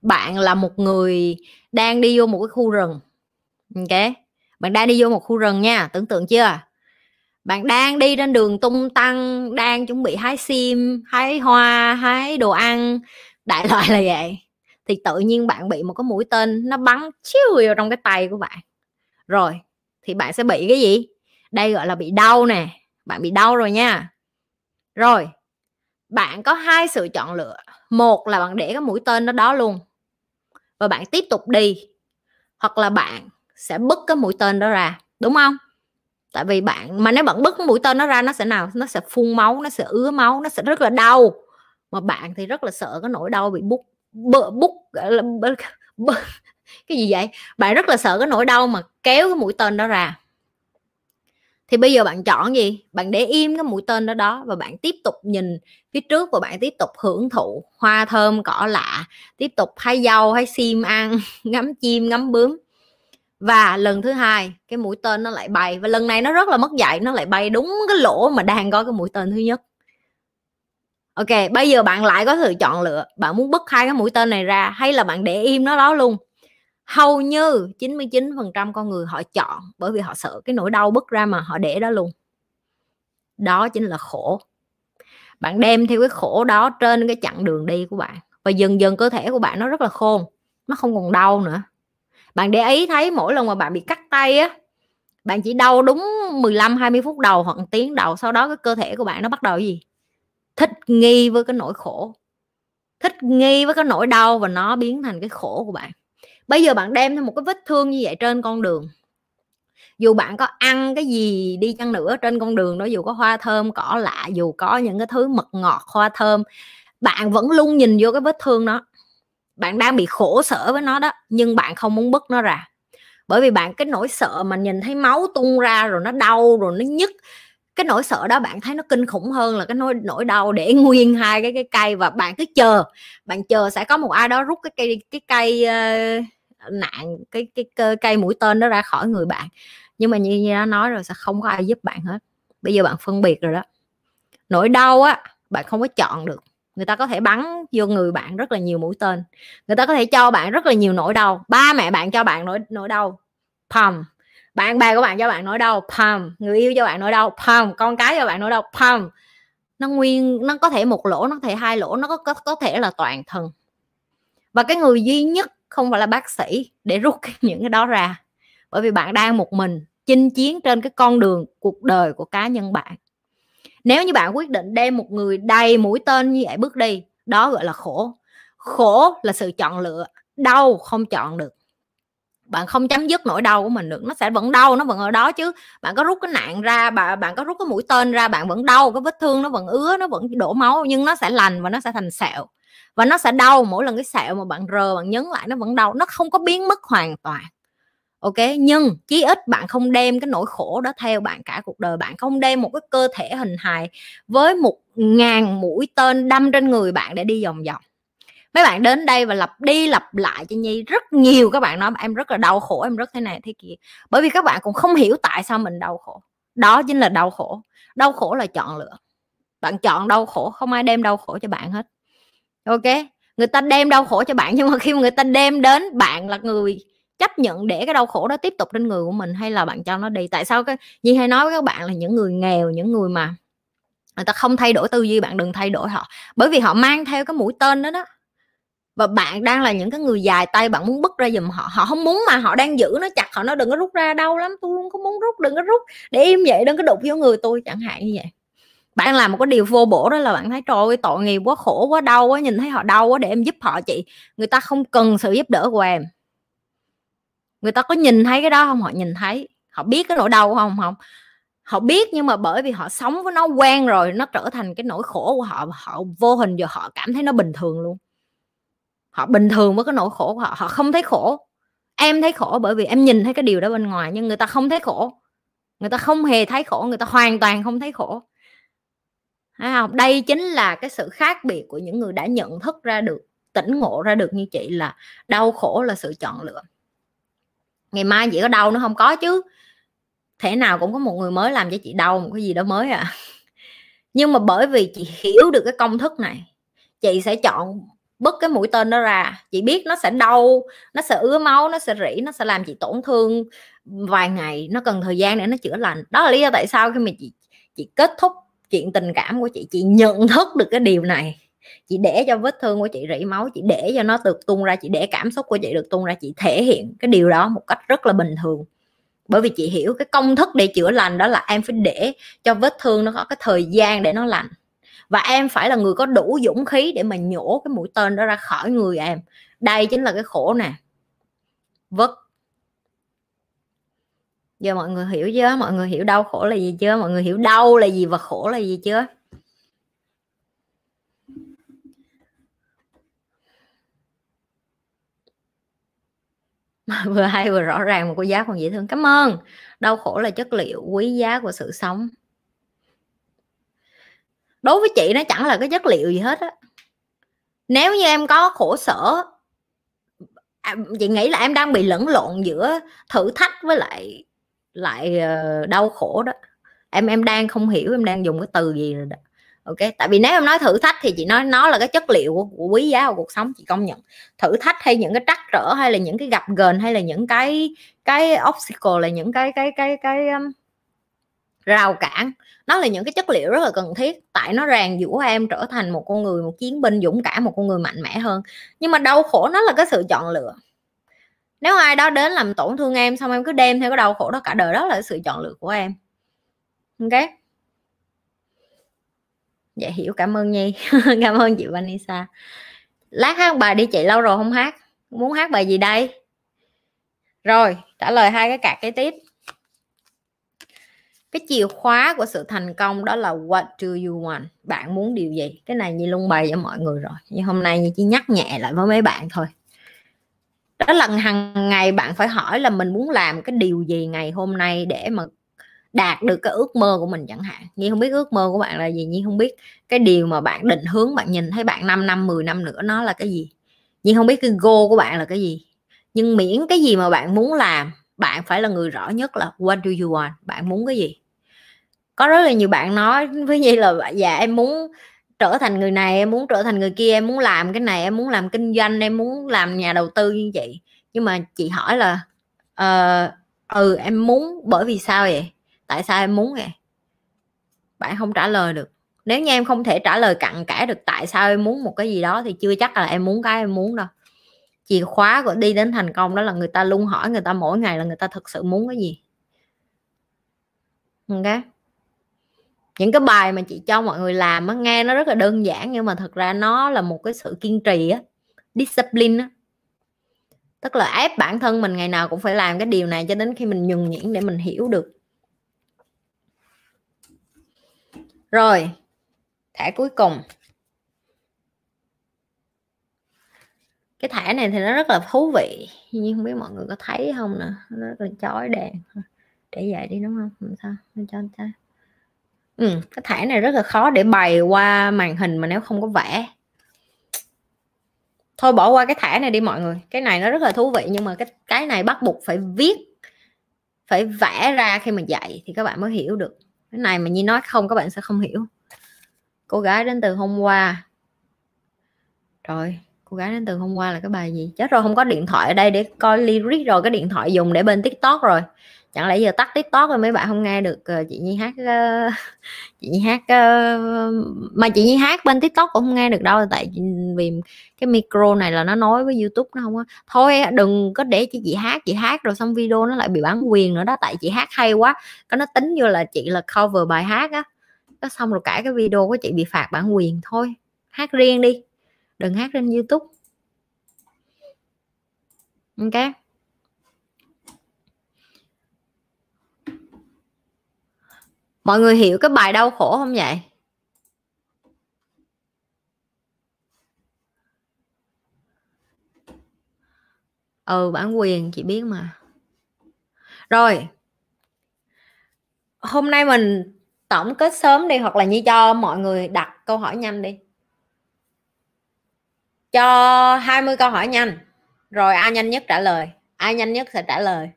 bạn là một người đang đi vô một cái khu rừng. Ừ, ok bạn đang đi vô một khu rừng nha tưởng tượng chưa? Bạn đang đi trên đường tung tăng đang chuẩn bị hái sim hái hoa hái đồ ăn đại loại là vậy. Thì tự nhiên bạn bị một cái mũi tên nó bắn chiêu vào trong cái tay của bạn rồi, thì bạn sẽ bị cái gì? Đây gọi là bị đau nè, bạn bị đau rồi nha. Rồi, bạn có hai sự chọn lựa. Một là bạn để cái mũi tên nó đó luôn, và bạn tiếp tục đi, hoặc là bạn sẽ bứt cái mũi tên đó ra, đúng không? Tại vì bạn, mà nếu bạn bứt mũi tên nó ra, nó sẽ nào? Nó sẽ phun máu, nó sẽ ứa máu, nó sẽ rất là đau. Mà bạn thì rất là sợ cái nỗi đau bị bút, bơ, bút cái gì vậy? Bạn rất là sợ cái nỗi đau mà kéo cái mũi tên đó ra. Thì bây giờ bạn chọn gì? Bạn để im cái mũi tên đó đó và bạn tiếp tục nhìn phía trước và bạn tiếp tục hưởng thụ hoa thơm, cỏ lạ, tiếp tục hái dâu, hái sim ăn, ngắm chim, ngắm bướm. Và lần thứ hai, cái mũi tên nó lại bay. Và lần này nó rất là mất dạy, nó lại bay đúng cái lỗ mà đang có cái mũi tên thứ nhất. Ok, bây giờ bạn lại có sự chọn lựa. Bạn muốn bứt hai cái mũi tên này ra hay là bạn để im nó đó luôn? Hầu như 99% con người họ chọn bởi vì họ sợ cái nỗi đau bứt ra mà họ để đó luôn. Đó chính là khổ. Bạn đem theo cái khổ đó trên cái chặng đường đi của bạn và dần dần cơ thể của bạn nó rất là khôn, nó không còn đau nữa. Bạn để ý thấy mỗi lần mà bạn bị cắt tay á, bạn chỉ đau đúng 15 20 phút đầu hoặc tiếng đầu, sau đó cái cơ thể của bạn nó bắt đầu gì? Thích nghi với cái nỗi khổ. Thích nghi với cái nỗi đau và nó biến thành cái khổ của bạn bây giờ bạn đem thêm một cái vết thương như vậy trên con đường. Dù bạn có ăn cái gì đi chăng nữa trên con đường đó dù có hoa thơm cỏ lạ dù có những cái thứ mật ngọt hoa thơm bạn vẫn luôn nhìn vô cái vết thương đó bạn đang bị khổ sở với nó đó nhưng bạn không muốn bứt nó ra. Bởi vì bạn cái nỗi sợ mà nhìn thấy máu tung ra rồi nó đau rồi nó nhức cái nỗi sợ đó bạn thấy nó kinh khủng hơn là cái nỗi nỗi đau để nguyên hai cái cái cây và bạn cứ chờ. Bạn chờ sẽ có một ai đó rút cái cây cái cây uh, nạn cái cái, cây mũi tên đó ra khỏi người bạn. Nhưng mà như, như nó nói rồi sẽ không có ai giúp bạn hết. Bây giờ bạn phân biệt rồi đó. Nỗi đau á bạn không có chọn được. Người ta có thể bắn vô người bạn rất là nhiều mũi tên. Người ta có thể cho bạn rất là nhiều nỗi đau. Ba mẹ bạn cho bạn nỗi nỗi đau. Pầm bạn bè của bạn cho bạn nỗi đau. Pầm người yêu cho bạn nỗi đau. Pầm con cái cho bạn nỗi đau. Pầm nó nguyên nó có thể một lỗ nó có thể hai lỗ nó có có, có thể là toàn thân. Và cái người duy nhất không phải là bác sĩ để rút những cái đó ra. Bởi vì bạn đang một mình chinh chiến trên cái con đường cuộc đời của cá nhân bạn. Nếu như bạn quyết định đem một người đầy mũi tên như vậy bước đi, đó gọi là khổ. Khổ là sự chọn lựa, đau không chọn được. Bạn không chấm dứt nỗi đau của mình được, nó sẽ vẫn đau, nó vẫn ở đó chứ. Bạn có rút cái nạn ra bạn bạn có rút cái mũi tên ra, bạn vẫn đau, cái vết thương nó vẫn ứa, nó vẫn đổ máu, nhưng nó sẽ lành và nó sẽ thành sẹo và nó sẽ đau, mỗi lần cái sẹo mà bạn rờ, bạn nhấn lại nó vẫn đau, nó không có biến mất hoàn toàn. Ok? Nhưng chí ít bạn không đem cái nỗi khổ đó theo bạn cả cuộc đời. Bạn không đem một cái cơ thể hình hài với một ngàn mũi tên đâm trên người bạn để đi vòng vòng. Mấy bạn đến đây và lặp đi lặp lại cho nhi. Rất nhiều các bạn nói, em rất là đau khổ, em rất thế này thế kia. Bởi vì các bạn cũng không hiểu tại sao mình đau khổ. Đó chính là đau khổ. Đau khổ là chọn lựa. Bạn chọn đau khổ, không ai đem đau khổ cho bạn hết ok, người ta đem đau khổ cho bạn, nhưng mà khi mà người ta đem đến, bạn là người chấp nhận để cái đau khổ đó tiếp tục trên người của mình hay là bạn cho nó đi? Tại sao cái như hay nói với các bạn là những người nghèo, những người mà người ta không thay đổi tư duy, bạn đừng thay đổi họ. Bởi vì họ mang theo cái mũi tên đó đó. Và bạn đang là những cái người dài tay, bạn muốn bứt ra giùm họ. Họ không muốn mà họ đang giữ nó chặt, họ nó đừng có rút ra, đau lắm, tôi không có muốn rút, đừng có rút. Để im vậy, đừng có đụng vô người tôi, chẳng hạn như vậy bạn làm một cái điều vô bổ đó là bạn thấy, trời ơi, tội nghiệp quá, khổ quá, đau quá, nhìn thấy họ đau quá để em giúp họ chị. Người ta không cần sự giúp đỡ của em. Người ta có nhìn thấy cái đó không? Họ nhìn thấy. Họ biết cái nỗi đau không không? Họ biết nhưng mà bởi vì họ sống với nó quen rồi, nó trở thành cái nỗi khổ của họ họ vô hình giờ họ cảm thấy nó bình thường luôn. Họ bình thường với cái nỗi khổ của họ. Họ không thấy khổ. Em thấy khổ bởi vì em nhìn thấy cái điều đó bên ngoài nhưng người ta không thấy khổ. Người ta không hề thấy khổ, người ta hoàn toàn không thấy khổ thấy không? Đây chính là cái sự khác biệt của những người đã nhận thức ra được, tỉnh ngộ ra được như chị là đau khổ là sự chọn lựa. Ngày mai chị có đau nữa không? Có chứ. Thể nào cũng có một người mới làm cho chị đau, một cái gì đó mới à. Nhưng mà bởi vì chị hiểu được cái công thức này, chị sẽ chọn bất cái mũi tên đó ra. Chị biết nó sẽ đau, nó sẽ ứa máu, nó sẽ rỉ, nó sẽ làm chị tổn thương vài ngày, nó cần thời gian để nó chữa lành. Đó là lý do tại sao khi mà chị chị kết thúc chuyện tình cảm của chị chị nhận thức được cái điều này. Chị để cho vết thương của chị rỉ máu, chị để cho nó được tung ra, chị để cảm xúc của chị được tung ra, chị thể hiện cái điều đó một cách rất là bình thường. Bởi vì chị hiểu cái công thức để chữa lành đó là em phải để cho vết thương nó có cái thời gian để nó lành. Và em phải là người có đủ dũng khí để mà nhổ cái mũi tên đó ra khỏi người em. Đây chính là cái khổ nè. Vất giờ mọi người hiểu chưa? Mọi người hiểu đau khổ là gì chưa? Mọi người hiểu đau là gì và khổ là gì chưa? Vừa hay vừa rõ ràng mà cô giáo còn dễ thương. Cảm ơn. Đau khổ là chất liệu quý giá của sự sống. Đối với chị, nó chẳng là cái chất liệu gì hết á. Nếu như em có khổ sở à, chị nghĩ là em đang bị lẫn lộn giữa thử thách với lại lại ờ, đau khổ đó. Em em đang không hiểu em đang dùng cái từ gì rồi đó. Ok tại vì nếu em nói thử thách thì chị nói nó là cái chất liệu của, của quý giá của cuộc sống chị công nhận. Thử thách hay những cái trắc trở hay là những cái gặp gờn hay là những cái cái obstacle là những cái cái cái cái um, rào cản nó là những cái chất liệu rất là cần thiết. Tại nó ràng dũa em trở thành một con người một chiến binh dũng cảm một con người mạnh mẽ hơn. Nhưng mà đau khổ nó là cái sự chọn lựa nếu ai đó đến làm tổn thương em xong em cứ đem theo cái đau khổ đó cả đời, đó là sự chọn lựa của em. Ok? Dạ hiểu. Cảm ơn nhi. Cảm ơn chị vanessa. Lát hát bài đi chị, lâu rồi không hát. Muốn hát bài gì đây? Rồi, trả lời hai cái cạc kế tiếp. Cái chìa khóa của sự thành công đó là what do you want? Bạn muốn điều gì? Cái này như lung bày cho mọi người rồi. Nhưng hôm nay như chỉ nhắc nhẹ lại với mấy bạn thôi đó là hàng ngày bạn phải hỏi là mình muốn làm cái điều gì ngày hôm nay để mà đạt được cái ước mơ của mình chẳng hạn. Nhi không biết ước mơ của bạn là gì, Nhi không biết cái điều mà bạn định hướng, bạn nhìn thấy bạn 5 năm 10 năm nữa nó là cái gì. Nhi không biết cái goal của bạn là cái gì. Nhưng miễn cái gì mà bạn muốn làm, bạn phải là người rõ nhất là what do you want, bạn muốn cái gì. Có rất là nhiều bạn nói với Nhi là dạ em muốn trở thành người này em muốn trở thành người kia em muốn làm cái này em muốn làm kinh doanh em muốn làm nhà đầu tư như vậy. Nhưng mà chị hỏi là uh, ừ em muốn bởi vì sao vậy? Tại sao em muốn vậy? Bạn không trả lời được. Nếu như em không thể trả lời cặn kẽ được tại sao em muốn một cái gì đó thì chưa chắc là em muốn cái em muốn đâu. Chìa khóa của đi đến thành công đó là người ta luôn hỏi người ta mỗi ngày là người ta thực sự muốn cái gì. Ok? Những cái bài mà chị cho mọi người làm á, nghe nó rất là đơn giản nhưng mà thật ra nó là một cái sự kiên trì á, discipline á. Tức là ép bản thân mình ngày nào cũng phải làm cái điều này cho đến khi mình nhường nhuyễn để mình hiểu được. Rồi, thẻ cuối cùng. Cái thẻ này thì nó rất là thú vị nhưng không biết mọi người có thấy không nè nó rất là chói đèn để vậy đi đúng không? Làm sao? Cho cho ừ, cái thẻ này rất là khó để bày qua màn hình mà nếu không có vẽ. Thôi bỏ qua cái thẻ này đi mọi người. Cái này nó rất là thú vị nhưng mà cái cái này bắt buộc phải viết phải vẽ ra khi mà dạy thì các bạn mới hiểu được. Cái này mà như nói không các bạn sẽ không hiểu. Cô gái đến từ hôm qua. Rồi cô gái đến từ hôm qua là cái bài gì? Chết rồi không có điện thoại ở đây để coi lyric rồi cái điện thoại dùng để bên tiktok rồi chẳng lẽ giờ tắt tiktok rồi mấy bạn không nghe được uh, chị nhi hát uh, chị nhi hát uh, mà chị nhi hát bên tiktok cũng không nghe được đâu tại vì cái micro này là nó nói với youtube nó không á. Thôi đừng có để chị chị hát chị hát rồi xong video nó lại bị bán quyền nữa đó tại chị hát hay quá. Có nó tính vô là chị là cover bài hát á. Có xong rồi cả cái video của chị bị phạt bản quyền thôi hát riêng đi đừng hát trên youtube. Ok? Mọi người hiểu cái bài đau khổ không vậy? Ừ bản quyền chị biết mà. Rồi, hôm nay mình tổng kết sớm đi hoặc là như cho mọi người đặt câu hỏi nhanh đi. Cho 20 câu hỏi nhanh. Rồi ai nhanh nhất trả lời? Ai nhanh nhất sẽ trả lời?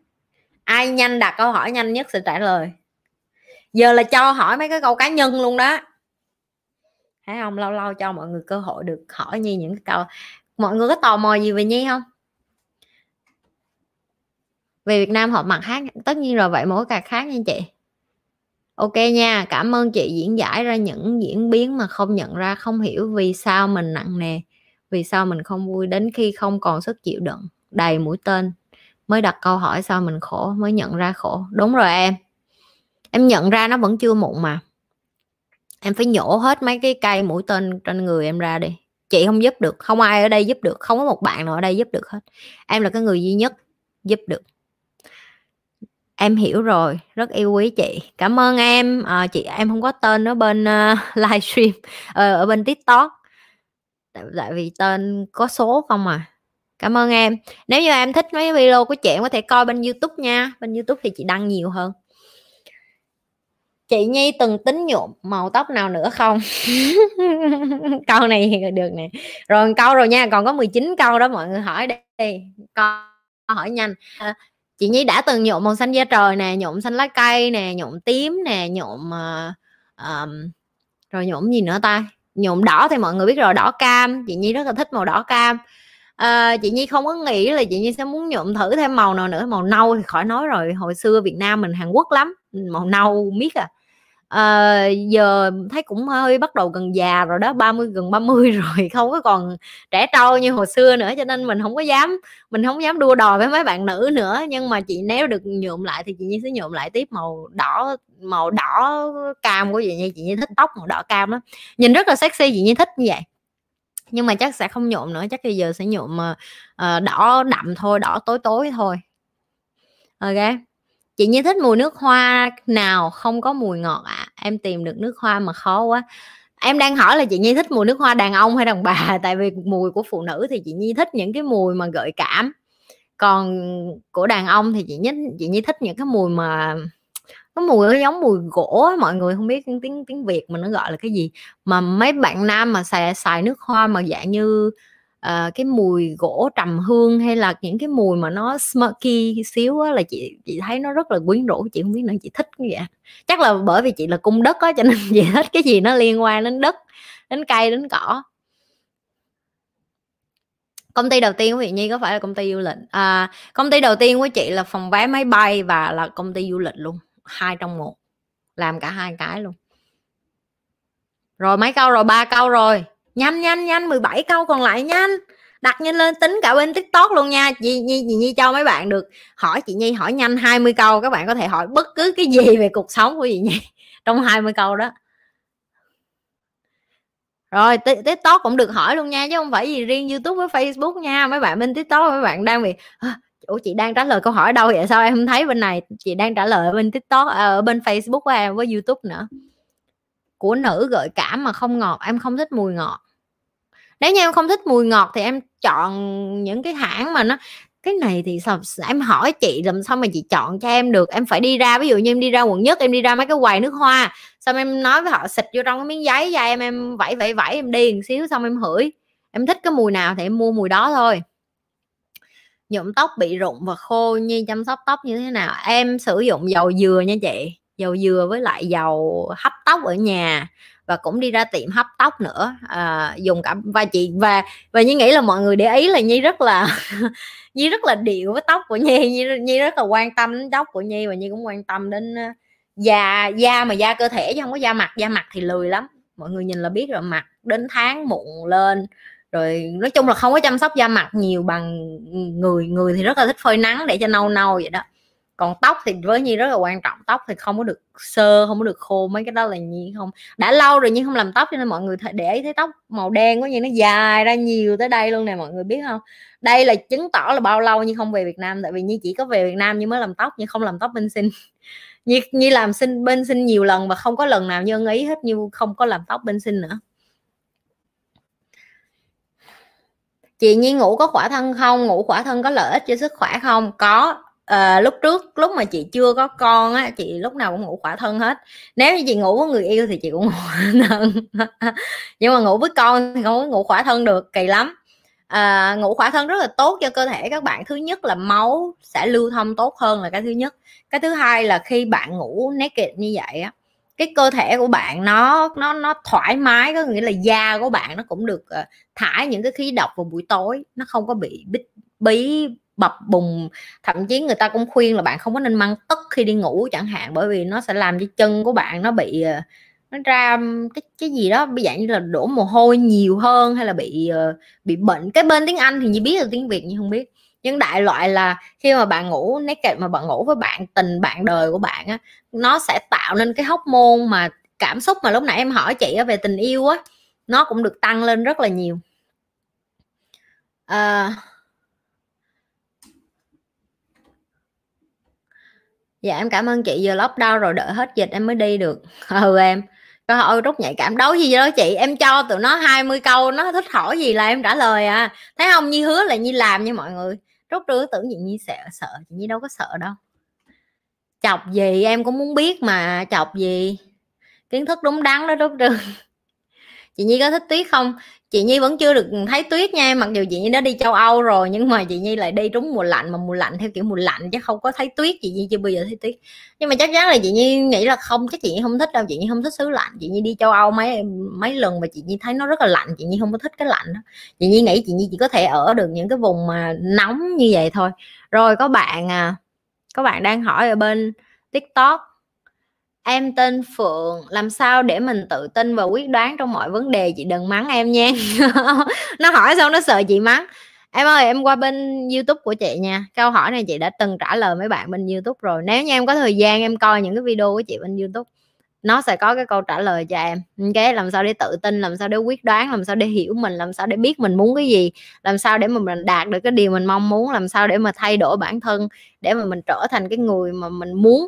Ai nhanh đặt câu hỏi nhanh nhất sẽ trả lời? Giờ là cho hỏi mấy cái câu cá nhân luôn đó. Thấy không? Lâu lâu cho mọi người cơ hội được hỏi như những cái câu. Mọi người có tò mò gì về nhi không? Về Việt Nam họ mặc khác, tất nhiên rồi, vậy mỗi cạc khác nha chị. Ok nha, cảm ơn chị diễn giải ra những diễn biến mà không nhận ra, không hiểu vì sao mình nặng nề, vì sao mình không vui đến khi không còn sức chịu đựng, đầy mũi tên. Mới đặt câu hỏi sao mình khổ, mới nhận ra khổ. Đúng rồi em em nhận ra nó vẫn chưa muộn mà. Em phải nhổ hết mấy cái cây mũi tên trên người em ra đi. Chị không giúp được không ai ở đây giúp được không có một bạn nào ở đây giúp được hết. Em là cái người duy nhất giúp được. Em hiểu rồi rất yêu quý chị. Cảm ơn em. À, chị em không có tên ở bên uh, livestream ờ, ở bên tiktok. Tại, tại vì tên có số không à. Cảm ơn em. Nếu như em thích mấy video của chị em có thể coi bên youtube nha. Bên youtube thì chị đăng nhiều hơn chị nhi từng tính nhuộm màu tóc nào nữa không? Câu này được nè. Rồi câu rồi nha còn có 19 câu đó mọi người hỏi đi. Câu hỏi nhanh. À, chị nhi đã từng nhuộm màu xanh da trời nè nhuộm xanh lá cây nè nhuộm tím nè nhuộm uh, um, rồi nhuộm gì nữa ta? Nhuộm đỏ thì mọi người biết rồi đỏ cam. Chị nhi rất là thích màu đỏ cam. À, chị nhi không có nghĩ là chị nhi sẽ muốn nhuộm thử thêm màu nào nữa. Màu nâu thì khỏi nói rồi hồi xưa việt nam mình hàn quốc lắm. Màu nâu miết à à, giờ thấy cũng hơi bắt đầu gần già rồi đó 30 gần 30 rồi không có còn trẻ trâu như hồi xưa nữa cho nên mình không có dám mình không dám đua đòi với mấy bạn nữ nữa. Nhưng mà chị nếu được nhuộm lại thì chị nhi sẽ nhuộm lại tiếp màu đỏ màu đỏ cam của chị nhi chị nhi thích tóc màu đỏ cam đó nhìn rất là sexy chị nhi thích như vậy. Nhưng mà chắc sẽ không nhuộm nữa chắc bây giờ sẽ nhuộm uh, đỏ đậm thôi đỏ tối tối thôi. Ok chị như thích mùi nước hoa nào? Không có mùi ngọt ạ. À? em tìm được nước hoa mà khó quá. Em đang hỏi là chị nhi thích mùi nước hoa đàn ông hay đàn bà? Tại vì mùi của phụ nữ thì chị nhi thích những cái mùi mà gợi cảm. Còn của đàn ông thì chị nhất, chị nhi thích những cái mùi mà có mùi nó giống mùi gỗ mọi người không biết tiếng tiếng việt mà nó gọi là cái gì. Mà mấy bạn nam mà xài xài nước hoa mà dạng như uh, cái mùi gỗ trầm hương hay là những cái mùi mà nó smoky xíu á là chị chị thấy nó rất là quyến rũ chị không biết nữa chị thích như vậy à? chắc là bởi vì chị là cung đất á cho nên chị thích cái gì nó liên quan đến đất đến cây đến cỏ. Công ty đầu tiên của chị Nhi có phải là công ty du lịch? À, công ty đầu tiên của chị là phòng vé máy bay và là công ty du lịch luôn hai trong một làm cả hai cái luôn. Rồi mấy câu rồi ba câu rồi nhanh nhanh nhanh 17 câu còn lại nhanh. Đặt nhanh lên tính cả bên tiktok luôn nha. Chị nhi chị nhi cho mấy bạn được hỏi chị nhi hỏi nhanh 20 câu các bạn có thể hỏi bất cứ cái gì về cuộc sống của chị nhi trong 20 câu đó. Rồi tiktok cũng được hỏi luôn nha chứ không phải gì riêng youtube với facebook nha. Mấy bạn bên tiktok mấy bạn đang bị ủa chị đang trả lời câu hỏi đâu vậy? Sao em không thấy bên này? Chị đang trả lời bên tiktok à, ở bên facebook của em với youtube nữa của nữ gợi cảm mà không ngọt, em không thích mùi ngọt. Nếu như em không thích mùi ngọt thì em chọn những cái hãng mà nó, cái này thì sao em hỏi chị làm sao mà chị chọn cho em được? Em phải đi ra, ví dụ như em đi ra quận nhất, em đi ra mấy cái quầy nước hoa, xong em nói với họ xịt vô trong cái miếng giấy ra em em vẫy vẫy vẫy, em đi một xíu xong em hửi. Em thích cái mùi nào thì em mua mùi đó thôi. Nhuộm tóc bị rụng và khô như chăm sóc tóc như thế nào? Em sử dụng dầu dừa nha chị dầu dừa với lại dầu hấp tóc ở nhà và cũng đi ra tiệm hấp tóc nữa à, dùng cả và chị và và nhi nghĩ là mọi người để ý là nhi rất là nhi rất là điệu với tóc của nhi nhi, nhi rất là quan tâm đến tóc của nhi và nhi cũng quan tâm đến da da mà da cơ thể chứ không có da mặt. Da mặt thì lười lắm mọi người nhìn là biết rồi mặt đến tháng mụn lên rồi nói chung là không có chăm sóc da mặt nhiều bằng ừ, người người thì rất là thích phơi nắng để cho nâu nâu vậy đó còn tóc thì với nhi rất là quan trọng, tóc thì không có được sơ, không có được khô, mấy cái đó là nhi không, đã lâu rồi nhưng không làm tóc cho nên mọi người để ý thấy tóc màu đen của như nó dài ra nhiều tới đây luôn nè, mọi người biết không? Đây là chứng tỏ là bao lâu nhưng không về Việt Nam, tại vì nhi chỉ có về Việt Nam nhưng mới làm tóc nhưng không làm tóc bên sinh. Nhi nhi làm sinh, bên sinh nhiều lần và không có lần nào như ý hết như không có làm tóc bên sinh nữa. Chị nhi ngủ có khỏa thân không? Ngủ khỏa thân có lợi ích cho sức khỏe không? Có à, lúc trước lúc mà chị chưa có con á chị lúc nào cũng ngủ khỏa thân hết. Nếu như chị ngủ với người yêu thì chị cũng ngủ khỏa thân. Nhưng mà ngủ với con thì không có ngủ khỏa thân được kỳ lắm. À, ngủ khỏa thân rất là tốt cho cơ thể các bạn. Thứ nhất là máu sẽ lưu thông tốt hơn là cái thứ nhất. Cái thứ hai là khi bạn ngủ naked như vậy á cái cơ thể của bạn nó nó nó thoải mái có nghĩa là da của bạn nó cũng được ờ, thải những cái khí độc vào buổi tối nó không có bị bít bí bập bùng. Thậm chí người ta cũng khuyên là bạn không có nên mang tất khi đi ngủ chẳng hạn bởi vì nó sẽ làm cho chân của bạn nó bị ờ, nó ra cái cái gì đó bị dạng như là đổ mồ hôi nhiều hơn hay là bị ờ, bị bệnh. Cái bên tiếng Anh thì như biết là tiếng Việt nhưng không biết. Nhưng đại loại là khi mà bạn ngủ naked mà bạn ngủ với bạn tình bạn đời của bạn á nó sẽ tạo nên cái hóc môn mà cảm xúc mà lúc nãy em hỏi chị về tình yêu á nó cũng được tăng lên rất là nhiều. À, dạ em cảm ơn chị giờ lockdown rồi đợi hết dịch em mới đi được. Ừ em. Trời ơi, rút nhạy cảm, đấu gì đó chị? Em cho tụi nó 20 câu, nó thích hỏi gì là em trả lời à. Thấy không như hứa là như làm nha mọi người. Rút rứa tưởng gì nhi sợ sợ chị nhi đâu có sợ đâu. Chọc gì, em cũng muốn biết mà, chọc gì? Kiến thức đúng đắn đó, rút rứa chị nhi có thích tuyết không? Chị nhi vẫn chưa được thấy tuyết nha, mặc dù chị nhi đã đi châu âu rồi, nhưng mà chị nhi lại đi trúng mùa lạnh, mà mùa lạnh theo kiểu mùa lạnh chứ không có thấy tuyết. Chị nhi chưa bao giờ thấy tuyết. Nhưng mà chắc chắn là chị nhi nghĩ là không, chắc chị nhi không thích đâu, chị nhi không thích xứ lạnh. Chị nhi đi châu âu mấy mấy lần mà chị nhi thấy nó rất là lạnh, chị nhi không có thích cái lạnh đó. Chị nhi nghĩ chị nhi chỉ có thể ở được những cái vùng mà nóng như vậy thôi. Rồi có bạn à có bạn đang hỏi ở bên tiktok em tên phượng, làm sao để mình tự tin và quyết đoán trong mọi vấn đề? Chị đừng mắng em nha. Nó hỏi xong nó sợ chị mắng. Em ơi, em qua bên youtube của chị nha. Câu hỏi này chị đã từng trả lời mấy bạn bên youtube rồi. Nếu như em có thời gian, em coi những cái video của chị bên youtube, nó sẽ có cái câu trả lời cho em. Cái làm sao để tự tin, làm sao để quyết đoán, làm sao để hiểu mình, làm sao để biết mình muốn cái gì, làm sao để mà mình đạt được cái điều mình mong muốn, làm sao để mà thay đổi bản thân, để mà mình trở thành cái người mà mình muốn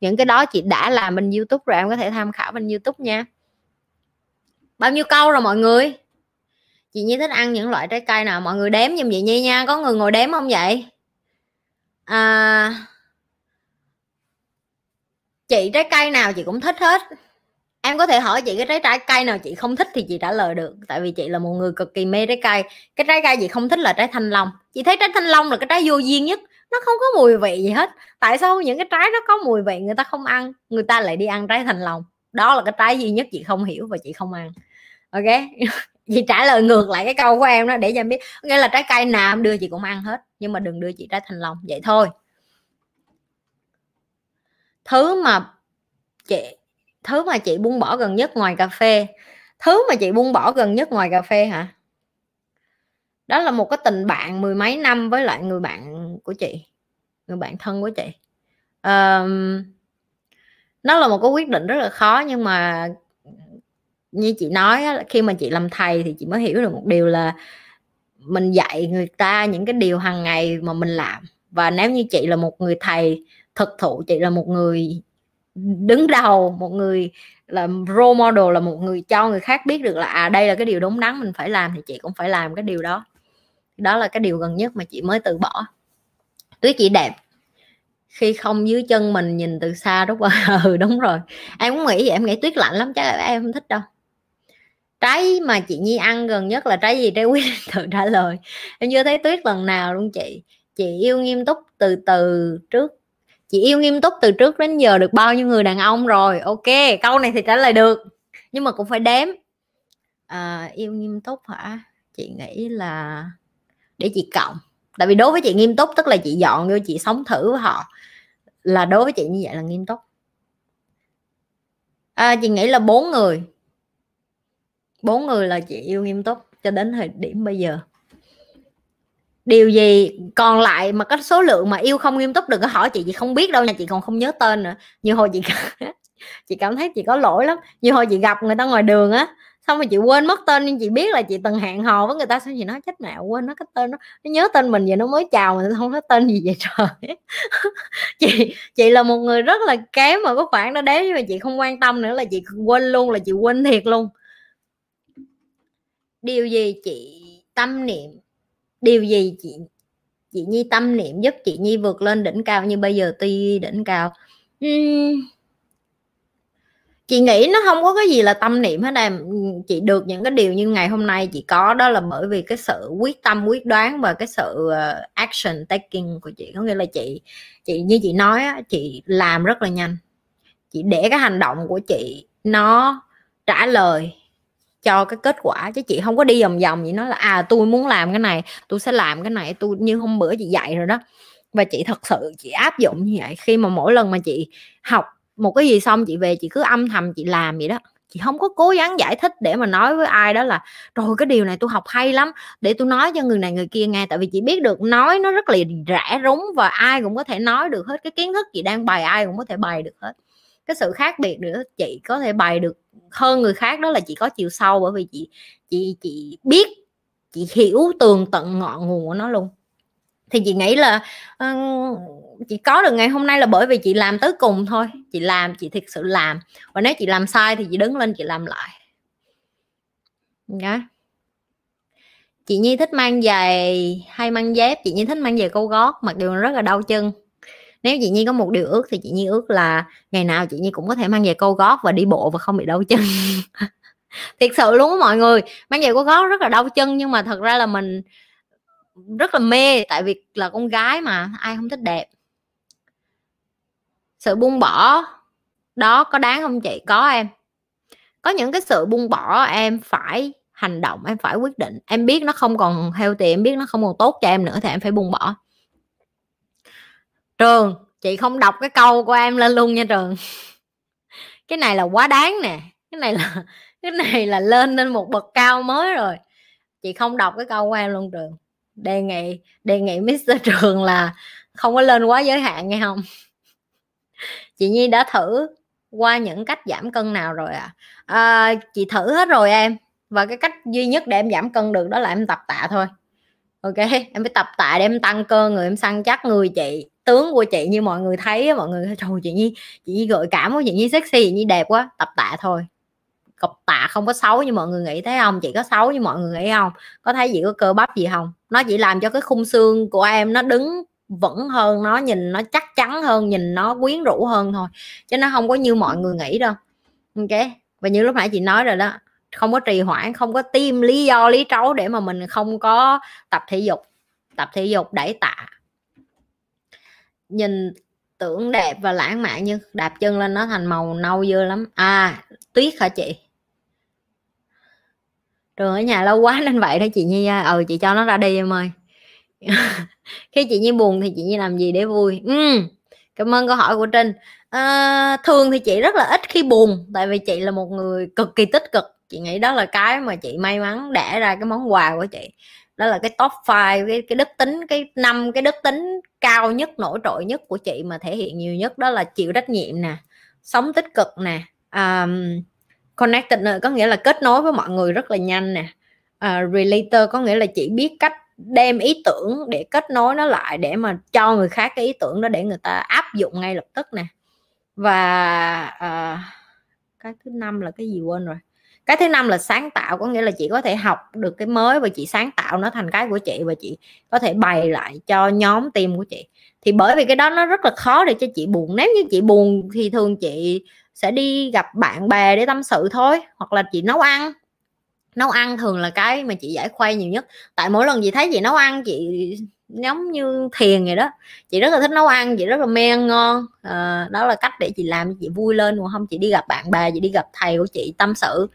những cái đó chị đã làm bên youtube rồi em có thể tham khảo bên youtube nha. Bao nhiêu câu rồi mọi người? Chị nhi thích ăn những loại trái cây nào? Mọi người đếm giùm chị nhi nha. Có người ngồi đếm không vậy? À, chị trái cây nào chị cũng thích hết. Em có thể hỏi chị cái trái trái cây nào chị không thích thì chị trả lời được. Tại vì chị là một người cực kỳ mê trái cây. Cái trái cây chị không thích là trái thanh long. Chị thấy trái thanh long là cái trái vô duyên nhất nó không có mùi vị gì hết. Tại sao những cái trái nó có mùi vị người ta không ăn, người ta lại đi ăn trái thành lòng đó là cái trái duy nhất chị không hiểu và chị không ăn. Ok? Chị trả lời ngược lại cái câu của em đó để cho em biết. Nghĩa là trái cây nào em đưa chị cũng ăn hết, nhưng mà đừng đưa chị trái thành lòng vậy thôi. Thứ mà chị, thứ mà chị buông bỏ gần nhất ngoài cà phê. Thứ mà chị buông bỏ gần nhất ngoài cà phê hả? Đó là một cái tình bạn mười mấy năm với lại người bạn của chị người bạn thân của chị. Um, nó là một cái quyết định rất là khó nhưng mà như chị nói khi mà chị làm thầy thì chị mới hiểu được một điều là mình dạy người ta những cái điều hàng ngày mà mình làm. Và nếu như chị là một người thầy thực thụ chị là một người đứng đầu một người là role model là một người cho người khác biết được là à đây là cái điều đúng đắn mình phải làm thì chị cũng phải làm cái điều đó. Đó là cái điều gần nhất mà chị mới từ bỏ tuyết chỉ đẹp. Khi không dưới chân mình nhìn từ xa đúng không ừ đúng rồi. Em cũng nghĩ vậy em nghĩ tuyết lạnh lắm chắc là em không thích đâu. Trái mà chị nhi ăn gần nhất là trái gì? Trái quyết tự trả lời. Em chưa thấy tuyết lần nào luôn chị. Chị yêu nghiêm túc từ từ trước. Chị yêu nghiêm túc từ trước đến giờ được bao nhiêu người đàn ông rồi? Ok câu này thì trả lời được. Nhưng mà cũng phải đếm. À, yêu nghiêm túc hả? Chị nghĩ là để chị cộng tại vì đối với chị nghiêm túc tức là chị dọn vô chị sống thử với họ là đối với chị như vậy là nghiêm túc. À, chị nghĩ là bốn người. Bốn người là chị yêu nghiêm túc cho đến thời điểm bây giờ. Điều gì còn lại mà có số lượng mà yêu không nghiêm túc đừng có hỏi chị chị không biết đâu nha chị còn không nhớ tên nữa. Nhiều hồi chị chị cảm thấy chị có lỗi lắm. Nhiều hồi chị gặp người ta ngoài đường á xong rồi chị quên mất tên nhưng chị biết là chị từng hẹn hò với người ta xong chị nói chết mẹ quên nó cái tên nó nó nhớ tên mình vậy nó mới chào mà không có tên gì vậy trời? Chị chị là một người rất là kém mà có khoảng đó đấy nhưng mà chị không quan tâm nữa là chị quên luôn là chị quên thiệt luôn. Điều gì chị tâm niệm điều gì chị chị nhi tâm niệm giúp chị nhi vượt lên đỉnh cao như bây giờ? Tuy đỉnh cao. Uhm, chị nghĩ nó không có cái gì là tâm niệm hết em. Ừ, chị được những cái điều như ngày hôm nay chị có đó là bởi vì cái sự quyết tâm, quyết đoán và cái sự ờ, action taking của chị. Có nghĩa là chị chị, như chị nói chị làm rất là nhanh. Chị để cái hành động của chị nó trả lời cho cái kết quả, chứ chị không có đi vòng vòng vậy nó là à tôi muốn làm cái này, tôi sẽ làm cái này, tôi như hôm bữa chị dạy rồi đó. Và chị thật sự, chị áp dụng như vậy. Khi mà mỗi lần mà chị học một cái gì xong chị về chị cứ âm thầm chị làm vậy đó. Chị không có cố gắng giải thích để mà nói với ai đó là rồi cái điều này tôi học hay lắm để tôi nói cho người này người kia nghe. Tại vì chị biết được nói nó rất là rẻ rúng và ai cũng có thể nói được hết cái kiến thức chị đang bày ai cũng có thể bày được hết. Cái sự khác biệt nữa chị có thể bày được hơn người khác đó là chị có chiều sâu bởi vì chị chị chị biết chị hiểu tường tận ngọn nguồn của nó luôn. Thì chị nghĩ là uh, chị có được ngày hôm nay là bởi vì chị làm tới cùng thôi. Chị làm, chị thực sự làm. Và nếu chị làm sai thì chị đứng lên chị làm lại. Yeah. chị nhi thích mang giày hay mang dép? Chị nhi thích mang giày câu gót, mặc dù rất là đau chân. Nếu chị nhi có một điều ước thì chị nhi ước là ngày nào chị nhi cũng có thể mang giày câu gót và đi bộ và không bị đau chân. Thiệt sự luôn á mọi người. Mang giày câu gót rất là đau chân nhưng mà thật ra là mình rất là mê. Tại vì là con gái mà, ai không thích đẹp sự buông bỏ đó có đáng không chị? Có em. Có những cái sự buông bỏ em phải hành động, em phải quyết định. Em biết nó không còn healthy, em biết nó không còn tốt cho em nữa thì em phải buông bỏ. Trường, chị không đọc cái câu của em lên luôn nha trường. Cái này là quá đáng nè. Cái này là, cái này là lên lên một bậc cao mới rồi. Chị không đọc cái câu của em luôn trường. Đề nghị đề nghị Mr Trường là không có lên quá giới hạn nghe không? Chị Nhi đã thử qua những cách giảm cân nào rồi à? à chị thử hết rồi em. Và cái cách duy nhất để em giảm cân được đó là em tập tạ thôi. Ok? Em phải tập tạ để em tăng cơ người, em săn chắc người chị, tướng của chị như mọi người thấy mọi người trời, chị nhi chị nhi gợi cảm quá, chị nhi sexy, chị nhi đẹp quá, tập tạ thôi. Cọc tạ không có xấu như mọi người nghĩ, thấy không? Chị có xấu như mọi người nghĩ không? Có thấy gì có cơ bắp gì không? Nó chỉ làm cho cái khung xương của em nó đứng vững hơn nó, nhìn nó chắc chắn hơn, nhìn nó quyến rũ hơn thôi, chứ nó không có như mọi người nghĩ đâu. Ok, và như lúc nãy chị nói rồi đó, không có trì hoãn, không có tìm lý do, lý trấu để mà mình không có tập thể dục, tập thể dục đẩy tạ. Nhìn tưởng đẹp và lãng mạn nhưng đạp chân lên nó thành màu nâu dưa lắm. À tuyết hả chị? Trường ở nhà lâu quá nên vậy đó chị nhi ừ chị cho nó ra đi em ơi. khi chị nhi buồn thì chị nhi làm gì để vui? Ừ, cảm ơn câu hỏi của trinh. À, thường thì chị rất là ít khi buồn tại vì chị là một người cực kỳ tích cực. Chị nghĩ đó là cái mà chị may mắn đẻ ra cái món quà của chị. Đó là cái top 5 cái cái đức tính cái năm cái đức tính cao nhất nổi trội nhất của chị mà thể hiện nhiều nhất đó là chịu trách nhiệm nè sống tích cực nè um, connected có nghĩa là kết nối với mọi người rất là nhanh nè. Uh, relator có nghĩa là chị biết cách đem ý tưởng để kết nối nó lại để mà cho người khác cái ý tưởng đó để người ta áp dụng ngay lập tức nè. Và uh, cái thứ năm là cái gì quên rồi? Cái thứ năm là sáng tạo có nghĩa là chị có thể học được cái mới và chị sáng tạo nó thành cái của chị và chị có thể bày lại cho nhóm team của chị. Thì bởi vì cái đó nó rất là khó để cho chị buồn. Nếu như chị buồn thì thường chị sẽ đi gặp bạn bè để tâm sự thôi hoặc là chị nấu ăn nấu ăn thường là cái mà chị giải khuây nhiều nhất. Tại mỗi lần chị thấy chị nấu ăn chị giống như thiền vậy đó. Chị rất là thích nấu ăn chị rất là mê ăn ngon. À, đó là cách để chị làm chị vui lên. Còn không chị đi gặp bạn bè chị đi gặp thầy của chị tâm sự.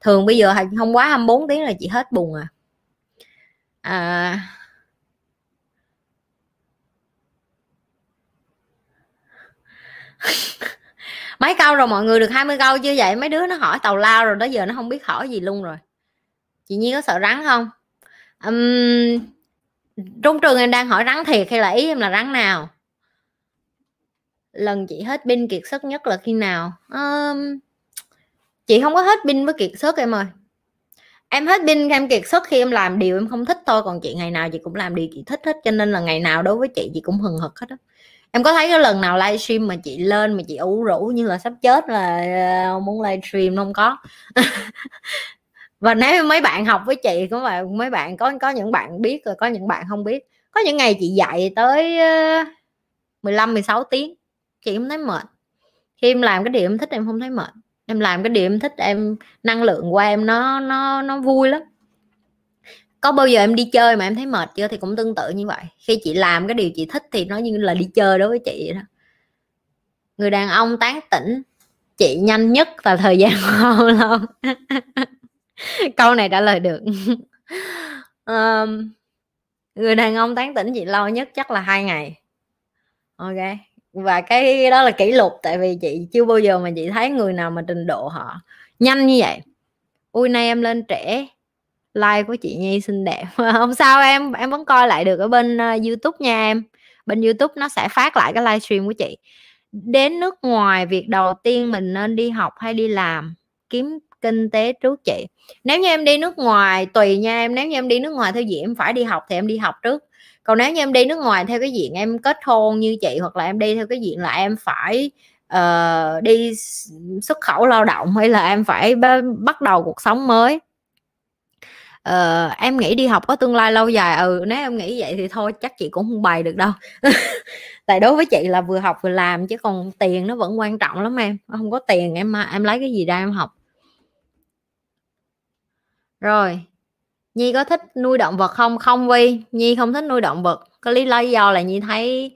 Thường bây giờ không quá 24 tiếng là chị hết buồn à, à. Mấy câu rồi mọi người được 20 câu chưa vậy? Mấy đứa nó hỏi tàu lao rồi đó giờ nó không biết hỏi gì luôn rồi chị nhi có sợ rắn không? Um, trung trường em đang hỏi rắn thiệt hay là ý em là rắn nào? Lần chị hết pin kiệt sức nhất là khi nào? Um, chị không có hết pin với kiệt sức em ơi. Em hết pin em kiệt sức khi em làm điều em không thích thôi còn chị ngày nào chị cũng làm điều chị thích hết cho nên là ngày nào đối với chị chị cũng hừng hực hết á. Em có thấy cái lần nào livestream mà chị lên mà chị ủ rũ như là sắp chết là ờ, muốn livestream không có? và nếu mấy bạn học với chị có bạn mấy bạn có có những bạn biết rồi, có những bạn không biết. Có những ngày chị dạy tới 15 16 tiếng, chị không thấy mệt. Khi em làm cái điều em thích em không thấy mệt. Em làm cái điều em thích em, năng lượng của em nó nó nó vui lắm. Có bao giờ em đi chơi mà em thấy mệt chưa? Thì cũng tương tự như vậy. Khi chị làm cái điều chị thích thì nó như là đi chơi đối với chị vậy đó. Người đàn ông tán tỉnh chị nhanh nhất và thời gian bao lâu câu này trả lời được. Um, người đàn ông tán tỉnh chị lâu nhất chắc là hai ngày. Ok và cái đó là kỷ lục tại vì chị chưa bao giờ mà chị thấy người nào mà trình độ họ nhanh như vậy. Ui nay em lên trẻ like của chị Nhi xinh đẹp. Không sao em em vẫn coi lại được ở bên uh, YouTube nha em. Bên YouTube nó sẽ phát lại cái livestream của chị. Đến nước ngoài việc đầu tiên mình nên đi học hay đi làm kiếm kinh tế trước chị nếu như em đi nước ngoài tùy nha em nếu như em đi nước ngoài theo diện em phải đi học thì em đi học trước. Còn nếu như em đi nước ngoài theo cái diện em kết hôn như chị hoặc là em đi theo cái diện là em phải uh, đi xuất khẩu lao động hay là em phải bắt đầu cuộc sống mới. Uh, em nghĩ đi học có tương lai lâu dài ừ nếu em nghĩ vậy thì thôi chắc chị cũng không bày được đâu. Tại đối với chị là vừa học vừa làm chứ còn tiền nó vẫn quan trọng lắm em. Không có tiền em em lấy cái gì ra em học rồi nhi có thích nuôi động vật không? Không vi nhi không thích nuôi động vật. Có lý lý do là nhi thấy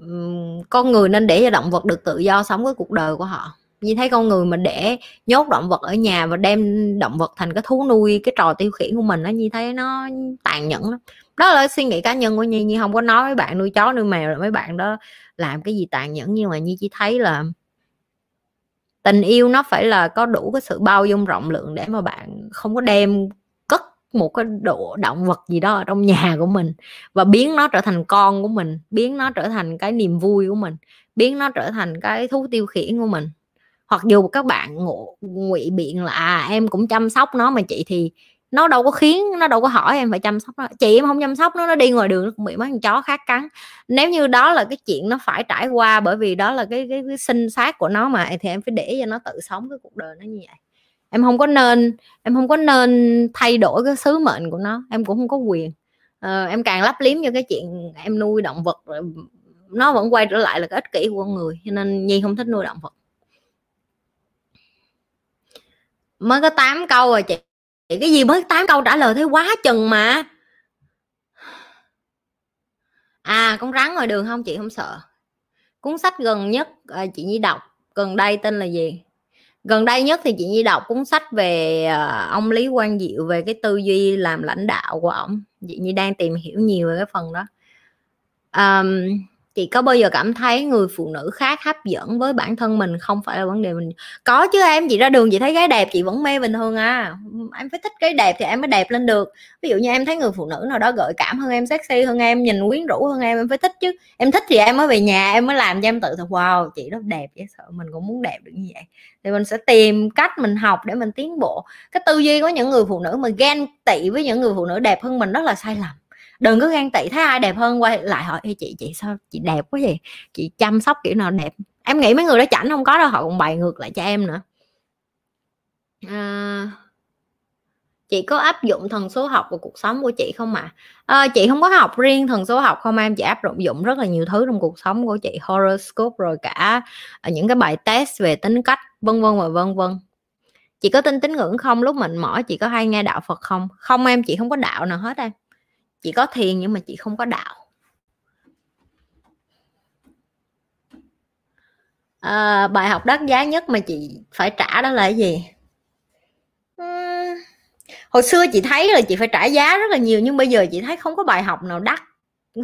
um, con người nên để cho động vật được tự do sống cái cuộc đời của họ. Như thấy con người mà để nhốt động vật ở nhà và đem động vật thành cái thú nuôi cái trò tiêu khiển của mình nó như thấy nó tàn nhẫn lắm. Đó là suy nghĩ cá nhân của nhi. Nhi không có nói với bạn nuôi chó nuôi mèo là mấy bạn đó làm cái gì tàn nhẫn nhưng mà nhi chỉ thấy là tình yêu nó phải là có đủ cái sự bao dung rộng lượng để mà bạn không có đem cất một cái độ động vật gì đó ở trong nhà của mình. Và biến nó trở thành con của mình biến nó trở thành cái niềm vui của mình biến nó trở thành cái thú tiêu khiển của mình. Hoặc dù các bạn ngộ ngụy biện là à, em cũng chăm sóc nó mà chị thì nó đâu có khiến nó đâu có hỏi em phải chăm sóc nó. Chị em không chăm sóc nó nó đi ngoài đường nó cũng bị mấy con chó khác cắn. Nếu như đó là cái chuyện nó phải trải qua bởi vì đó là cái cái, cái sinh xác của nó mà thì em phải để cho nó tự sống cái cuộc đời nó như vậy. Em không có nên em không có nên thay đổi cái sứ mệnh của nó em cũng không có quyền. Ờ, em càng lấp liếm cho cái chuyện em nuôi động vật nó vẫn quay trở lại là cái ích kỷ của con người cho nên nhi không thích nuôi động vật. Mới có 8 câu rồi chị cái gì mới 8 câu trả lời thấy quá chừng mà. À con rắn ngoài đường không? Chị không sợ. Cuốn sách gần nhất à, chị nhi đọc gần đây tên là gì? Gần đây nhất thì chị nhi đọc cuốn sách về à, ông lý quang diệu về cái tư duy làm lãnh đạo của ông. Chị nhi đang tìm hiểu nhiều về cái phần đó. Um, chị có bao giờ cảm thấy người phụ nữ khác hấp dẫn với bản thân mình? Không phải là vấn đề mình có chứ em, chị ra đường chị thấy gái đẹp chị vẫn mê bình thường à. Em phải thích cái đẹp thì em mới đẹp lên được. Ví dụ như em thấy người phụ nữ nào đó gợi cảm hơn em, sexy hơn em, nhìn quyến rũ hơn em em phải thích chứ. Em thích thì em mới về nhà, em mới làm cho em tự thật, wow, chị đó đẹp dễ sợ mình cũng muốn đẹp được như vậy. Thì mình sẽ tìm cách mình học để mình tiến bộ. Cái tư duy của những người phụ nữ mà ghen tị với những người phụ nữ đẹp hơn mình rất là sai lầm đừng có ghen tị thấy ai đẹp hơn quay lại hỏi chị chị sao chị đẹp quá vậy? Chị chăm sóc kiểu nào đẹp? Em nghĩ mấy người đó chảnh không có đâu họ còn bày ngược lại cho em nữa. À, chị có áp dụng thần số học vào cuộc sống của chị không ạ? À? à, chị không có học riêng thần số học không em chị áp dụng rất là nhiều thứ trong cuộc sống của chị horoscope rồi cả ờ, những cái bài test về tính cách vân vân và vân vân. Chị có tin tín ngưỡng không? Lúc mình mỏi chị có hay nghe đạo phật không? Không em chị không có đạo nào hết em chị có thiền nhưng mà chị không có đạo. À, bài học đắt giá nhất mà chị phải trả đó là cái gì? Hồi xưa chị thấy là chị phải trả giá rất là nhiều nhưng bây giờ chị thấy không có bài học nào đắt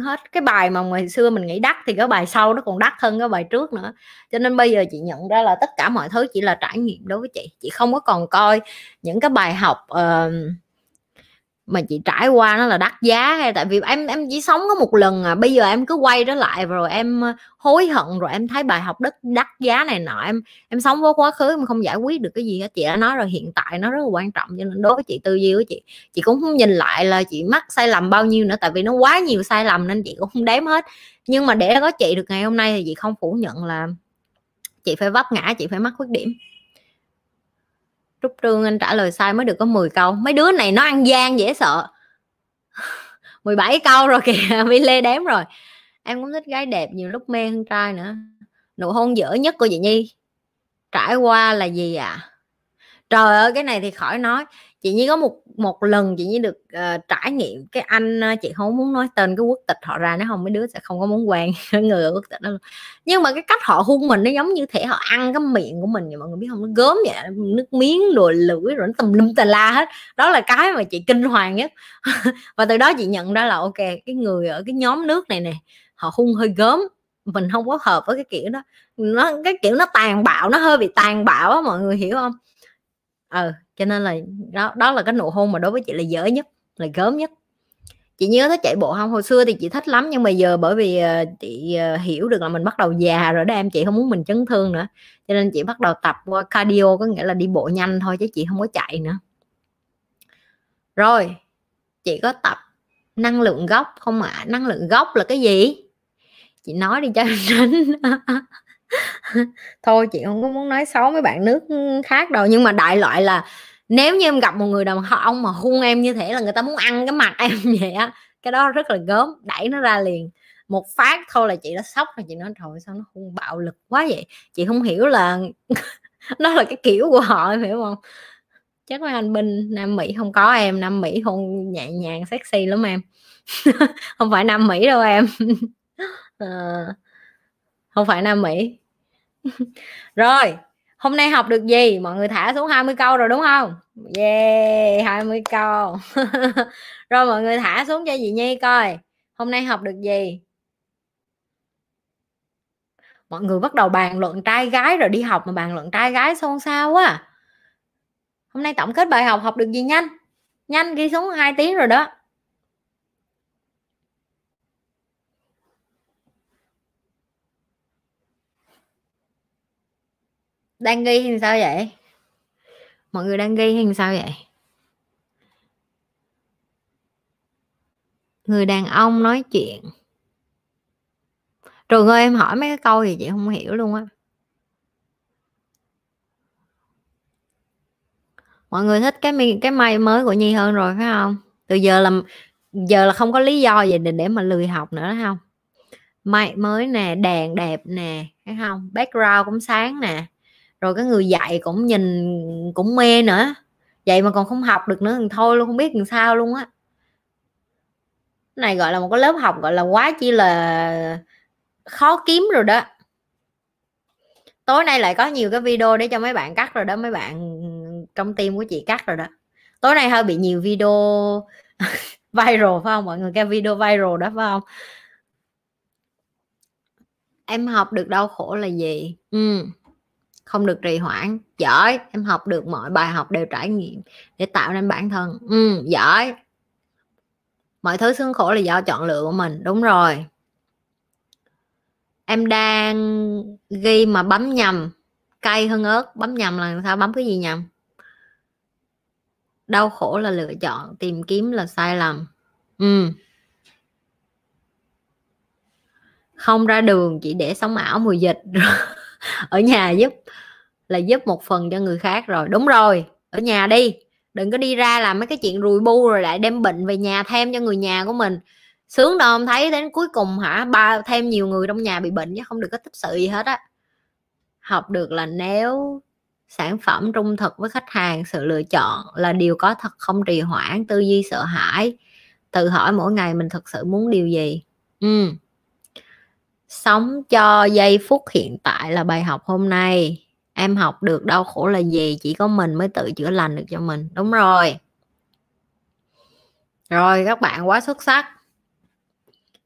hết. Cái bài mà ngày xưa mình nghĩ đắt thì cái bài sau nó còn đắt hơn cái bài trước nữa. Cho nên bây giờ chị nhận ra là tất cả mọi thứ chỉ là trải nghiệm đối với chị. Chị không có còn coi những cái bài học uh, mà chị trải qua nó là đắt giá hay tại vì em em chỉ sống có một lần à bây giờ em cứ quay trở lại rồi em ờ, hối hận rồi em thấy bài học đất, đắt giá này nọ, em em sống với quá khứ em không giải quyết được cái gì hết. Chị đã nói rồi, hiện tại nó rất là quan trọng, cho nên đối với chị, tư duy của chị chị cũng không nhìn lại là chị mắc sai lầm bao nhiêu nữa, tại vì nó quá nhiều sai lầm nên chị cũng không đếm hết. Nhưng mà để có chị được ngày hôm nay thì chị không phủ nhận là chị phải vấp ngã, chị phải mắc khuyết điểm. Trúc Trương anh trả lời sai mới được có 10 câu. Mấy đứa này nó ăn gian dễ sợ. 17 câu rồi kìa, bị Lê đếm rồi. Em cũng thích gái đẹp nhiều lúc mê hơn trai nữa. Nụ hôn dở nhất của chị Nhi. Trải qua là gì à? Trời ơi, cái này thì khỏi nói chị nhi có một một lần chị nhi được uh, trải nghiệm cái anh chị không muốn nói tên cái quốc tịch họ ra nó không mấy đứa sẽ không có muốn quen người ở quốc tịch đó nhưng mà cái cách họ hung mình nó giống như thể họ ăn cái miệng của mình vậy mọi người biết không? Nó gớm vậy nước miếng rồi lưỡi rồi nó tùm lum tà la hết. Đó là cái mà chị kinh hoàng nhất. Và từ đó chị nhận ra là ok cái người ở cái nhóm nước này nè họ hung hơi gớm mình không có hợp với cái kiểu đó. Nó cái kiểu nó tàn bạo nó hơi bị tàn bạo á mọi người hiểu không? Ờ cho nên là đó đó là cái nụ hôn mà đối với chị là dở nhất, là gớm nhất. Chị nhớ thích chạy bộ không? Hồi xưa thì chị thích lắm, nhưng mà giờ bởi vì ờ, chị ờ, hiểu được là mình bắt đầu già rồi đó em, chị không muốn mình chấn thương nữa. Cho nên chị bắt đầu tập qua cardio, có nghĩa là đi bộ nhanh thôi chứ chị không có chạy nữa. Rồi, chị có tập năng lượng gốc không ạ? À? năng lượng gốc là cái gì? Chị nói đi cho tránh thôi chị không có muốn nói xấu mấy bạn nước khác đâu nhưng mà đại loại là nếu như em gặp một người đàn ông mà hung em như thế là người ta muốn ăn cái mặt em vậy á. Cái đó rất là gớm đẩy nó ra liền. Một phát thôi là chị đã sốc rồi chị nói trời sao nó hung bạo lực quá vậy? Chị không hiểu là nó là cái kiểu của họ em hiểu không? Chắc mấy anh binh nam mỹ không có em nam mỹ hôn nhẹ nhàng sexy lắm em. Không phải nam mỹ đâu em. À, không phải nam mỹ. rồi, hôm nay học được gì? Mọi người thả xuống 20 câu rồi đúng không? Yeah 20 câu. Rồi mọi người thả xuống cho chị Nhi coi, hôm nay học được gì? Mọi người bắt đầu bàn luận trai gái rồi đi học mà bàn luận trai gái xôn xao quá. Hôm nay tổng kết bài học học được gì nhanh? Nhanh ghi xuống hai tiếng rồi đó. Đang ghi hay sao vậy? Mọi người đang ghi hay sao vậy? Người đàn ông nói chuyện. Trường ơi, em hỏi mấy cái câu gì chị không hiểu luôn á. Mọi người thích cái cái may mới của nhi hơn rồi, phải không? Từ giờ là giờ là không có lý do gì để để mà lười học nữa không? May mới nè đèn đẹp nè thấy không? Background cũng sáng nè rồi cái người dạy cũng nhìn, cũng mê nữa. Vậy mà còn không học được nữa thì thôi luôn, không biết làm sao luôn á. Này gọi là một cái lớp học gọi là quá chi là khó kiếm rồi đó. Tối nay lại có nhiều cái video để cho mấy bạn cắt rồi đó, mấy bạn trong tim của chị cắt rồi đó. Tối nay hơi bị nhiều video viral, phải không? Mọi người cái video viral đó, phải không? Em học được đau khổ là gì? Ừ không được trì hoãn giỏi em học được mọi bài học đều trải nghiệm để tạo nên bản thân. Ừ, giỏi. Mọi thứ sướng khổ là do chọn lựa của mình đúng rồi. Em đang ghi mà bấm nhầm cay hơn ớt bấm nhầm là sao bấm cái gì nhầm? Đau khổ là lựa chọn tìm kiếm là sai lầm. Ừ. Không ra đường chỉ để sống ảo mùa dịch. ở nhà giúp, là giúp một phần cho người khác rồi. Đúng rồi, ở nhà đi. Đừng có đi ra làm mấy cái chuyện rùi bu rồi lại đem bệnh về nhà thêm cho người nhà của mình. Sướng đâu, không thấy đến cuối cùng hả? Ba thêm nhiều người trong nhà bị bệnh chứ không được có tích sự gì hết á. Học được là nếu sản phẩm trung thực với khách hàng, sự lựa chọn là điều có thật, không trì hoãn, tư duy sợ hãi. Tự hỏi mỗi ngày mình thực sự muốn điều gì. Ừ sống cho giây phút hiện tại là bài học hôm nay. Em học được đau khổ là gì, chỉ có mình mới tự chữa lành được cho mình. Đúng rồi. Rồi, các bạn quá xuất sắc.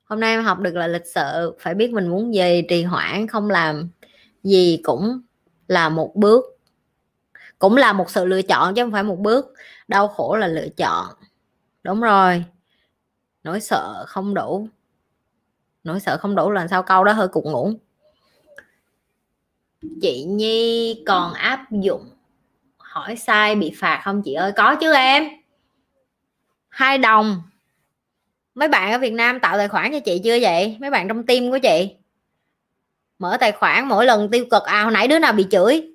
Hôm nay em học được là lịch sự, phải biết mình muốn gì, trì hoãn, không làm gì cũng là một bước. Cũng là một sự lựa chọn chứ không phải một bước. Đau khổ là lựa chọn. Đúng rồi. Nỗi sợ không đủ nỗi sợ không đủ lần sau câu đó hơi cục ngủ. Chị nhi còn áp dụng hỏi sai bị phạt không? Chị ơi, có chứ em. Hai đồng. Mấy bạn ở việt nam tạo tài khoản cho chị chưa vậy? Mấy bạn trong team của chị. Mở tài khoản mỗi lần tiêu cực. À hồi nãy đứa nào bị chửi?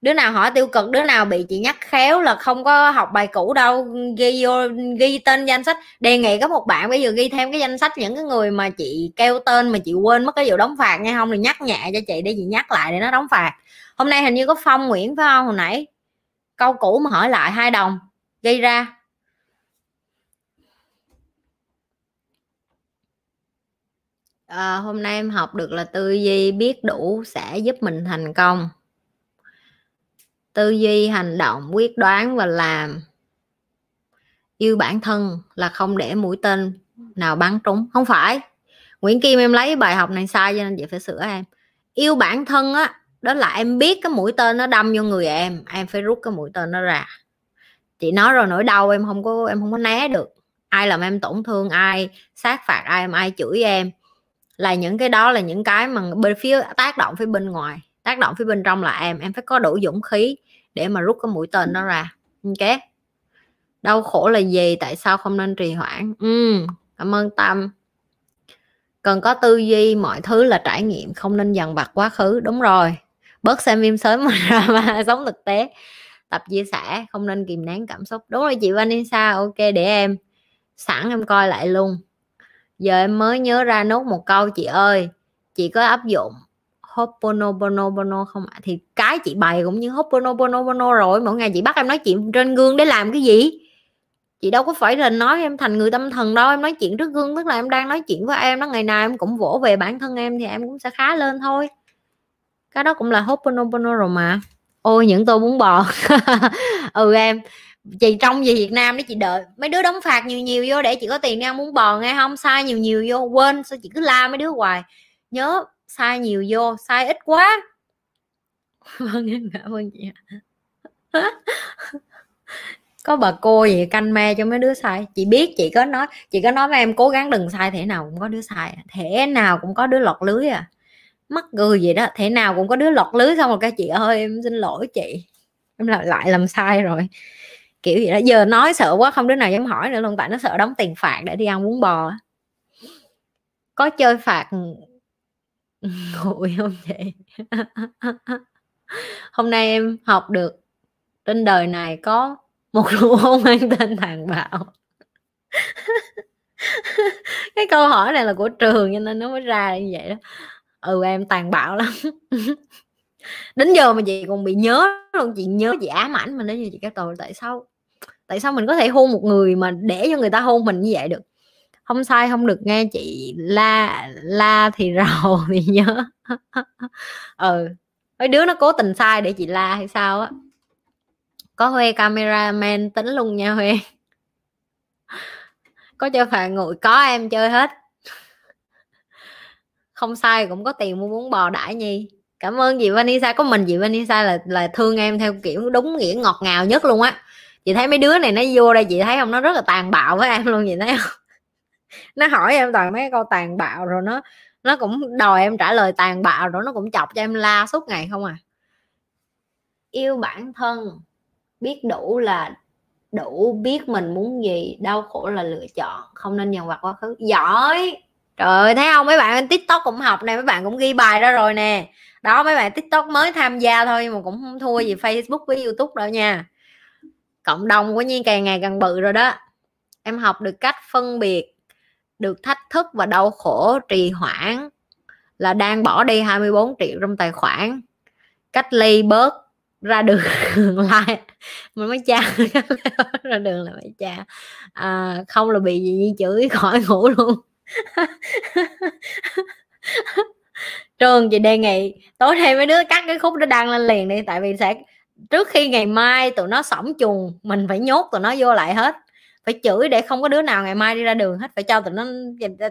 Đứa nào hỏi tiêu cực đứa nào bị chị nhắc khéo là không có học bài cũ đâu ghi vô ghi tên danh sách. Đề nghị có một bạn bây giờ ghi thêm cái danh sách những cái người mà chị kêu tên mà chị quên mất cái vụ đóng phạt nghe không thì nhắc nhẹ cho chị để chị nhắc lại để nó đóng phạt. Hôm nay hình như có phong nguyễn phải không hồi nãy? Câu cũ mà hỏi lại hai đồng ghi ra. À, hôm nay em học được là tư duy biết đủ sẽ giúp mình thành công tư duy, hành động, quyết đoán và làm yêu bản thân là không để mũi tên nào bắn trúng. Không phải. Nguyễn kim, em lấy bài học này sai cho nên chị phải sửa em. Yêu bản thân á, đó là em biết cái mũi tên nó đâm vô người em em phải rút cái mũi tên nó ra. Chị nói rồi nỗi đau em không có, em không có né được. Ai làm em tổn thương ai, sát phạt ai, em ai chửi em. Là những cái đó là những cái mà bên phía tác động phía bên ngoài. Tác động phía bên trong là em em phải có đủ dũng khí để mà rút cái mũi tên đó ra. Ok. Đau khổ là gì? Tại sao không nên trì hoãn? Ừ, cảm ơn tâm. Cần có tư duy mọi thứ là trải nghiệm không nên dằn vặt quá khứ. Đúng rồi. Bớt xem phim sớm mà mà sống thực tế. Tập chia sẻ không nên kìm nén cảm xúc. Đúng rồi chị Vanessa ok để em sẵn em coi lại luôn. Giờ em mới nhớ ra nốt một câu chị ơi. Chị có áp dụng Hoponoponopono không ạ? À? Thì cái chị bày cũng như Hoponoponopono rồi, mỗi ngày chị bắt em nói chuyện trên gương để làm cái gì? Chị đâu có phải là nói em thành người tâm thần đâu, em nói chuyện trước gương, tức là em đang nói chuyện với em đó ngày nào em cũng vỗ về bản thân em thì em cũng sẽ khá lên thôi cái đó cũng là Hoponopono rồi mà ôi, những tô bún bò ừ em, chị trong về Việt Nam đấy chị đợi mấy đứa đóng phạt nhiều nhiều vô để chị có tiền đi ăn bún bò nghe không sai nhiều nhiều vô, quên, sao chị cứ la mấy đứa hoài nhớ sai nhiều vô sai ít quá. Vâng em cảm ơn chị có bà cô gì canh me cho mấy đứa sai? Chị biết chị có nói chị có nói với em cố gắng đừng sai thể nào cũng có đứa sai thể nào cũng có đứa lọt lưới à. Mắc cười gì đó thể nào cũng có đứa lọt lưới xong rồi cái chị ơi em xin lỗi chị. Em lại lại làm sai rồi. Kiểu vậy đó giờ nói sợ quá không đứa nào dám hỏi nữa luôn tại nó sợ đóng tiền phạt để đi ăn bún bò có chơi phạt nguội không chị hôm nay em học được trên đời này có một nụ hôn mang tên tàn bạo cái câu hỏi này là của trường cho nên nó mới ra như vậy đó. Ừ em tàn bạo lắm. Đến giờ mà chị còn bị nhớ luôn, chị nhớ chị ám ảnh mà nếu như chị, cái tội tại sao tại sao mình có thể hôn một người mà để cho người ta hôn mình như vậy được? Không sai, không được nghe chị la la thì rầu thì nhớ. Ừ mấy đứa nó cố tình sai để chị la hay sao á. Có huê cameraman tính luôn nha huê. Có cho phạt ngồi có em chơi hết. Không sai, cũng có tiền mua bún bò đãi nhi. Cảm ơn chị Vanessa, có mình chị Vanessa là là thương em theo kiểu đúng nghĩa ngọt ngào nhất luôn á. Chị thấy mấy đứa này nó vô đây, chị thấy không, nó rất là tàn bạo với em luôn, chị thấy không? Nó hỏi em toàn mấy câu tàn bạo rồi nó nó cũng đòi em trả lời tàn bạo rồi nó cũng chọc cho em la suốt ngày không à. Yêu bản thân, biết đủ là đủ biết mình muốn gì, đau khổ là lựa chọn, không nên nhằn vặt quá khứ. Giỏi! Trời ơi thấy không? Mấy bạn tiktok cũng học nè, mấy bạn cũng ghi bài ra rồi nè. Đó, mấy bạn tiktok mới tham gia thôi nhưng mà cũng không thua gì facebook với youtube đâu nha. Cộng đồng của nhiên càng ngày càng bự rồi đó. Em học được cách phân biệt được thách thức và đau khổ trì hoãn là đang bỏ đi 24 triệu trong tài khoản. Cách ly bớt ra đường lại. Mình mới cha ra đường là phải cha à, không là bị gì chửi khỏi ngủ luôn. Trường chị đề nghị tối nay mấy đứa cắt cái khúc đó đăng lên liền đi tại vì sẽ trước khi ngày mai tụi nó sổng chuồng mình phải nhốt tụi nó vô lại hết phải chửi để không có đứa nào ngày mai đi ra đường hết, phải cho tụi nó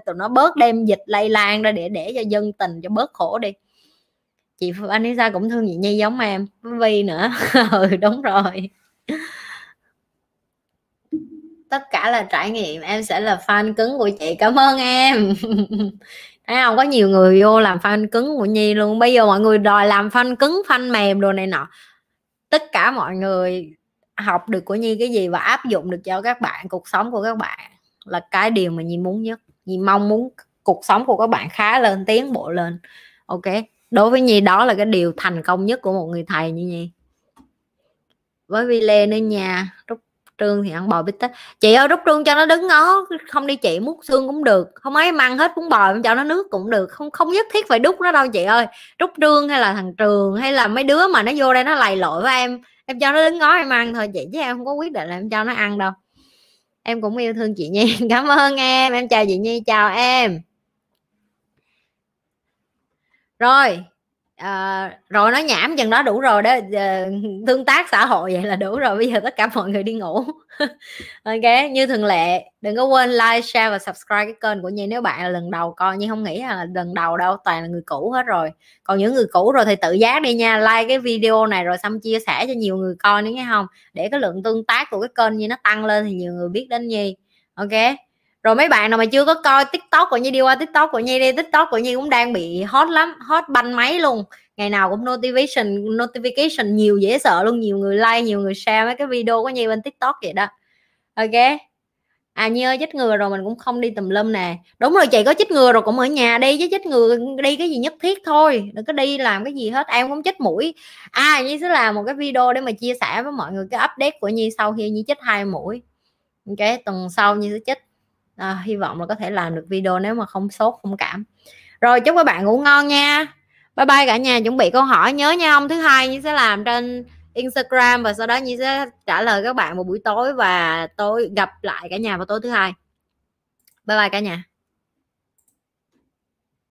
tụi nó bớt đem dịch lây lan ra để để cho dân tình, cho bớt khổ đi. Chị Anisa cũng thương chị Nhi giống em Vi nữa. Ừ đúng rồi. Tất cả là trải nghiệm, em sẽ là fan cứng của chị. Cảm ơn em. Thấy không, có nhiều người vô làm fan cứng của nhi luôn. Bây giờ mọi người đòi làm fan cứng, fan mềm đồ này nọ. Tất cả mọi người học được của nhi cái gì và áp dụng được cho các bạn, cuộc sống của các bạn là cái điều mà nhi muốn nhất. Nhi mong muốn cuộc sống của các bạn khá lên, tiến bộ lên. Ok, đối với nhi đó là cái điều thành công nhất của một người thầy như nhi. Với vi lê nữa nha rút trương thì ăn bò bít tết. Chị ơi rút trương cho nó đứng ngó, không đi chị mút xương cũng được. Không ấy mang hết bún bò cho nó nước cũng được. Không không nhất thiết phải đút nó đâu chị ơi. Rút trương hay là thằng trường hay là mấy đứa mà nó vô đây nó lầy lội với em em cho nó đứng ngó em ăn thôi chị chứ em không có quyết định là em cho nó ăn đâu. Em cũng yêu thương chị nhi, cảm ơn em em chào chị nhi, chào em. Rồi à, rồi nó nhảm chừng đó đủ rồi đó à, tương tác xã hội vậy là đủ rồi bây giờ tất cả mọi người đi ngủ. Ok như thường lệ đừng có quên like share và subscribe cái kênh của nhi nếu bạn là lần đầu coi nhưng không nghĩ là lần đầu đâu toàn là người cũ hết rồi. Còn những người cũ rồi thì tự giác đi nha like cái video này rồi xong chia sẻ cho nhiều người coi nữa nghe không? Để cái lượng tương tác của cái kênh như nó tăng lên thì nhiều người biết đến nhi. Ok rồi mấy bạn nào mà chưa có coi tiktok của nhi đi qua tiktok của nhi đi tiktok của nhi cũng đang bị hot lắm, hot banh máy luôn. Ngày nào cũng notification notification nhiều dễ sợ luôn, nhiều người like, nhiều người share mấy cái video của nhi bên tiktok vậy đó. Ok. À nhi ơi, chích ngừa rồi, mình cũng không đi tùm lum nè. Đúng rồi, chị có chích ngừa rồi, cũng ở nhà đi, chứ chích ngừa đi cái gì nhất thiết thôi. Đừng có đi làm cái gì hết, em cũng chích mũi. À như sẽ làm một cái video để mà chia sẻ với mọi người cái update của nhi sau khi nhi chích hai mũi. Ok, tuần sau nhi sẽ chích à, hy vọng là có thể làm được video nếu mà không sốt không cảm. Rồi chúc các bạn ngủ ngon nha. Bye bye cả nhà chuẩn bị câu hỏi. Nhớ nha ông thứ hai như sẽ làm trên Instagram và sau đó như sẽ trả lời các bạn một buổi tối và tôi gặp lại cả nhà vào tối thứ hai. Bye bye cả nhà.